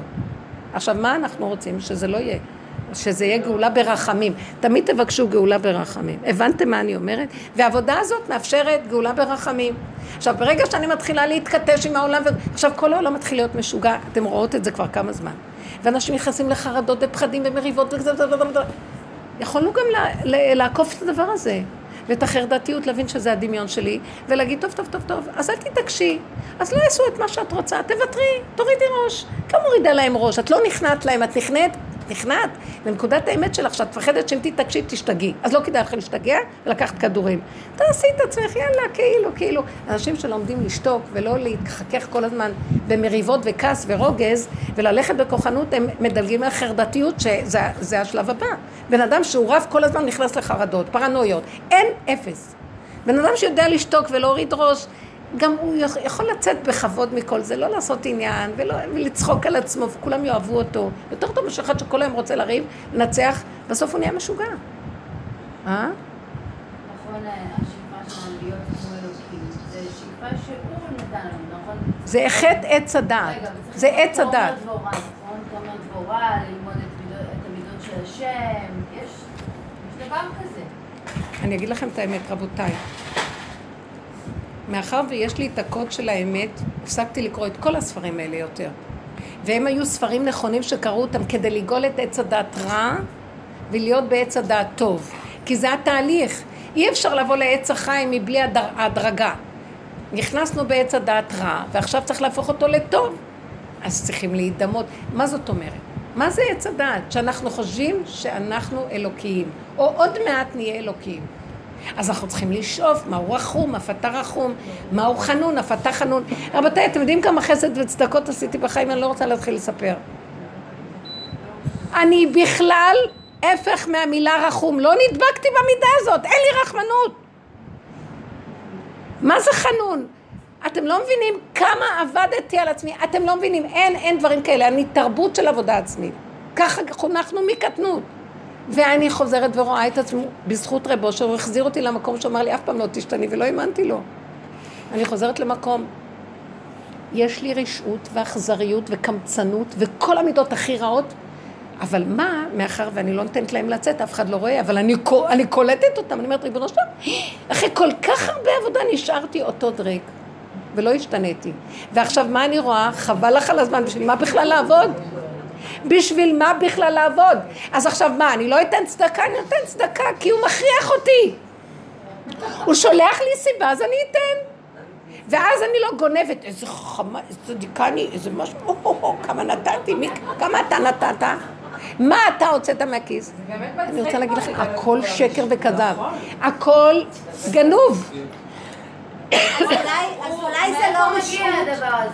עכשיו, מה אנחנו רוצים? שזה לא יהיה. שזה יהיה גאולה ברחמים. תמיד תבקשו גאולה ברחמים. הבנתם מה אני אומרת? והעבודה הזאת מאפשרת גאולה ברחמים. עכשיו, ברגע שאני מתחילה להתכתש עם העולם. עכשיו כל העולם מתחיל להיות משוגע, אתם רואות את זה כבר כמה זמן. ואנשים נכנסים לחרדות ופחדים ומריבות וזה, יכולנו גם לעקוף את הדבר הזה. ואת החרדתיות להבין שזה הדמיון שלי, ולהגיד, טוב, טוב, טוב, טוב, אז אל תתעקשי, אז לא יעשו את מה שאת רוצה, תוותרי, תורידי ראש. כמה מורידה להם ראש? את לא נכנעת להם, את נכנעת נכנעת לנקודת האמת שלך, שאת מפחדת שאם תתעקשי תשתגעי. אז לא כדאי לך להשתגע ולקחת כדורים. תעשי את עצמך, יאללה, כאילו, כאילו. אנשים שלומדים לשתוק ולא להתחכך כל הזמן במריבות וכעס ורוגז, וללכת בכוחנות, הם מדלגים על חרדתיות, שזה השלב הבא. בן אדם שהוא רב כל הזמן נכנס לחרדות, פרנויות. אין אפס. בן אדם שיודע לשתוק ולהוריד ראש, גם הוא יכול לצאת בכבוד מכל זה, לא לעשות עניין ולא, ולצחוק על עצמו, וכולם יאהבו אותו. יותר טוב מאשר אחד שכל היום רוצה לריב, לנצח, בסוף הוא נהיה משוגע. אה? נכון, זה לנו, נכון? זה חטא עץ הדעת. זה עץ הדעת. נכון? אני אגיד לכם את האמת, רבותיי. מאחר ויש לי את הקוד של האמת, הפסקתי לקרוא את כל הספרים האלה יותר. והם היו ספרים נכונים שקראו אותם כדי לגאול את עץ הדעת רע ולהיות בעץ הדעת טוב. כי זה התהליך. אי אפשר לבוא לעץ החיים מבלי ההדרגה. נכנסנו בעץ הדעת רע, ועכשיו צריך להפוך אותו לטוב. אז צריכים להידמות. מה זאת אומרת? מה זה עץ הדעת? שאנחנו חושבים שאנחנו אלוקיים, או עוד מעט נהיה אלוקיים. אז אנחנו צריכים לשאוף מהו רחום, אף אתה רחום, מהו חנון, אף אתה חנון. רבותיי, אתם יודעים כמה חסד וצדקות עשיתי בחיים? אני לא רוצה להתחיל לספר. אני בכלל הפך מהמילה רחום. לא נדבקתי במידה הזאת, אין לי רחמנות. מה זה חנון? אתם לא מבינים כמה עבדתי על עצמי, אתם לא מבינים, אין, אין דברים כאלה, אני תרבות של עבודה עצמית. ככה חונכנו מקטנות. ואני חוזרת ורואה את עצמי בזכות רבו, שהוא החזיר אותי למקום שאמר לי, אף פעם לא תשתני, ולא האמנתי לו. אני חוזרת למקום. יש לי רשעות ואכזריות וקמצנות וכל המידות הכי רעות, אבל מה, מאחר ואני לא נותנת להם לצאת, אף אחד לא רואה, אבל אני, אני קולטת אותם, אני אומרת, ריבונו שלום, אחרי כל כך הרבה עבודה נשארתי אותו דרק, ולא השתניתי. ועכשיו מה אני רואה? חבל לך על הזמן, בשביל מה בכלל לעבוד? בשביל מה בכלל לעבוד? אז עכשיו מה, אני לא אתן צדקה? אני נותן צדקה כי הוא מכריח אותי. הוא שולח לי סיבה, אז אני אתן. ואז אני לא גונבת, איזה חכמה, איזה צדיקה אני, איזה משהו, או, או, או, כמה נתתי, מי, כמה אתה נתת? מה אתה הוצאת מהכיס? אני רוצה להגיד לכם, הכל שקר וכזב. הכל גנוב. אז אולי זה לא רשות.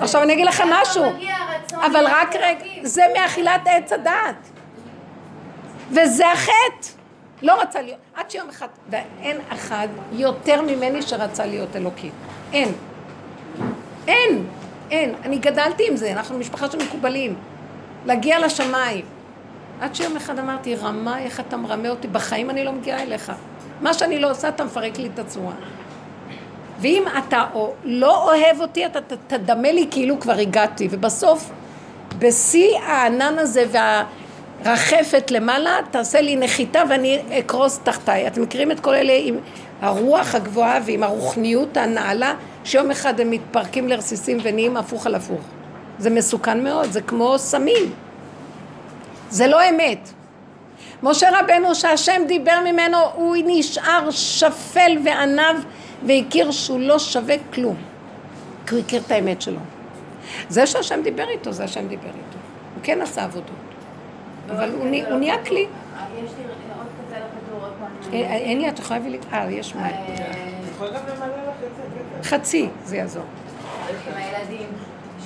עכשיו אני אגיד לכם משהו, אבל רק רגע, זה מאכילת עץ הדעת. וזה החטא. לא רצה להיות, עד שיום אחד, ואין אחד יותר ממני שרצה להיות אלוקי. אין. אין. אין. אני גדלתי עם זה, אנחנו משפחה של מקובלים. להגיע לשמיים. עד שיום אחד אמרתי, רמה, איך אתה מרמה אותי? בחיים אני לא מגיעה אליך. מה שאני לא עושה, אתה מפרק לי את הצורה. ואם אתה או לא אוהב אותי, אתה תדמה לי כאילו כבר הגעתי. ובסוף, בשיא הענן הזה והרחפת למעלה, תעשה לי נחיתה ואני אקרוס תחתיי. אתם מכירים את כל אלה עם הרוח הגבוהה ועם הרוחניות הנעלה, שיום אחד הם מתפרקים לרסיסים ונהיים הפוך על הפוך. זה מסוכן מאוד, זה כמו סמים. זה לא אמת. משה רבנו שהשם דיבר ממנו, הוא נשאר שפל וענב והכיר שהוא לא שווה כלום. כי הוא הכיר את האמת שלו. זה שהשם דיבר איתו, זה השם דיבר איתו. הוא כן עשה עבודות. אבל הוא נהיה כלי. יש לי עוד קצה לכדור עוד פעם. אין לי, את יכולה להביא לי... אה, יש מים. זה. חצי, זה יעזור. עם הילדים,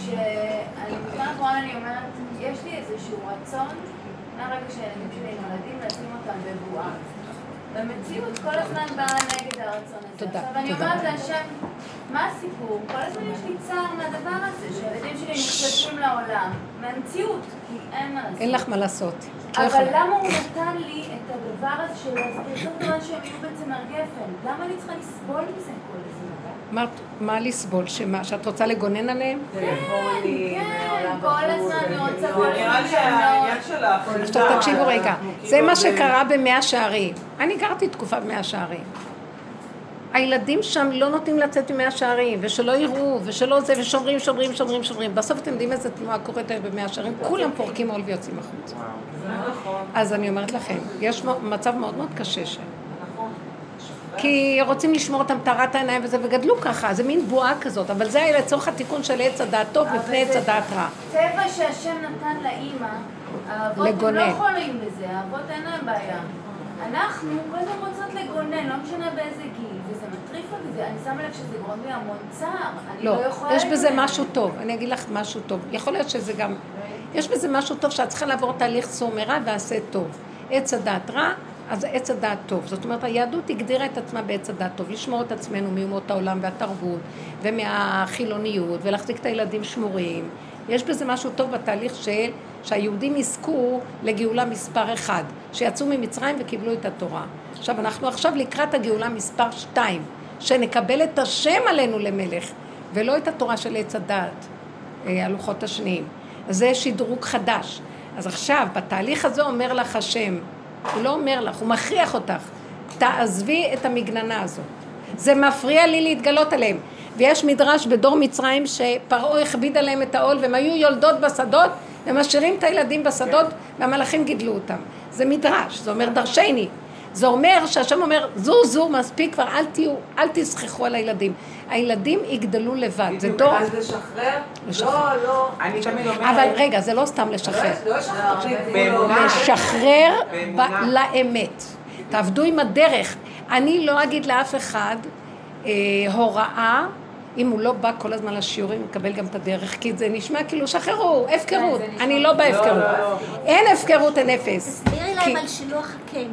שאני בזמן האחרון אני אומרת, יש לי איזשהו רצון, מהרגע שהילדים שלי נולדים, לשים אותם בבועה. במציאות כל הזמן באה נגד הרצון הזה. תודה, עכשיו אני. אומרת להשם, מה הסיפור? כל הזמן יש לי צער מהדבר הזה, שהילדים שלי נחשפים לעולם, מהמציאות, כי אין מה לעשות. אין לך מה לעשות. לא אבל. למה הוא נתן לי את הדבר הזה של הפרסום דבר שהם יהיו בעצם הגפן? למה אני צריכה לסבול מזה כל הזמן? אמרת, מה לסבול? שמה, שאת רוצה לגונן עליהם? טלפונים, כן, כל הזמן אני רוצה כל נראה לי העניין לא... עכשיו תקשיבו רגע, זה כאילו מה שקרה במאה שערים. אני גרתי תקופה במאה שערים. הילדים שם לא נותנים לצאת ממאה שערים, ושלא יראו, ושלא זה, ושומרים, שומרים, שומרים, שומרים. בסוף אתם יודעים איזה תנועה קורית היום במאה שערים? כולם פורקים עול ויוצאים החוצה. זה נכון. אז אני אומרת לכם, יש מצב מאוד מאוד קשה שם. כי רוצים לשמור אותם טהרת העיניים וזה, וגדלו ככה, זה מין בועה כזאת, אבל זה היה לצורך התיקון של עץ הדעת טוב מפני עץ הדעת רע. טבע שהשם נתן לאימא, האבות הם לא. יכולים בזה, האבות אין להם בעיה. אנחנו קודם רוצות לגונן, לא משנה באיזה גיל, וזה מטריף אותי, אני שמה לב שזה גורם לי המון צער, אני לא לא, יכולה יש בזה לגונן. משהו טוב, אני אגיד לך משהו טוב. יכול להיות שזה גם, יש בזה משהו טוב שאת צריכה לעבור תהליך סור מרע ועשה טוב. עץ הדעת רע, אז עץ הדעת טוב. זאת אומרת, היהדות הגדירה את עצמה בעץ הדעת טוב, לשמור את עצמנו מאומות העולם והתרבות ומהחילוניות ולהחזיק את הילדים שמורים. יש בזה משהו טוב בתהליך של שהיהודים יזכו לגאולה מספר אחד, שיצאו ממצרים וקיבלו את התורה. עכשיו, אנחנו עכשיו לקראת הגאולה מספר שתיים, שנקבל את השם עלינו למלך, ולא את התורה של עץ הדעת, אה, הלוחות השניים. זה שדרוג חדש. אז עכשיו, בתהליך הזה אומר לך השם, הוא לא אומר לך, הוא מכריח אותך, תעזבי את המגננה הזאת. זה מפריע לי להתגלות עליהם. ויש מדרש בדור מצרים שפרעה הכביד עליהם את העול והם היו יולדות בשדות ומשאירים את הילדים בשדות והמלאכים גידלו אותם. זה מדרש, זה אומר דרשני. זה אומר שהשם אומר, זו זו מספיק כבר, אל תהיו, אל תסחחו על הילדים. הילדים יגדלו לבד, זה דור. אז לשחרר? לשחרר. לא, לא. אני תמיד אומר... אבל רגע, זה לא סתם לשחרר. לא לשחרר. באמונה. לשחרר. לאמת. תעבדו עם הדרך. אני לא אגיד לאף אחד אה, הוראה, אם הוא לא בא כל הזמן לשיעורים, הוא מקבל גם את הדרך, כי זה נשמע כאילו, שחררו, הפקרות. זה נשמע- אני לא בהפקרות. לא, לא. אין הפקרות, אין אפס. תסבירי להם על שילוח הקן.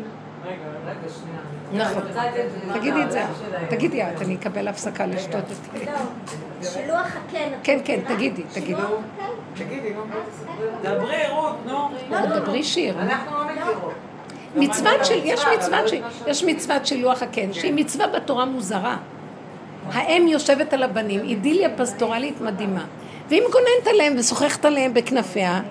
נכון. תגידי את זה. תגידי את, אני אקבל הפסקה לשתות את זה. לא, שילוח הקן. כן, כן? תגידי, תגידי. שילוח הקן. תגידי, נו. דברי, רות, נו. דברי שיר. אנחנו לא מכירות. מצוות של, יש מצוות של, יש מצוות של לוח הקן, שהיא מצווה בתורה מוזרה. האם יושבת על הבנים, אידיליה פסטורלית מדהימה. והיא מגוננת עליהם ושוחחת עליהם בכנפיה,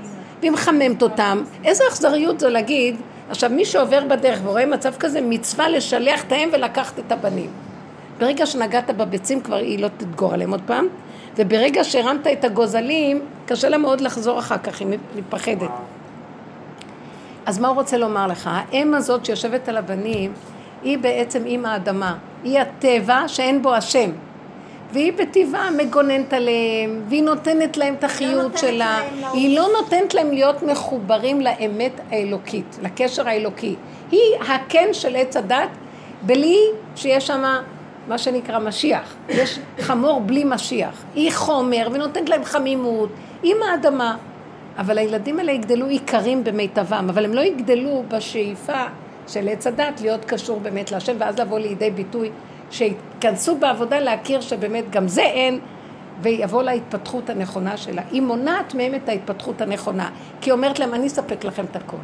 והיא מחממת אותם. איזו אכזריות זה להגיד, עכשיו מי שעובר בדרך ורואה מצב כזה, מצווה לשלח את האם ולקחת את הבנים. ברגע שנגעת בביצים כבר היא לא תדגור עליהם עוד פעם, וברגע שהרמת את הגוזלים, קשה לה מאוד לחזור אחר כך, היא מפחדת. אז מה הוא רוצה לומר לך? האם הזאת שיושבת על הבנים, היא בעצם אימא האדמה. היא הטבע שאין בו השם. והיא בטבעה מגוננת עליהם, והיא נותנת להם את החיות נותנת שלה. להם. היא לא נותנת להם להיות מחוברים לאמת האלוקית, לקשר האלוקי. היא הקן של עץ הדת, בלי שיש שם מה שנקרא משיח. יש חמור בלי משיח. היא חומר ונותנת להם חמימות. אימא האדמה. אבל הילדים האלה יגדלו עיקרים במיטבם, אבל הם לא יגדלו בשאיפה של עץ הדת להיות קשור באמת להשם, ואז לבוא לידי ביטוי, שיכנסו בעבודה להכיר שבאמת גם זה אין, ויבוא להתפתחות הנכונה שלה. היא מונעת מהם את ההתפתחות הנכונה, כי היא אומרת להם, אני אספק לכם את הכל.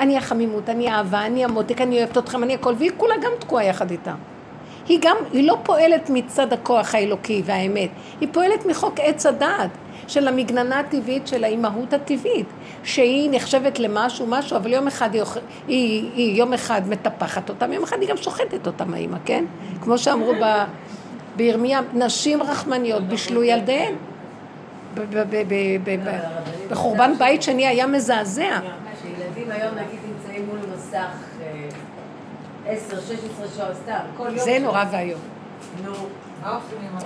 אני החמימות, אני האהבה, אני המותק, אני אוהבת אתכם, אני הכל, והיא כולה גם תקועה יחד איתם. היא גם, היא לא פועלת מצד הכוח האלוקי והאמת, היא פועלת מחוק עץ הדעת של המגננה הטבעית של האימהות הטבעית, שהיא נחשבת למשהו, משהו, אבל יום אחד היא, היא, היא יום אחד מטפחת אותם, יום אחד היא גם שוחטת אותם האימא, כן? כמו שאמרו ב, בירמיה, נשים רחמניות בישלו ילדיהן. בחורבן בית שני היה מזעזע. שילדים היום נגיד נמצאים מול מסך אה, 10, 16 שעות סתם, כל יום. זה נורא ואיום. נו.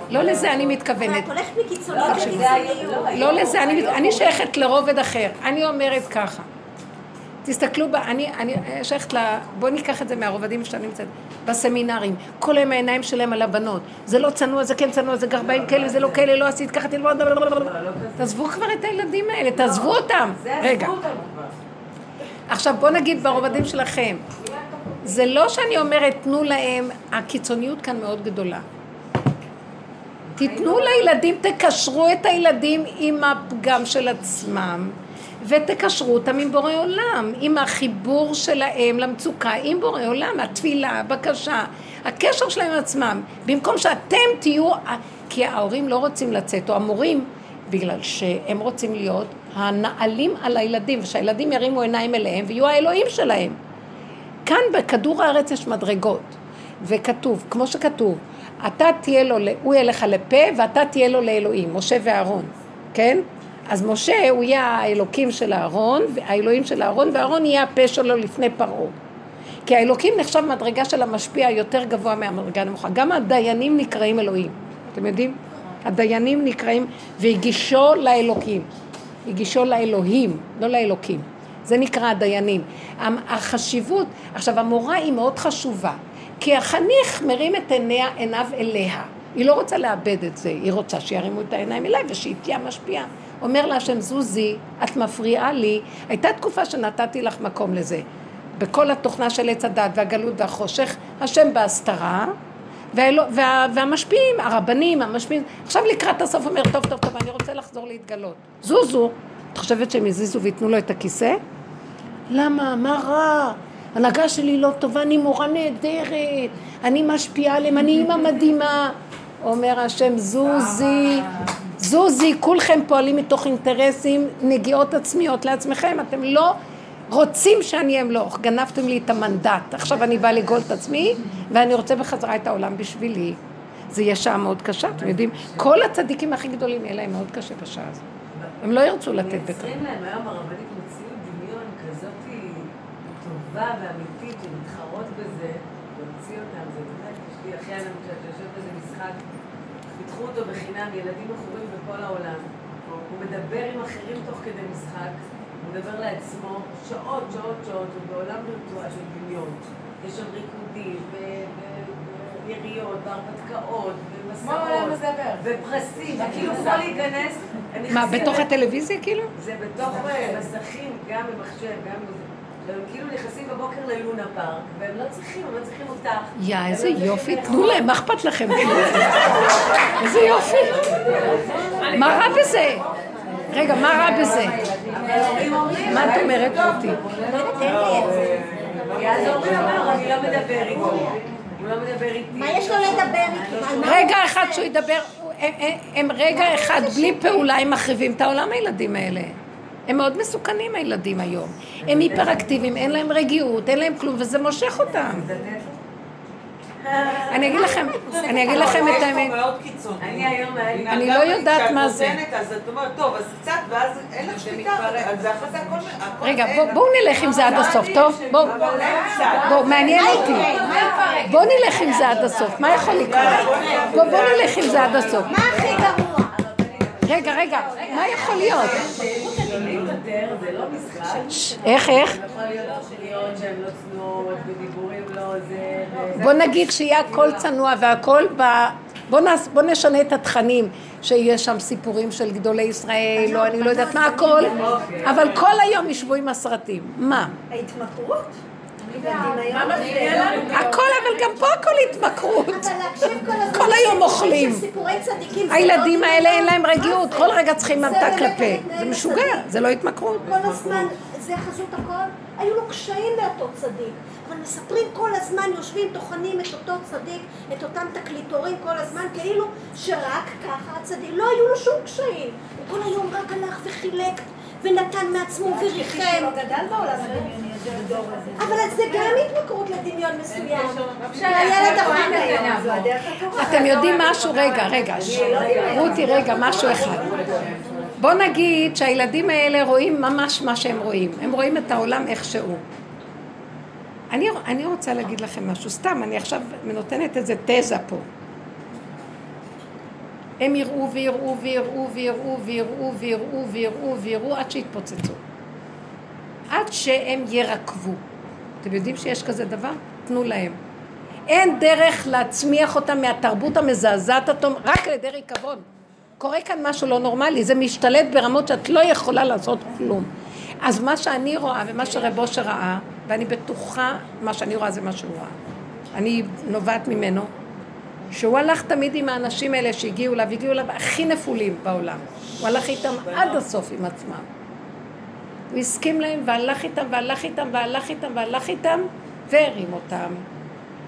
לא לזה אני מתכוונת. את הולכת מקיצוניות לא, לקיצוניות. לא, לא לזה, אני, אני שייכת לרובד אחר. אני אומרת ככה, תסתכלו, ב, אני, אני שייכת ל... בואו ניקח את זה מהרובדים שאני נמצאת, בסמינרים. כל היום העיניים שלהם על הבנות. זה לא צנוע, זה כן צנוע, זה גרביים כאלה, זה לא כאלה, לא עשית ככה, תלמוד... תעזבו כבר את הילדים האלה, תעזבו אותם. רגע. עכשיו בואו נגיד ברובדים שלכם. זה לא שאני אומרת, תנו להם, הקיצוניות כאן מאוד גדולה. תיתנו לילדים, תקשרו את הילדים עם הפגם של עצמם, ותקשרו אותם עם בורא עולם, עם החיבור שלהם למצוקה, עם בורא עולם, התפילה, הבקשה, הקשר שלהם עם עצמם. במקום שאתם תהיו, כי ההורים לא רוצים לצאת, או המורים, בגלל שהם רוצים להיות הנעלים על הילדים, ושהילדים ירימו עיניים אליהם ויהיו האלוהים שלהם. כאן בכדור הארץ יש מדרגות, וכתוב, כמו שכתוב, אתה תהיה לו, הוא יהיה לך לפה ואתה תהיה לו לאלוהים, משה ואהרון, כן? אז משה הוא יהיה האלוקים של אהרון, האלוהים של אהרון, ואהרון יהיה הפה שלו לפני פרעה. כי האלוקים נחשב מדרגה של המשפיע יותר גבוה מהמדרגה הנמוכה. גם הדיינים נקראים אלוהים. אתם יודעים? הדיינים נקראים, והגישו לאלוקים. הגישו לאלוהים, לא לאלוקים. זה נקרא הדיינים. החשיבות, עכשיו המורה היא מאוד חשובה, כי החניך מרים את עיניה, עיניו אליה. היא לא רוצה לאבד את זה, היא רוצה שירימו את העיניים אליי ושהיא תהיה משפיעה. אומר לה השם זוזי, את מפריעה לי. הייתה תקופה שנתתי לך מקום לזה. בכל התוכנה של עץ הדת והגלות והחושך, השם בהסתרה, והאלו, וה, והמשפיעים, הרבנים, המשפיעים, עכשיו לקראת הסוף אומר, טוב, טוב, טוב, אני רוצה לחזור להתגלות. זוזו. את חושבת שהם יזיזו וייתנו לו את הכיסא? למה? מה רע? הנהגה שלי לא טובה, אני מורה נהדרת, אני משפיעה עליהם, אני אימא מדהימה. אומר השם, זוזי, זוזי, כולכם פועלים מתוך אינטרסים, נגיעות עצמיות לעצמכם, אתם לא רוצים שאני אמלוך, גנבתם לי את המנדט, עכשיו אני באה לגאול את עצמי, ואני רוצה בחזרה את העולם בשבילי. זה יהיה שעה מאוד קשה, אתם יודעים, כל הצדיקים הכי גדולים יהיה להם מאוד קשה בשעה הזאת. הם לא ירצו לתת בטח. מייצרים להם היום כזאת טובה ואמיתית שמתחרות בזה, להוציא אותם, זה באמת, יש לי אחיין למשל שיושב בזה משחק, פיתחו אותו בחינם, ילדים מכורים בכל העולם. הוא מדבר עם אחרים תוך כדי משחק, הוא מדבר לעצמו שעות, שעות, שעות, הוא בעולם וירטואל של דמיון. יש שם ריקודים, ויריות, והרפתקאות, ומסעות, ופרסים, וכאילו כמו להיכנס מה, בתוך הטלוויזיה כאילו? זה בתוך מסכים, גם במחשב, גם והם כאילו נכנסים בבוקר ללונה פארק, והם לא צריכים, הם לא צריכים אותך. יא, איזה לא יופי, תנו להם, מה אכפת לכם? איזה יופי. מה רע בזה? רגע, מה רע בזה? מה את אומרת, רותי? יעזור לי אמר, אני לא מדבר איתו. הוא לא מדבר איתי. מה יש לו לדבר איתי? רגע אחד שהוא ידבר, הם רגע אחד, בלי פעולה, הם מחריבים את העולם הילדים האלה. הם מאוד מסוכנים הילדים היום. הם היפראקטיביים, אין להם רגיעות, אין להם כלום, וזה מושך אותם. אני אגיד לכם, אני אגיד לכם את האמת. אני היום, אני לא יודעת מה זה. אז את אומרת, טוב, אז קצת, ואז אין לך שליטה, אז אחרי זה הכל... רגע, בואו נלך עם זה עד הסוף, טוב? בואו, מעניין אותי. בואו נלך עם זה עד הסוף, מה יכול לקרות? בואו נלך עם זה עד הסוף. מה הכי גרוע? רגע, רגע, מה יכול להיות? איך, איך? בוא נגיד שיהיה הכל צנוע והכל ב... בוא, נשנה את התכנים, שיש שם סיפורים של גדולי ישראל, או אני לא יודעת מה הכל, אבל כל היום ישבו עם הסרטים. מה? ההתמכרות? הכל, אבל גם פה הכל התמכרות. כל היום אוכלים. הילדים האלה אין להם רגיעות, כל רגע צריכים ממתק לפה. זה משוגע, זה לא התמכרות. כל הזמן, זה חזות הכל, היו לו קשיים באותו צדיק. אבל מספרים כל הזמן, יושבים, טוחנים את אותו צדיק, את אותם תקליטורים כל הזמן, כאילו שרק ככה הצדיק, לא היו לו שום קשיים. הוא כל היום רק הלך וחילק ונתן מעצמו וריחם. אבל זה גם התמכרות לדמיון מסוים. הילד אתם יודעים משהו? רגע, רגע. רותי, רגע, משהו אחד. בוא נגיד שהילדים האלה רואים ממש מה שהם רואים. הם רואים את העולם איך שהוא. אני, אני רוצה להגיד לכם משהו, סתם, אני עכשיו נותנת איזה תזה פה. הם יראו ויראו ויראו ויראו ויראו ויראו ויראו ויראו עד שיתפוצצו. עד שהם ירקבו. אתם יודעים שיש כזה דבר? תנו להם. אין דרך להצמיח אותם מהתרבות המזעזעת רק על ידי ריקבון. קורה כאן משהו לא נורמלי, זה משתלט ברמות שאת לא יכולה לעשות כלום. אז מה שאני רואה ומה שרב אושר ראה, ואני בטוחה, מה שאני רואה זה מה שהוא ראה. אני נובעת ממנו, שהוא הלך תמיד עם האנשים האלה שהגיעו אליו, הגיעו אליו הכי נפולים בעולם. הוא הלך איתם עד הסוף עם עצמם. הוא הסכים להם והלך איתם והלך איתם והלך איתם והלך איתם והרים אותם.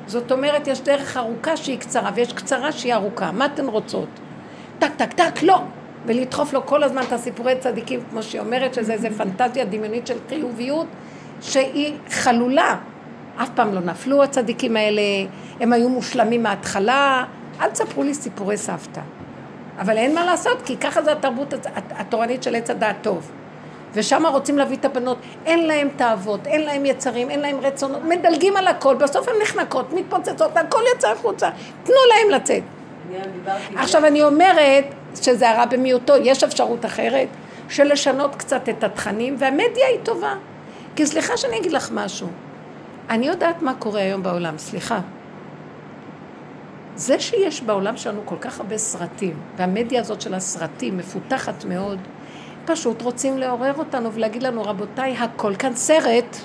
זאת אומרת, יש דרך ארוכה שהיא קצרה ויש קצרה שהיא ארוכה. מה אתן רוצות? טק, טק, טק, לא! ולדחוף לו כל הזמן את הסיפורי צדיקים, כמו שהיא אומרת, שזה איזה פנטזיה דמיונית של חיוביות, שהיא חלולה. אף פעם לא נפלו הצדיקים האלה, הם היו מושלמים מההתחלה. אל תספרו לי סיפורי סבתא. אבל אין מה לעשות, כי ככה זה התרבות התורנית של עץ הדעת טוב. ושם רוצים להביא את הבנות, אין להם תאוות, אין להם יצרים, אין להם רצונות, מדלגים על הכל, בסוף הן נחנקות, מתפוצצות, הכל יצא החוצה, תנו להם לצאת. עכשיו אני אומרת שזה הרע במיעוטו, יש אפשרות אחרת של לשנות קצת את התכנים, והמדיה היא טובה. כי סליחה שאני אגיד לך משהו, אני יודעת מה קורה היום בעולם, סליחה. זה שיש בעולם שלנו כל כך הרבה סרטים, והמדיה הזאת של הסרטים מפותחת מאוד, פשוט רוצים לעורר אותנו ולהגיד לנו, רבותיי, הכל כאן סרט.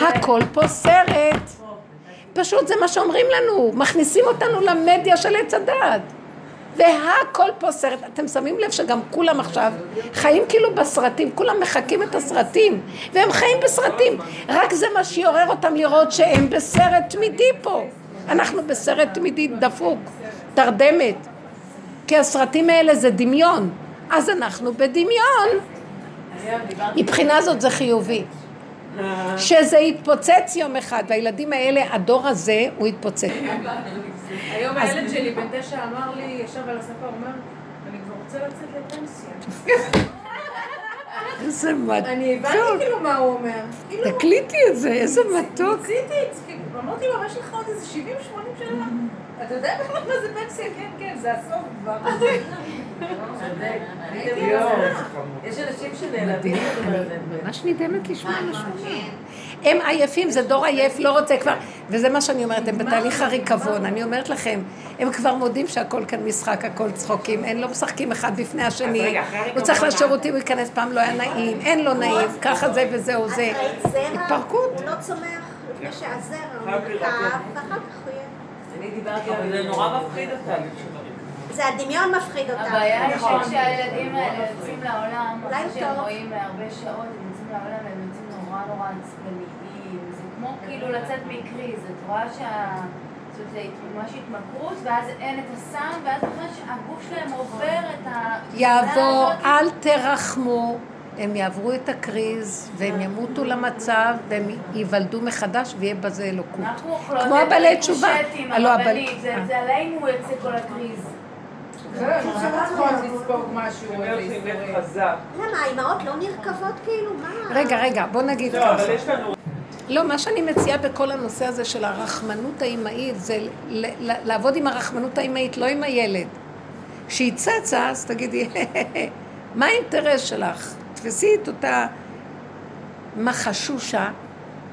הכל פה סרט. פשוט זה מה שאומרים לנו, מכניסים אותנו למדיה של עץ הדעת. והכל פה סרט. אתם שמים לב שגם כולם עכשיו חיים כאילו בסרטים, כולם מחקים את הסרטים, והם חיים בסרטים. רק זה מה שיעורר אותם לראות שהם בסרט תמידי פה. אנחנו בסרט תמידי דפוק, תרדמת. כי הסרטים האלה זה דמיון. אז אנחנו בדמיון. מבחינה זאת זה חיובי. שזה יתפוצץ יום אחד, והילדים האלה, הדור הזה, הוא יתפוצץ. היום הילד שלי בן תשע אמר לי, ישב על הספה, הוא אומר, אני כבר רוצה לצאת לפנסיה. איזה מתוק. אני הבנתי כאילו מה הוא אומר. כאילו, תקליטי את זה, איזה מתוק. ניסיתי, אמרתי לו, יש לך עוד איזה 70-80 שנה? אתה יודע בכלל מה זה פנסיה? כן, כן, זה הסוף כבר. יש אנשים שנעלבים. אני ממש נדהמת לשמוע משהו. הם עייפים, זה דור עייף, לא רוצה כבר, וזה מה שאני אומרת, הם בתהליך הריקבון, אני אומרת לכם, הם כבר מודים שהכל כאן משחק, הכל צחוקים, הם לא משחקים אחד בפני השני, הוא צריך לשירותים, הוא ייכנס, פעם לא היה נעים, אין לו נעים, ככה זה וזהו זה, התפרקות. הוא לא צומח לפני שהזרע הוא נרקב, ואחר כך הוא יהיה... אני דיברתי אבל זה על... נורא מפחיד הריקוד. זה הדמיון מפחיד אותם. הבעיה היא נכון. שכשהילדים האלה יוצאים לעולם, אולי אחרי שהם. רואים הרבה שעות, הם יוצאים לעולם והם יוצאים נורא נורא עצבניים. זה כמו כאילו לצאת מקריז, את רואה שה... זאת אומרת, זה ממש התמכרות, ואז אין את הסם, ואז ממש הגוף שלהם עובר את ה... יעבור, אל תרחמו, הם יעברו את הקריז, והם ימותו למצב, והם ייוולדו מחדש, ויהיה בזה אלוקות. אנחנו אוכלות כמו את הבעלי תשובה. הריקושטים, הלא הבעלי- הרבנית, זה זה עלינו יוצא כל הקריז. למה, האימהות לא נרקבות כאילו? מה? רגע, רגע, בוא נגיד לא, ככה. לא, מה שאני מציעה בכל הנושא הזה של הרחמנות האימהית, זה ל- ל- לעבוד עם הרחמנות האימהית, לא עם הילד. כשהיא צצה, אז תגידי, מה האינטרס שלך? תפסי את אותה מחשושה,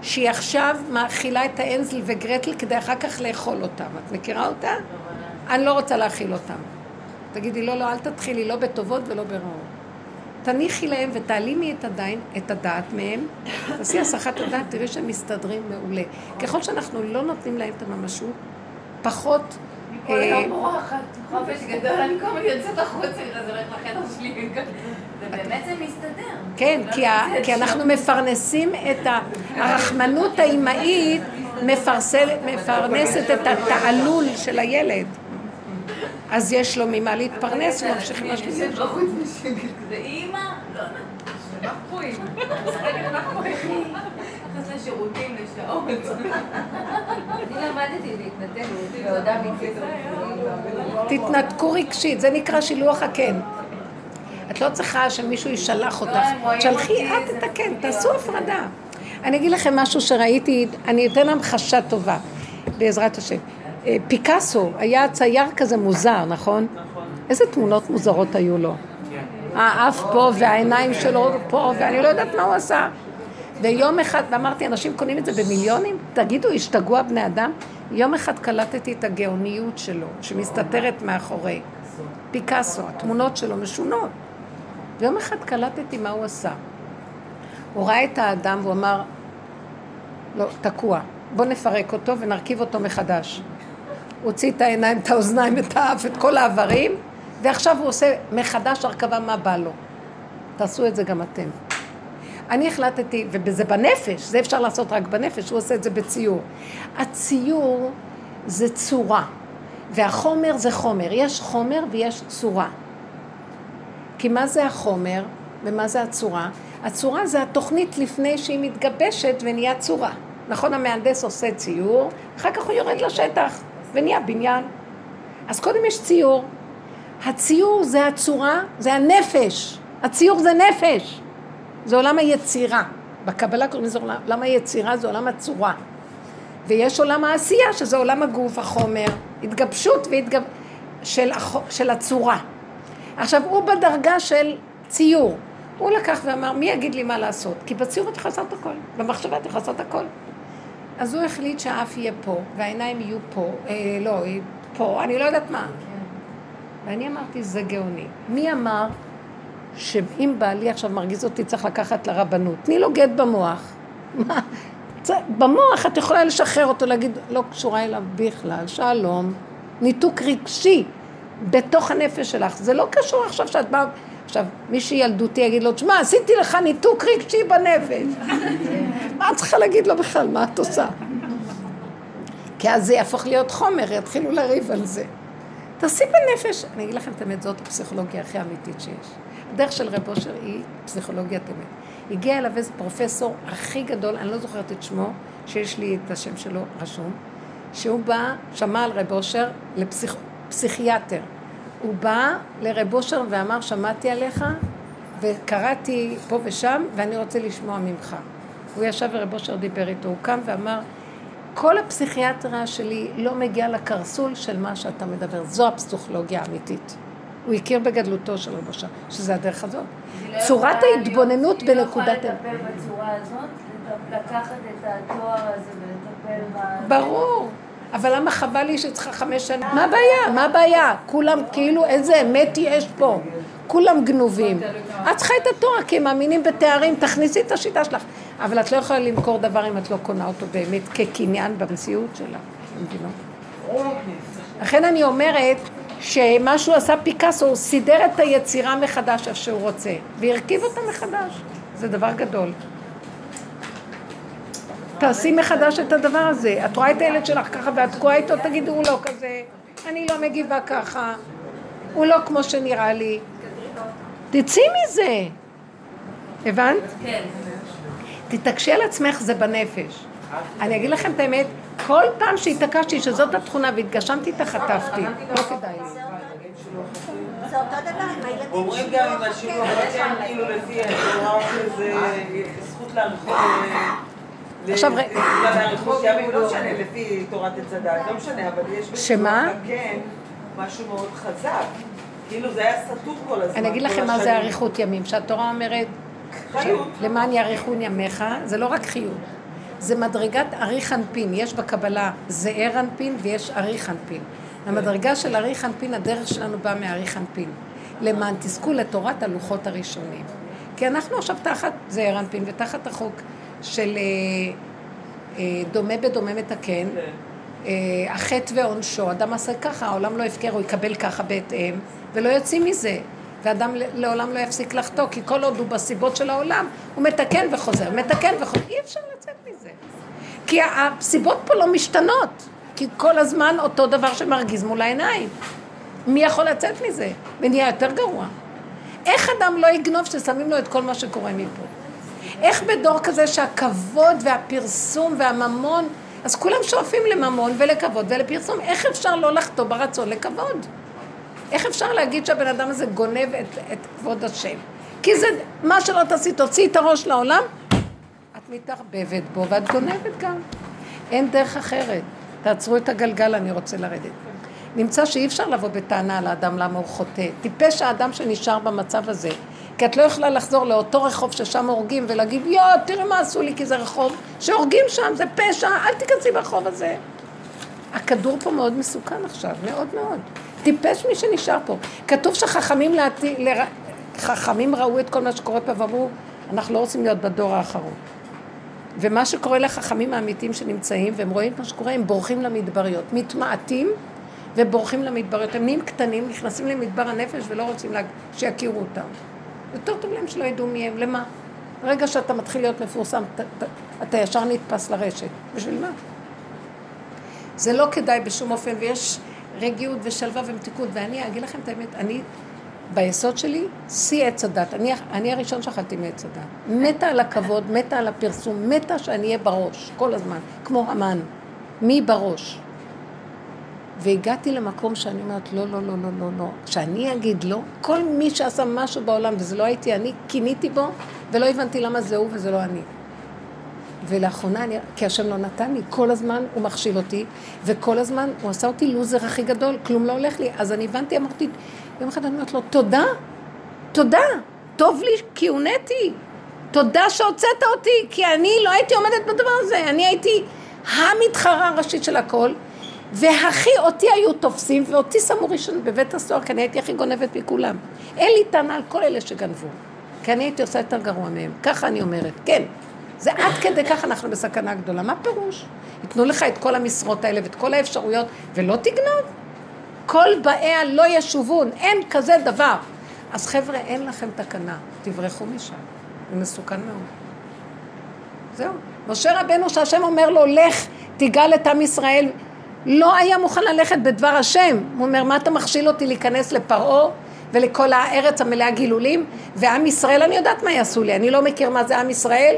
שהיא עכשיו מאכילה את האנזל וגרטל כדי אחר כך לאכול אותם. את מכירה אותה? אני לא רוצה להאכיל אותם. תגידי, לא, לא, אל תתחילי, לא בטובות ולא ברעות. תניחי להם ותעלימי את, הדין, את הדעת מהם, תעשי הסחת הדעת, תראי שהם מסתדרים מעולה. ככל שאנחנו לא נותנים להם את הממשות, פחות... כל אה, יום בורחת, חופש גדול, אני כל הזמן יוצאת החוצה, אז הולך לחדר שלי, ובאמת זה מסתדר. כן, לא כי, אנחנו מפרנסים את הרחמנות האימהית, מפרנסת את התעלול של הילד. אז יש לו ממה להתפרנס, ממשיכים אני להשלים. יוצאת בחוץ בשקט כזה, אימא, לא, לא? נכנס לשירותים לשעות. אני למדתי להתנתק בעודה מקטע. תתנתקו רגשית, זה נקרא שילוח הקן. את לא צריכה שמישהו ישלח אותך, הם רואים שלחי אותי, את את הקן, תעשו. הפרדה. אני אגיד לכם משהו שראיתי, אני אתן המחשה טובה, בעזרת השם. אה, פיקאסו היה צייר כזה מוזר, נכון? נכון. איזה תמונות מוזרות היו לו. האף פה והעיניים שלו פה, ואני לא יודעת מה הוא עשה. ויום אחד, ואמרתי, אנשים קונים את זה במיליונים? תגידו, השתגעו הבני אדם? יום אחד קלטתי את הגאוניות שלו, שמסתתרת מאחורי. פיקאסו, התמונות שלו משונות. ויום אחד קלטתי מה הוא עשה. הוא ראה את האדם והוא אמר, לא, תקוע, בוא נפרק אותו ונרכיב אותו מחדש. הוציא את העיניים, את האוזניים, את האף, את כל האיברים, ועכשיו הוא עושה מחדש הרכבה מה בא לו. תעשו את זה גם אתם. אני החלטתי, וזה בנפש, זה אפשר לעשות רק בנפש, הוא עושה את זה בציור. הציור זה צורה, והחומר זה חומר. יש חומר ויש צורה. כי מה זה החומר ומה זה הצורה? הצורה זה התוכנית לפני שהיא מתגבשת ונהיה צורה. נכון, המהנדס עושה ציור, אחר כך הוא יורד לשטח ונהיה בניין. אז קודם יש ציור. הציור זה הצורה, זה הנפש. הציור זה נפש. זה עולם היצירה. בקבלה קוראים לזה עולם היצירה, זה עולם הצורה. ויש עולם העשייה, שזה עולם הגוף, החומר, התגבשות והתגב... של, הח... של הצורה. עכשיו, הוא בדרגה של ציור. הוא לקח ואמר, מי יגיד לי מה לעשות? כי בציור אתה יכול לעשות הכל, במחשבה אתה יכול לעשות הכל. אז הוא החליט שהאף יהיה פה, והעיניים יהיו פה, אה, לא, פה, אני לא יודעת מה. ואני אמרתי, זה גאוני. מי אמר שאם בעלי עכשיו מרגיז אותי, צריך לקחת לרבנות? תני לו גט במוח. מה? במוח את יכולה לשחרר אותו, להגיד, לא קשורה אליו בכלל, שלום. ניתוק רגשי בתוך הנפש שלך. זה לא קשור עכשיו שאת באה... עכשיו, מי שילדותי יגיד לו, תשמע, עשיתי לך ניתוק רגשי בנפש. מה את צריכה להגיד לו בכלל? מה את עושה? כי אז זה יהפוך להיות חומר, יתחילו לריב על זה. תעשי בנפש, אני אגיד לכם את האמת, זאת הפסיכולוגיה הכי אמיתית שיש. הדרך של רב אושר היא פסיכולוגיית אמת. הגיע אליו איזה פרופסור הכי גדול, אני לא זוכרת את שמו, שיש לי את השם שלו רשום, שהוא בא, שמע על רב אושר לפסיכיאטר. הוא בא לרב אושר ואמר, שמעתי עליך, וקראתי פה ושם, ואני רוצה לשמוע ממך. הוא ישב ורב אושר דיבר איתו, הוא קם ואמר, כל הפסיכיאטריה שלי לא מגיעה לקרסול של מה שאתה מדבר. זו הפסיכולוגיה האמיתית. הוא הכיר בגדלותו של רב אושר, שזה הדרך הזאת. לא צורת ההתבוננות בנקודת... היא לא יכולה לטפל בצורה הזאת, לקחת את התואר הזה ולטפל ב... ברור. אבל למה חבל לי שצריכה חמש שנים? מה הבעיה? מה הבעיה? כולם כאילו, איזה אמת יש פה? כולם גנובים. את צריכה את התואר, כי הם מאמינים בתארים, תכניסי את השיטה שלך. אבל את לא יכולה למכור דבר אם את לא קונה אותו באמת כקניין במציאות שלה. לכן אני אומרת שמה שהוא עשה פיקאסו, הוא סידר את היצירה מחדש איך שהוא רוצה, והרכיב אותה מחדש. זה דבר גדול. תעשי מחדש את הדבר הזה. את רואה את הילד שלך ככה ואת תקועה איתו, תגידו, הוא לא כזה, אני לא מגיבה ככה, הוא לא כמו שנראה לי. תצאי מזה. הבנת? כן. תתעקשי על עצמך, זה בנפש. אני אגיד לכם את האמת, כל פעם שהתעקשתי שזאת התכונה והתגשמתי איתה חטפתי. לא כדאי. זה אותו דבר עם הילדים אומרים גם עם השילוב, כאילו לפי זה זכות לאריכות... עכשיו לאריכות ימים, לא משנה, לפי תורת עץ הדת, לא משנה, אבל יש... שמה? כן, משהו מאוד חזק. כאילו זה היה סתור כל הזמן. אני אגיד לכם מה זה אריכות ימים, שהתורה אומרת, חיות. למען יאריכון ימיך, זה לא רק חיות, זה מדרגת אריך אנפין, יש בקבלה זעיר אנפין ויש אריך אנפין. המדרגה של אריך אנפין, הדרך שלנו באה מאריך אנפין. למען תזכו לתורת הלוחות הראשונים. כי אנחנו עכשיו תחת זעיר אנפין ותחת החוק של אה, אה, דומה בדומה מתקן, אה, החטא ועונשו, אדם עשה ככה, העולם לא הפקר, הוא יקבל ככה בהתאם, ולא יוצאים מזה. ואדם לעולם לא יפסיק לחטוא, כי כל עוד הוא בסיבות של העולם, הוא מתקן וחוזר, מתקן וחוזר. אי אפשר לצאת מזה. כי הסיבות פה לא משתנות, כי כל הזמן אותו דבר שמרגיז מול העיניים. מי יכול לצאת מזה? ונהיה יותר גרוע. איך אדם לא יגנוב ששמים לו את כל מה שקורה מפה? איך בדור כזה שהכבוד והפרסום והממון, אז כולם שואפים לממון ולכבוד ולפרסום, איך אפשר לא לחטוא ברצון לכבוד? איך אפשר להגיד שהבן אדם הזה גונב את, את כבוד השם? כי זה, מה שלא תעשי, תוציאי את הראש לעולם, את מתערבבת בו ואת גונבת גם. אין דרך אחרת. תעצרו את הגלגל, אני רוצה לרדת. נמצא שאי אפשר לבוא בטענה על האדם למה הוא חוטא. טיפש האדם שנשאר במצב הזה. כי את לא יכולה לחזור לאותו רחוב ששם הורגים ולהגיד, יואו, תראי מה עשו לי, כי זה רחוב שהורגים שם, זה פשע, אל תיכנסי ברחוב הזה. הכדור פה מאוד מסוכן עכשיו, מאוד מאוד. טיפש מי שנשאר פה. כתוב שחכמים לעתי, ל... חכמים ראו את כל מה שקורה פה ואמרו, אנחנו לא רוצים להיות בדור האחרון. ומה שקורה לחכמים האמיתיים שנמצאים, והם רואים את מה שקורה, הם בורחים למדבריות. מתמעטים ובורחים למדבריות. הם נהיים קטנים, נכנסים למדבר הנפש ולא רוצים לה... שיכירו אותם. יותר טוב להם שלא ידעו מי הם, למה? ברגע שאתה מתחיל להיות מפורסם, ת, ת, אתה ישר נתפס לרשת. בשביל מה? זה לא כדאי בשום אופן, ויש רגיעות ושלווה ומתיקות, ואני אגיד לכם את האמת, אני ביסוד שלי, שיא עץ הדת. אני, אני הראשון שאכלתי מעץ הדת. מתה על הכבוד, מתה על הפרסום, מתה שאני אהיה בראש, כל הזמן, כמו המן. מי בראש? והגעתי למקום שאני אומרת, לא, לא, לא, לא, לא, לא. שאני אגיד לא, כל מי שעשה משהו בעולם, וזה לא הייתי אני, קיניתי בו, ולא הבנתי למה זה הוא וזה לא אני. ולאחרונה, אני, כי השם לא נתן לי, כל הזמן הוא מכשיל אותי, וכל הזמן הוא עשה אותי לוזר הכי גדול, כלום לא הולך לי. אז אני הבנתי, אמרתי, יום אחד אני אומרת לו, תודה, תודה, טוב לי כי הונאתי. תודה שהוצאת אותי, כי אני לא הייתי עומדת בדבר הזה, אני הייתי המתחרה הראשית של הכל, והכי אותי היו תופסים, ואותי שמו ראשון בבית הסוהר, כי אני הייתי הכי גונבת מכולם. אין לי טענה על כל אלה שגנבו, כי אני הייתי עושה יותר גרוע מהם. ככה אני אומרת, כן. זה עד כדי כך אנחנו בסכנה גדולה. מה פירוש? ייתנו לך את כל המשרות האלה ואת כל האפשרויות, ולא תגנוב. כל באיה לא ישובון, אין כזה דבר. אז חבר'ה, אין לכם תקנה, תברחו משם. זה מסוכן מאוד. זהו. משה רבנו שהשם אומר לו, לך, תיגל את עם ישראל, לא היה מוכן ללכת בדבר השם. הוא אומר, מה אתה מכשיל אותי להיכנס לפרעה ולכל הארץ המלאה גילולים? ועם ישראל, אני יודעת מה יעשו לי, אני לא מכיר מה זה עם ישראל.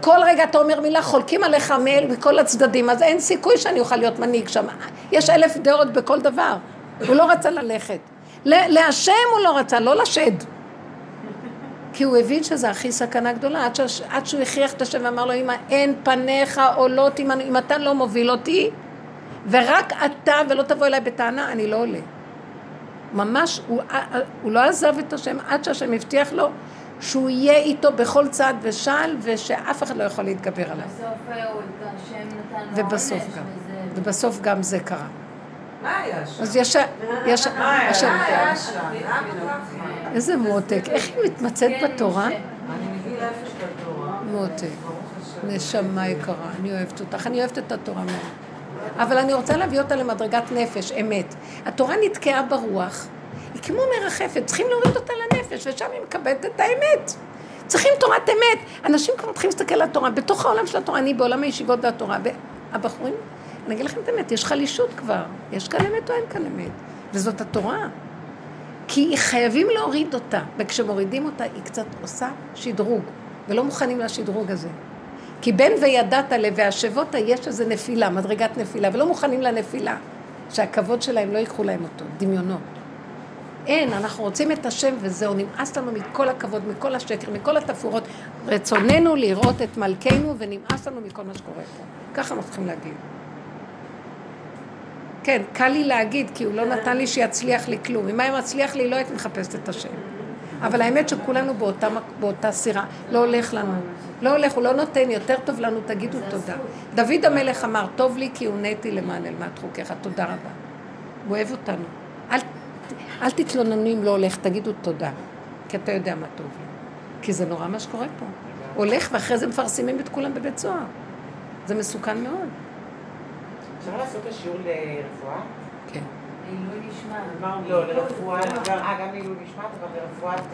כל רגע אתה אומר מילה, חולקים עליך מייל מכל הצדדים, אז אין סיכוי שאני אוכל להיות מנהיג שם. יש אלף דעות בכל דבר. הוא לא רצה ללכת. להשם הוא לא רצה, לא לשד. כי הוא הבין שזה הכי סכנה גדולה, עד, ש... עד שהוא הכריח את השם ואמר לו, אמא, אין פניך עולות, אם, אם אתה לא מוביל אותי, ורק אתה ולא תבוא אליי בטענה, אני לא עולה. ממש, הוא, הוא לא עזב את השם עד שהשם הבטיח לו שהוא יהיה איתו בכל צעד ושעל, ושאף אחד לא יכול להתגבר עליו. בסוף אה, הוא, השם נתן לו ובסוף עונש, גם, וזה- ובסוף גם זה קרה. מה היה שם? אז יש... יש מה היה שם? למה ככה? איזה מותק, איך היא מתמצאת כן, בתורה? מותק. נשמה יקרה, אני אוהבת אותך, אני אוהבת את התורה מאוד. אבל אני רוצה להביא אותה למדרגת נפש, אמת. התורה נתקעה ברוח, היא כמו מרחפת, צריכים להוריד אותה לנפש, ושם היא מקבלת את האמת. צריכים תורת אמת. אנשים כבר מתחילים להסתכל על התורה, בתוך העולם של התורה, אני בעולם הישיבות והתורה, והבחורים, אני אגיד לכם את האמת, יש חלישות כבר, יש כאן אמת או אין כאן אמת, וזאת התורה. כי חייבים להוריד אותה, וכשמורידים אותה היא קצת עושה שדרוג, ולא מוכנים לשדרוג הזה. כי בין וידעת ל"והשבות" יש איזו נפילה, מדרגת נפילה, ולא מוכנים לנפילה, שהכבוד שלהם לא ייקחו להם אותו, דמיונות. אין, אנחנו רוצים את השם וזהו, נמאס לנו מכל הכבוד, מכל השקר, מכל התפאורות. רצוננו לראות את מלכנו ונמאס לנו מכל מה שקורה פה. ככה אנחנו צריכים להגיד. כן, קל לי להגיד, כי הוא לא נתן לי שיצליח לי כלום. אם היה מצליח לי, לא הייתי מחפשת את השם. אבל האמת שכולנו באותה, באותה סירה. לא הולך לנו. לא הולך, הוא לא נותן, יותר טוב לנו, תגידו תודה. דוד המלך אמר, טוב לי כי הונאתי למען אלמד חוקיך, תודה רבה. הוא אוהב אותנו. אל, אל תתלוננו אם לא הולך, תגידו תודה. כי אתה יודע מה טוב לי. כי זה נורא מה שקורה פה. הולך ואחרי זה מפרסמים את כולם בבית סוהר. זה מסוכן מאוד. אפשר לעשות את השיעור לרפואה? לעילוי. לא, לרפואה, גם- אה, גם לעילוי נשמת, אבל לרפואת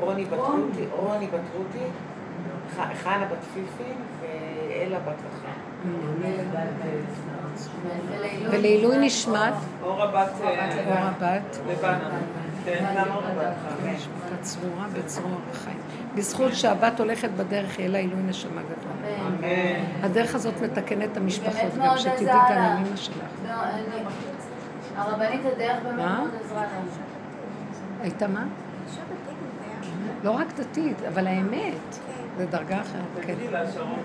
רוני בטרוטי, רוני בטרוטי, חנה בת פיפין ואלה בת רחל. ולעילוי נשמת, אה, הבת, לבנה. כן. בת צרורה בצרור החיים. בזכות שהבת הולכת בדרך, יהיה לה עילוי נשמה גדול. אמן. הדרך הזאת מתקנת את המשפחות, גם שתדעי גם אמא שלך. הרבנית הדרך באמת? מאוד עזרה לה. הייתה מה? לא רק דתית, אבל האמת, זה דרגה אחרת, כן. תגידי לה, שרון.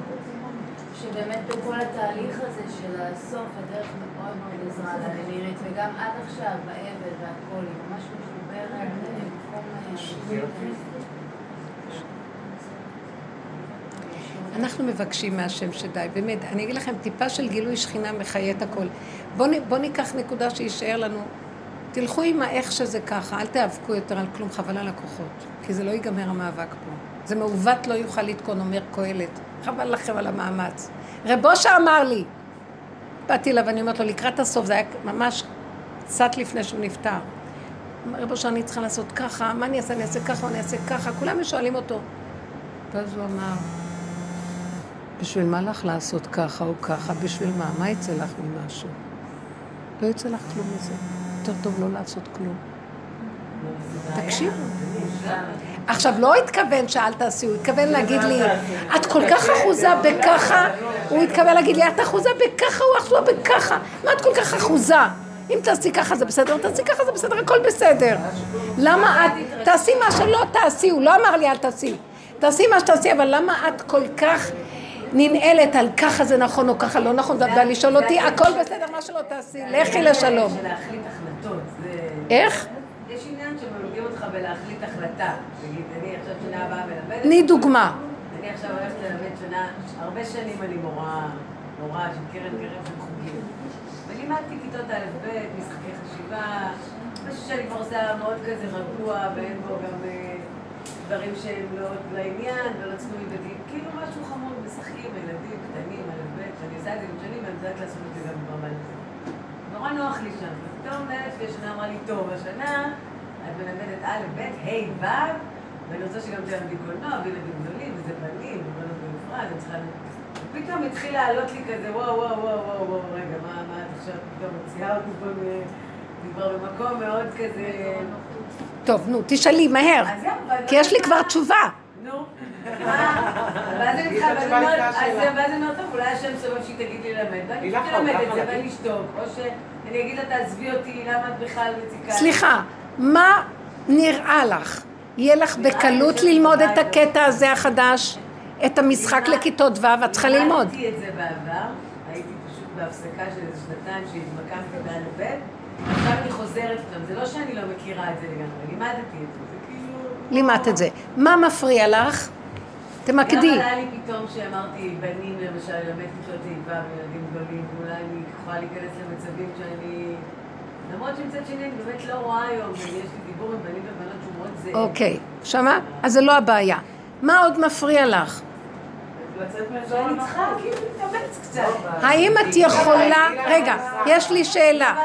שבאמת בכל התהליך הזה של הסוף, הדרך מאוד מאוד עזרה לה לנירית, וגם עד עכשיו, באבל והכל, היא ממש מחוברת למקום... אנחנו מבקשים מהשם שדי, באמת, אני אגיד לכם, טיפה של גילוי שכינה מחיה את הכל. בואו בוא ניקח נקודה שיישאר לנו. תלכו עם האיך שזה ככה, אל תיאבקו יותר על כלום, חבל על הכוחות, כי זה לא ייגמר המאבק פה. זה מעוות לא יוכל לתקון, אומר קהלת. חבל לכם על המאמץ. רב אושר אמר לי, באתי אליו ואני אומרת לו, לקראת הסוף, זה היה ממש קצת לפני שהוא נפטר. אמר, רב אושר, אני צריכה לעשות ככה, מה אני אעשה? אני אעשה ככה, אני אעשה ככה, כולם שואלים אותו. ואז הוא אמר, בשביל מה לך לעשות ככה או ככה? בשביל מה? מה יצא לך ממשהו? לא יצא לך כלום מזה. יותר טוב לא לעשות כלום. תקשיבו. עכשיו, לא התכוון שאל תעשי, הוא התכוון להגיד לי, את כל כך אחוזה בככה, הוא התכוון להגיד לי, את אחוזה בככה, הוא אחוזה בככה, מה את כל כך אחוזה? אם תעשי ככה זה בסדר, תעשי ככה זה בסדר, הכל בסדר. למה את, תעשי מה שלא תעשי, הוא לא אמר לי אל תעשי. תעשי מה שתעשי, אבל למה את כל כך ננעלת על ככה זה נכון או ככה לא נכון, ולשאול אותי, הכל בסדר, מה שלא תעשי, לכי לשלום. איך? יש עניין שמלמדים אותך בלהחליט החלטה. תגיד, אני עכשיו שנה הבאה מלמדת. תני דוגמה. אני עכשיו הולכת ללמד שנה, הרבה שנים אני מורה, מורה של קרן קרן של חוגים. ולימדתי כיתות א' ב', משחקי חשיבה, משהו שאני כבר עושה מאוד כזה רגוע, ואין בו גם אה, דברים שהם לא לעניין ולא צנועים בדין, כאילו משהו חמוד, משחקים, ילדים קטנים, א' ב', שאני עושה את זה עם שנים, ואני יודעת לעשות את זה גם ברמה. נורא נוח לי שם. ופתאום מנהלת שלי השנה אמרה לי, טוב, השנה את מלמדת א', ב', ה', ו', ואני רוצה שגם תלמדי קולנוע, וילדים גדולים, וזה בנים, ובנות בנפרד, אני צריכה... ופתאום התחיל לעלות לי כזה, וואו, וואו, וואו, וואו, וואו, רגע, מה, מה את עכשיו פתאום מוציאה אותי פה, אני כבר במקום מאוד כזה... טוב, נו, תשאלי, מהר. כי יש לי כבר תשובה. נו. מה? ואז אני אני אומרת, אני טוב, אולי השם סובב שהיא תגיד לי ללמד, פשוט אלמד את זה? ואני אשתוק, או שאני אגיד לה, תעזבי אותי, למה את בכלל מציקה? לי?" סליחה, מה נראה לך? יהיה לך בקלות ללמוד את הקטע הזה החדש? את המשחק לכיתות ו', את צריכה ללמוד. לימדתי את זה בעבר, הייתי פשוט בהפסקה של איזה שנתיים שהתמקמתי ב', עכשיו אני חוזרת איתם, זה לא שאני לא מכירה את זה לגמרי, לימדתי את זה, זה כאילו... לימדת את זה. מה מפריע לך? תמקדי. גם עלה לי פתאום שאמרתי, בנים למשל, ללמד כיתות איבה וילדים גדולים, ואולי אני יכולה להיכנס למצבים שאני... למרות שמצד שני אני באמת לא רואה היום, ויש לי דיבור עם בנים ובנות שאומרות זה... אוקיי, שמע? אז זה לא הבעיה. מה עוד מפריע לך? צריכה כאילו להתאמץ קצת. האם את יכולה... רגע, יש לי שאלה.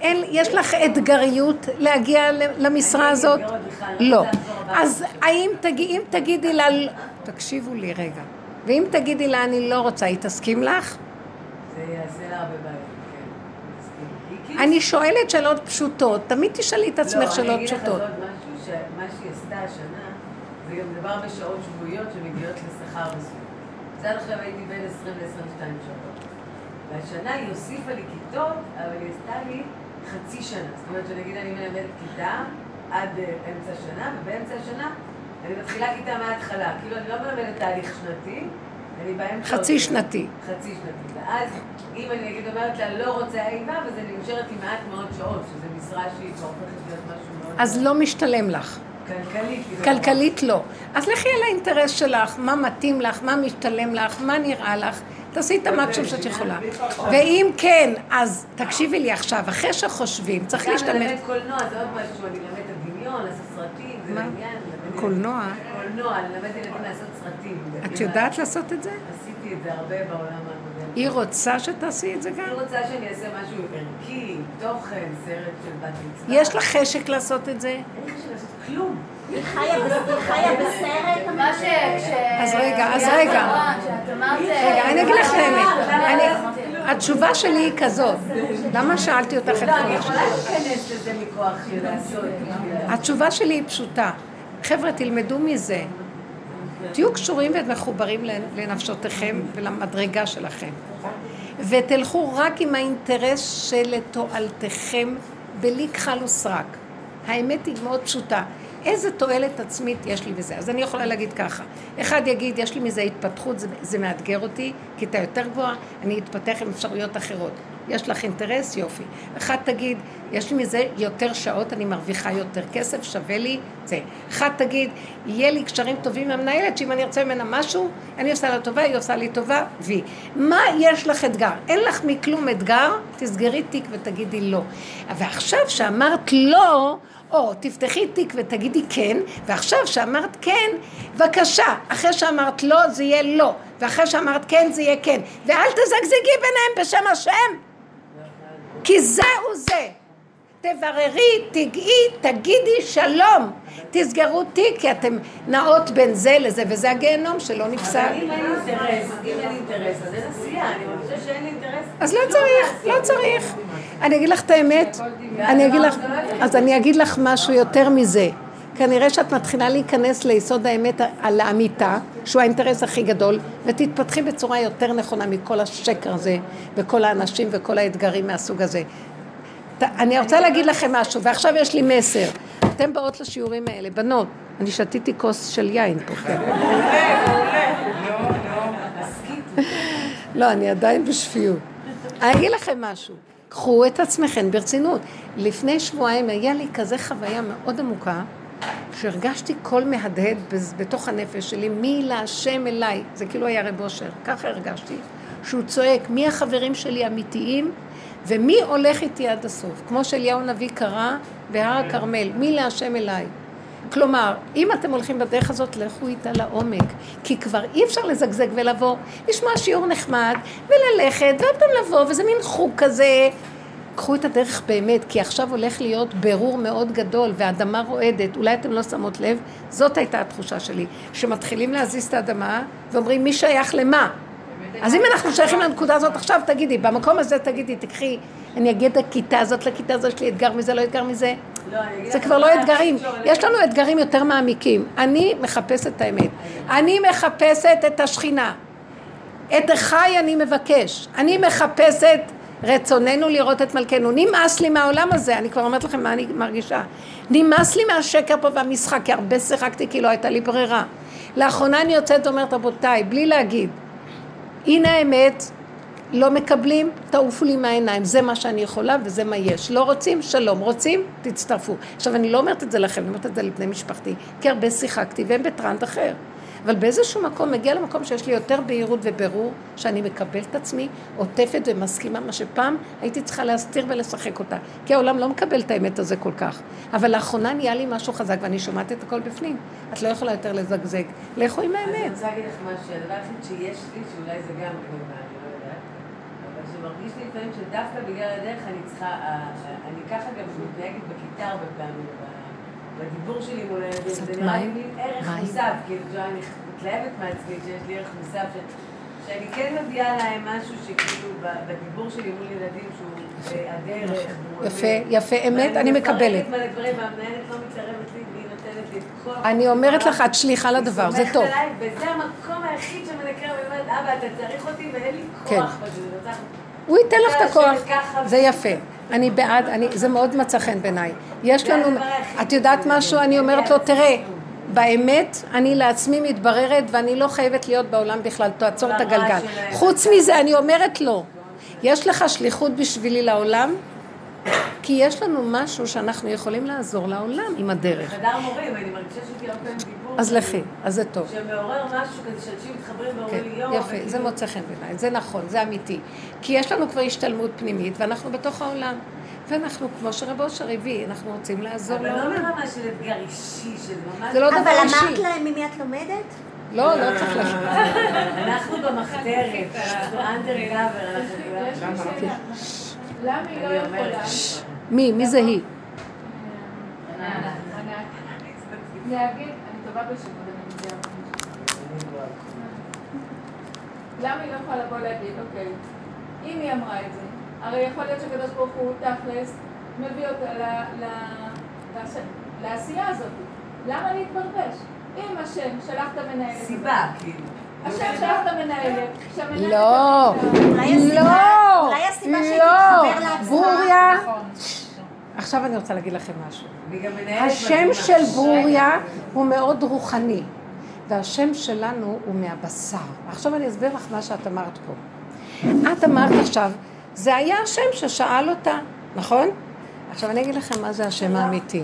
אין, יש לך אתגריות להגיע למשרה הזאת? לא. הביתה. אז האם תגיד, אם תגידי לה, תקשיבו לי רגע, ואם תגידי לה אני לא רוצה, היא תסכים לך? זה יעשה לה הרבה בעיות, כן. כאילו- אני שואלת שאלות פשוטות, תמיד תשאלי את עצמך לא, שאלות אני אגיד לך פשוטות. עוד משהו, שמה שהיא עשתה השנה, זה גם דבר בשעות שבועיות שמגיעות לשכר מסוים. אז עד עכשיו הייתי בין 20 ל-22 שעות. והשנה היא הוסיפה לי כיתות, אבל היא עשתה לי חצי שנה. זאת אומרת שנגיד אני מלמדת כיתה עד אה, אמצע שנה, ובאמצע השנה אני מתחילה כיתה מההתחלה. כאילו אני לא מלמדת תהליך שנתי, אני באמצע... חצי שנתי. חצי שנתי. ואז אם אני נגיד אומרת לה לא רוצה איבה, אז אני נשארת עם מעט מאוד שעות, שזו משרה שהיא כבר הופכת להיות משהו מאוד... אז לא משתלם לך. כלכלית. כאילו. כלכלית לא. אז לכי על האינטרס שלך, מה מתאים לך, מה משתלם לך, מה נראה לך, תעשי את המקסימום שאת יכולה. ואם כן, אז תקשיבי לי עכשיו, אחרי שחושבים, צריך גם להשתמש... ללמד קולנוע, זה עוד משהו, אני אלמד את הדמיון, לעשות סרטים, זה? לעניין. ללמד- קולנוע? קולנוע, אלמד ילדים לעשות סרטים. את יודעת לעשות את זה? עשיתי את זה הרבה בעולם הקודם. היא רוצה שתעשי את זה גם? אני רוצה שאני אעשה משהו ערכי, תוכן, סרט של בת מצווה. יש לך חשק לעשות את זה? אין לי חשק לעשות כלום. היא חיה בסרט? מה ש... אז רגע, אז רגע. רגע, אני אגיד לך את האמת. אני- התשובה שלי היא כזאת. למה שאלתי אותך את לא, כל אני השאלה? יכולה להיכנס לזה מכוח של התשובה שלי היא פשוטה. חבר'ה, תלמדו מזה. תהיו קשורים ומחוברים לנפשותיכם ולמדרגה שלכם. ותלכו רק עם האינטרס שלתועלתכם, בלי כחל וסרק. האמת היא מאוד פשוטה. איזה תועלת עצמית יש לי בזה? אז אני יכולה להגיד ככה, אחד יגיד, יש לי מזה התפתחות, זה, זה מאתגר אותי, כיתה יותר גבוהה, אני אתפתח עם אפשרויות אחרות. יש לך אינטרס? יופי. אחד תגיד, יש לי מזה יותר שעות, אני מרוויחה יותר כסף, שווה לי זה. אחד תגיד, יהיה לי קשרים טובים עם המנהלת, שאם אני ארצה ממנה משהו, אני עושה לה טובה, היא עושה לי טובה, וי. מה יש לך אתגר? אין לך מכלום אתגר, תסגרי תיק ותגידי לא. ועכשיו שאמרת לא, או תפתחי תיק ותגידי כן, ועכשיו שאמרת כן, בבקשה, אחרי שאמרת לא זה יהיה לא, ואחרי שאמרת כן זה יהיה כן, ואל תזגזגי ביניהם בשם השם, כי זהו זה. תבררי, תגעי, תגידי שלום. תסגרו תיק, כי אתם נעות בין זה לזה, וזה הגיהנום שלא נפסק. אבל אם אין אינטרס, אם אין אינטרס, אז אין עשייה. אני מרגישה שאין אינטרס. אז לא צריך, לא צריך. אני אגיד לך את האמת, אני אגיד לך, אז אני אגיד לך משהו יותר מזה. כנראה שאת מתחילה להיכנס ליסוד האמת על האמיתה, שהוא האינטרס הכי גדול, ותתפתחי בצורה יותר נכונה מכל השקר הזה, וכל האנשים וכל האתגרים מהסוג הזה. אני רוצה להגיד לכם משהו, ועכשיו יש לי מסר. אתם באות לשיעורים האלה, בנות, אני שתיתי כוס של יין פה, כן. לא, אני עדיין בשפיות. אני אגיד לכם משהו, קחו את עצמכם ברצינות. לפני שבועיים היה לי כזה חוויה מאוד עמוקה, שהרגשתי קול מהדהד בתוך הנפש שלי, מי להשם אליי, זה כאילו היה רב אושר, ככה הרגשתי, שהוא צועק, מי החברים שלי אמיתיים ומי הולך איתי עד הסוף, כמו שאליהו הנביא קרא בהר הכרמל, מי להשם אליי. כלומר, אם אתם הולכים בדרך הזאת, לכו איתה לעומק. כי כבר אי אפשר לזגזג ולבוא, לשמוע שיעור נחמד, וללכת, ועוד פעם לבוא, וזה מין חוג כזה. קחו את הדרך באמת, כי עכשיו הולך להיות ברור מאוד גדול, והאדמה רועדת, אולי אתם לא שמות לב, זאת הייתה התחושה שלי, שמתחילים להזיז את האדמה, ואומרים מי שייך למה. אז אם אנחנו שייכים לנקודה הזאת, עכשיו תגידי, במקום הזה תגידי, תקחי, אני אגיד את הכיתה הזאת לכיתה הזאת, יש לי אתגר מזה, לא אתגר מזה. לא, זה כבר לא אתגרים, יש לנו אתגרים יותר מעמיקים. אני מחפשת את האמת. אני מחפשת את השכינה. את החי אני מבקש. אני מחפשת רצוננו לראות את מלכנו. נמאס לי מהעולם הזה, אני כבר אומרת לכם מה אני מרגישה. נמאס לי מהשקר פה והמשחק, כי הרבה שיחקתי כי לא הייתה לי ברירה. לאחרונה אני יוצאת ואומרת, רבותיי, בלי להגיד, הנה האמת, לא מקבלים, תעופו לי מהעיניים, זה מה שאני יכולה וזה מה יש. לא רוצים, שלום, רוצים, תצטרפו. עכשיו, אני לא אומרת את זה לכם, אני אומרת את זה לבני משפחתי, כי הרבה שיחקתי והם בטראנט אחר. אבל באיזשהו מקום, מגיע למקום שיש לי יותר בהירות ובירור, שאני מקבל את עצמי, עוטפת ומסכימה, מה שפעם הייתי צריכה להסתיר ולשחק אותה. כי העולם לא מקבל את האמת הזה כל כך. אבל לאחרונה נהיה לי משהו חזק, ואני שומעת את הכל בפנים. את לא יכולה יותר לזגזג. לכו עם האמת. אני רוצה להגיד לך משהו, הדבר היחיד שיש לי, שאולי זה גם שמרגיש לי לפעמים שדווקא בגלל הדרך אני צריכה, אה, אני ככה גם מתנהגת בכיתה הרבה פעמים, בדיבור שלי מול הילדים, זה נראה לי ערך מוסף, כאילו, אני מתלהבת מעצמי שיש לי ערך מוסף, שאני כן מביאה להם משהו שכאילו בדיבור שלי מול ילדים שהוא אה, הדרך. יפה, יפה, אמת, אני מקבלת. והמנהלת לא מתערבת לי, והיא נותנת לי. אני אומרת לך, את שליחה לדבר, זה טוב. וזה המקום היחיד שמנקר ואומרת, אבא, אתה צריך אותי ואין לי כן. כוח בזה. הוא ייתן לך את הכוח, זה יפה. אני בעד, אני, זה מאוד מצא חן בעיניי. יש לנו, את יודעת משהו? אני אומרת לו, תראה, באמת, אני לעצמי מתבררת ואני לא חייבת להיות בעולם בכלל, תעצור את הגלגל. חוץ מזה, אני אומרת לו, יש לך שליחות בשבילי לעולם? כי יש לנו משהו שאנחנו יכולים לעזור לעולם עם הדרך. חדר מורים, אני מרגישה שתהיה הרבה דיבור. אז לכי, אז זה טוב. שמעורר משהו כזה שאנשים מתחברים ואומרים לי יום. יפה, זה מוצא חן בעיניי, זה נכון, זה אמיתי. כי יש לנו כבר השתלמות פנימית ואנחנו בתוך העולם. ואנחנו, כמו שרב אושר הביא, אנחנו רוצים לעזור לעולם. אבל לא ברמה של אתגר אישי, של ממש... זה לא דבר אישי. אבל אמרת להם ממי את לומדת? לא, לא צריך להגיד. אנחנו במחתרת, אנחנו אנדר גאבר. למה היא לא יכולה? מי? מי זה היא? להגיד, אני טובה בשמות, אני מציעה למה היא לא יכולה לבוא להגיד, אוקיי, אם היא אמרה את זה, הרי יכול להיות שקדוש ברוך הוא תכלס מביא אותה לעשייה הזאת. למה להתברבש? אם השם שלח את המנהלת... סיבה, כאילו. לא, לא, לא, בוריה... עכשיו אני רוצה להגיד לכם משהו. השם של ברוריה הוא מאוד רוחני, והשם שלנו הוא מהבשר. עכשיו אני אסביר לך מה שאת אמרת פה. את אמרת עכשיו, זה היה השם ששאל אותה, נכון? עכשיו אני אגיד לכם מה זה השם האמיתי.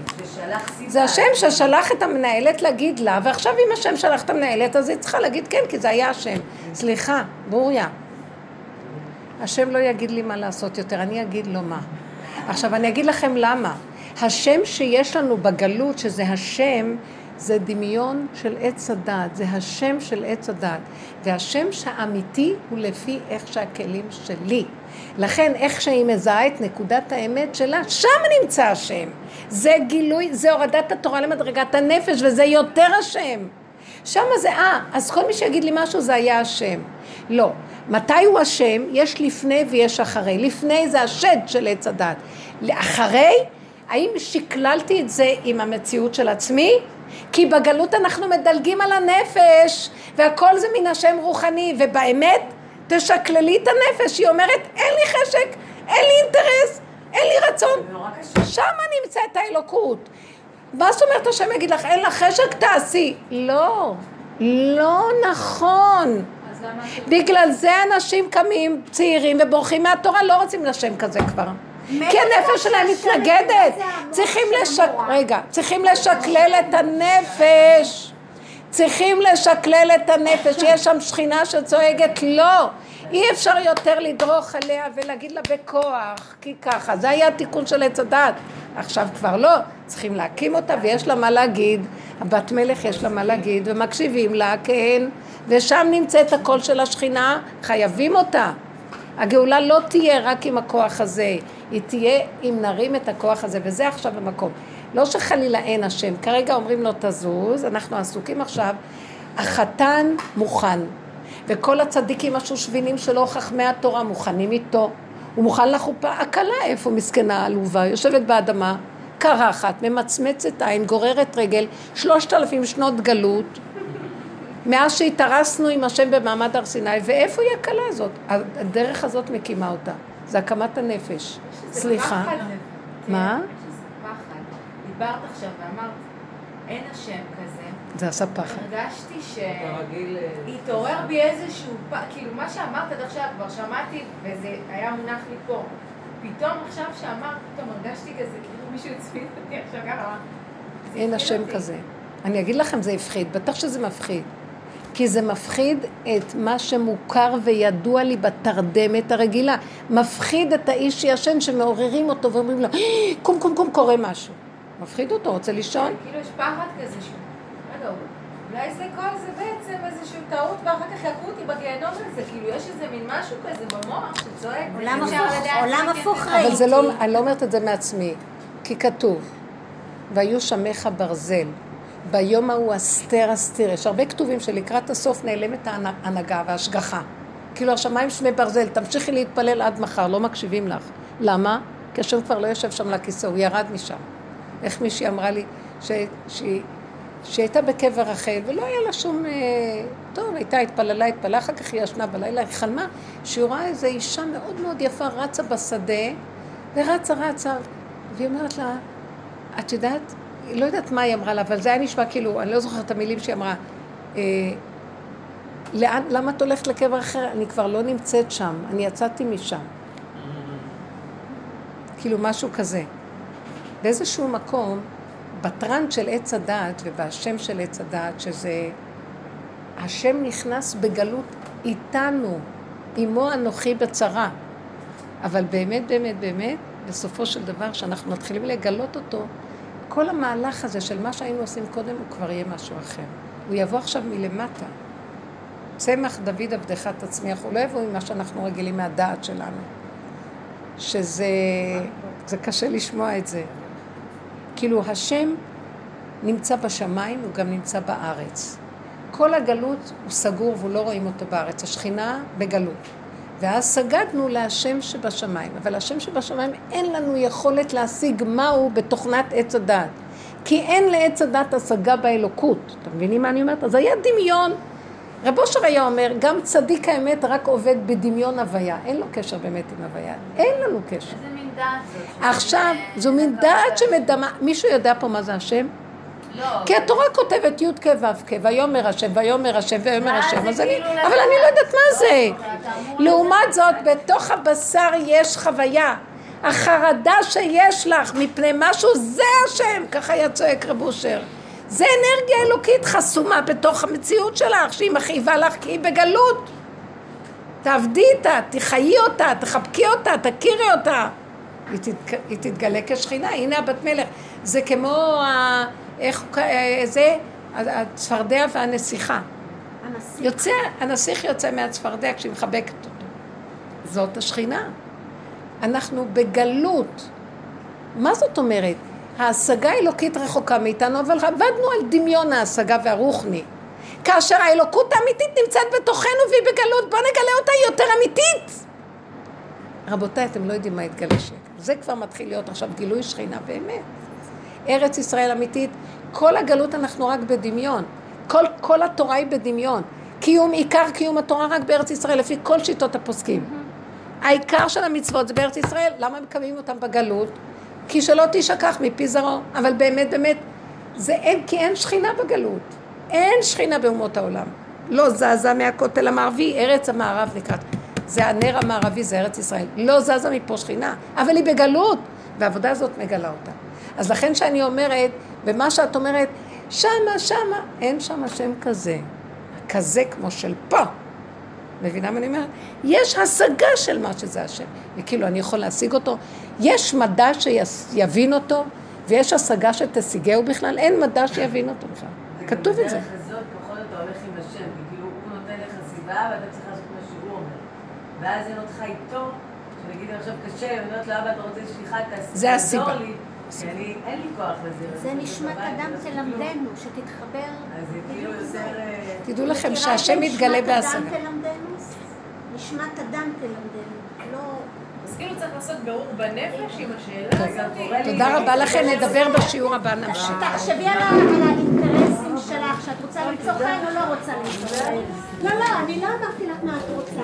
זה השם ששלח את המנהלת להגיד לה, ועכשיו אם השם שלח את המנהלת, אז היא צריכה להגיד כן, כי זה היה השם. סליחה, ברוריה. השם לא יגיד לי מה לעשות יותר, אני אגיד לו מה. עכשיו אני אגיד לכם למה. השם שיש לנו בגלות, שזה השם, זה דמיון של עץ הדת, זה השם של עץ הדת. והשם האמיתי הוא לפי איך שהכלים שלי. לכן איך שהיא מזהה את נקודת האמת שלה, שם נמצא השם. זה גילוי, זה הורדת התורה למדרגת הנפש, וזה יותר השם. שם זה, אה, אז כל מי שיגיד לי משהו זה היה השם. לא. מתי הוא השם? יש לפני ויש אחרי. לפני זה השד של עץ הדת. לאחרי, האם שקללתי את זה עם המציאות של עצמי? כי בגלות אנחנו מדלגים על הנפש, והכל זה מן השם רוחני, ובאמת, תשקללי את הנפש, היא אומרת, אין לי חשק, אין לי אינטרס, אין לי רצון. שם נמצאת האלוקות. מה זאת אומרת השם יגיד לך, אין לך חשק תעשי? לא, לא נכון. בגלל זה אנשים קמים צעירים ובורחים מהתורה, לא רוצים לשם כזה כבר. כי הנפש שלהם מתנגדת. צריכים לשק... רגע, צריכים לשקלל את הנפש. צריכים לשקלל את הנפש. יש שם שכינה שצועקת לא. אי אפשר יותר לדרוך עליה ולהגיד לה בכוח, כי ככה. זה היה התיקון של עץ הדת. עכשיו כבר לא, צריכים להקים אותה ויש לה מה להגיד. הבת מלך יש לה מה להגיד ומקשיבים לה, כן, ושם נמצאת הקול של השכינה, חייבים אותה. הגאולה לא תהיה רק עם הכוח הזה, היא תהיה אם נרים את הכוח הזה, וזה עכשיו המקום. לא שחלילה אין השם, כרגע אומרים לו תזוז, אנחנו עסוקים עכשיו, החתן מוכן, וכל הצדיקים השושבינים שלו, חכמי התורה, מוכנים איתו. הוא מוכן לחופה, הכלה איפה מסכנה עלובה, יושבת באדמה, קרחת, ממצמצת עין, גוררת רגל, שלושת אלפים שנות גלות, מאז שהתארסנו עם השם במעמד הר סיני, ואיפה היא הכלה הזאת? הדרך הזאת מקימה אותה, זה הקמת הנפש. סליחה. מה? דיברת עכשיו ואמרת, אין השם כזה. זה עשה פחד. הרגשתי שהתעורר בי איזשהו, כאילו מה שאמרת עד עכשיו כבר שמעתי וזה היה מונח לי פה. פתאום עכשיו שאמרת, פתאום הרגשתי כזה, כאילו מישהו הצפיד אותי עכשיו ככה. אין השם כזה. אני אגיד לכם, זה הפחיד, בטח שזה מפחיד. כי זה מפחיד את מה שמוכר וידוע לי בתרדמת הרגילה. מפחיד את האיש שישן שמעוררים אותו ואומרים לו, קום קום קום קורה משהו. מפחיד אותו, רוצה לישון? כאילו יש פחד כזה שהוא, רגע, אולי זה כל זה בעצם איזושהי טעות ואחר כך יכו אותי בגיהנום הזה, כאילו יש איזה מין משהו כזה במוח שצועק. עולם הפוך, עולם הפוך ראיתי. אבל זה לא, אני לא אומרת את זה מעצמי, כי כתוב, והיו שמך ברזל. ביום ההוא אסתר אסתיר. יש הרבה כתובים שלקראת הסוף נעלמת ההנהגה וההשגחה. כאילו השמיים שמי ברזל, תמשיכי להתפלל עד מחר, לא מקשיבים לך. למה? כי השם כבר לא יושב שם לכיסא, הוא ירד משם. איך מישהי אמרה לי שהיא, שהיא הייתה בקבר רחל ולא היה לה שום... אה, טוב, הייתה, התפללה, התפללה, אחר כך היא ישנה בלילה, היא חלמה שהיא רואה איזו אישה מאוד מאוד יפה רצה בשדה ורצה רצה והיא אומרת לה, את יודעת, היא לא יודעת מה היא אמרה לה, אבל זה היה נשמע כאילו, אני לא זוכרת את המילים שהיא אמרה. אה, לאן, למה את הולכת לקבר אחר? אני כבר לא נמצאת שם, אני יצאתי משם. כאילו משהו כזה. באיזשהו מקום, בטרנד של עץ הדת ובשם של עץ הדת, שזה... השם נכנס בגלות איתנו, עמו אנוכי בצרה. אבל באמת, באמת, באמת, בסופו של דבר, כשאנחנו מתחילים לגלות אותו, כל המהלך הזה של מה שהיינו עושים קודם, הוא כבר יהיה משהו אחר. הוא יבוא עכשיו מלמטה. צמח דוד עבדך תצמיח, הוא לא יבוא ממה שאנחנו רגילים מהדעת שלנו. שזה... זה קשה לשמוע את זה. כאילו השם נמצא בשמיים, הוא גם נמצא בארץ. כל הגלות הוא סגור והוא לא רואים אותו בארץ. השכינה בגלות. ואז סגדנו להשם שבשמיים. אבל השם שבשמיים אין לנו יכולת להשיג מהו בתוכנת עץ הדת. כי אין לעץ הדת השגה באלוקות. אתם מבינים מה אני אומרת? אז היה דמיון. רב אושר היה אומר, גם צדיק האמת רק עובד בדמיון הוויה. אין לו קשר באמת עם הוויה. אין לנו קשר. איזה מין דעת זאת? עכשיו, זו מין דעת שמדמה... מישהו יודע פה מה זה השם? לא. כי התורה כותבת י' כ' ו' כ', ויאמר השם, ויאמר השם, ויאמר השם, אז אני, כאילו אבל אני לא יודעת מה זה. לעומת זאת, בתוך הבשר יש חוויה. החרדה שיש לך מפני משהו, זה השם, ככה היה צועק רב אושר. זה אנרגיה אלוקית חסומה בתוך המציאות שלך, שהיא מכאיבה לך כי היא בגלות. תעבדי איתה, תחיי אותה, תחבקי אותה, תכירי אותה. היא, תתג... היא תתגלה כשכינה, הנה הבת מלך. זה כמו ה... איך זה, הצפרדע והנסיכה. הנסיך. יוצא, הנסיך יוצא מהצפרדע כשהיא מחבקת אותו. זאת השכינה. אנחנו בגלות. מה זאת אומרת? ההשגה האלוקית רחוקה מאיתנו, אבל עבדנו על דמיון ההשגה והרוחני. כאשר האלוקות האמיתית נמצאת בתוכנו והיא בגלות, בואו נגלה אותה יותר אמיתית. רבותיי, אתם לא יודעים מה יתגלה שם. זה כבר מתחיל להיות עכשיו גילוי שכינה באמת. ארץ ישראל אמיתית, כל הגלות אנחנו רק בדמיון. כל, כל התורה היא בדמיון. קיום, עיקר קיום התורה רק בארץ ישראל, לפי כל שיטות הפוסקים. העיקר של המצוות זה בארץ ישראל, למה מקיימים אותם בגלות? כי שלא תשכח מפי זרעו, אבל באמת באמת, זה אין, כי אין שכינה בגלות, אין שכינה באומות העולם. לא זזה מהכותל המערבי, ארץ המערב נקראת. זה הנר המערבי, זה ארץ ישראל. לא זזה מפה שכינה, אבל היא בגלות, והעבודה הזאת מגלה אותה. אז לכן שאני אומרת, ומה שאת אומרת, שמה, שמה, אין שם השם כזה. כזה כמו של פה. מבינה מה אני אומרת? יש השגה של מה שזה השם. וכאילו, אני יכול להשיג אותו. יש מדע שיבין אותו, ויש השגה שתשיגהו בכלל, אין מדע שיבין אותו בכלל. כתוב את זה. בדרך הזאת, פחות אתה הולך עם השם, כי כאילו הוא נותן לך סיבה, ואתה צריך לעשות מה שהוא אומר. ואז אין אותך איתו, שנגיד עכשיו קשה, אני אומרת לו, אבא, אתה רוצה שליחה, זה הסיבה. תעזור לי. כי אני, אין לי כוח לזה. זה נשמת אדם תלמדנו, שתתחבר. אז זה כאילו יותר... אה, תדעו לכם שהשם מתגלה נשמת אדם בהשגה. נשמת אדם תלמדנו. לא... אז כאילו צריך לעשות ברור בנפש עם השאלה הזאת. תודה רבה לכם, נדבר בשיעור הבא, נמשיך. תחשבי על האינטרסים שלך, שאת רוצה למצוא חן או לא רוצה למצוא חן. לא, לא, אני לא אמרתי לך מה את רוצה.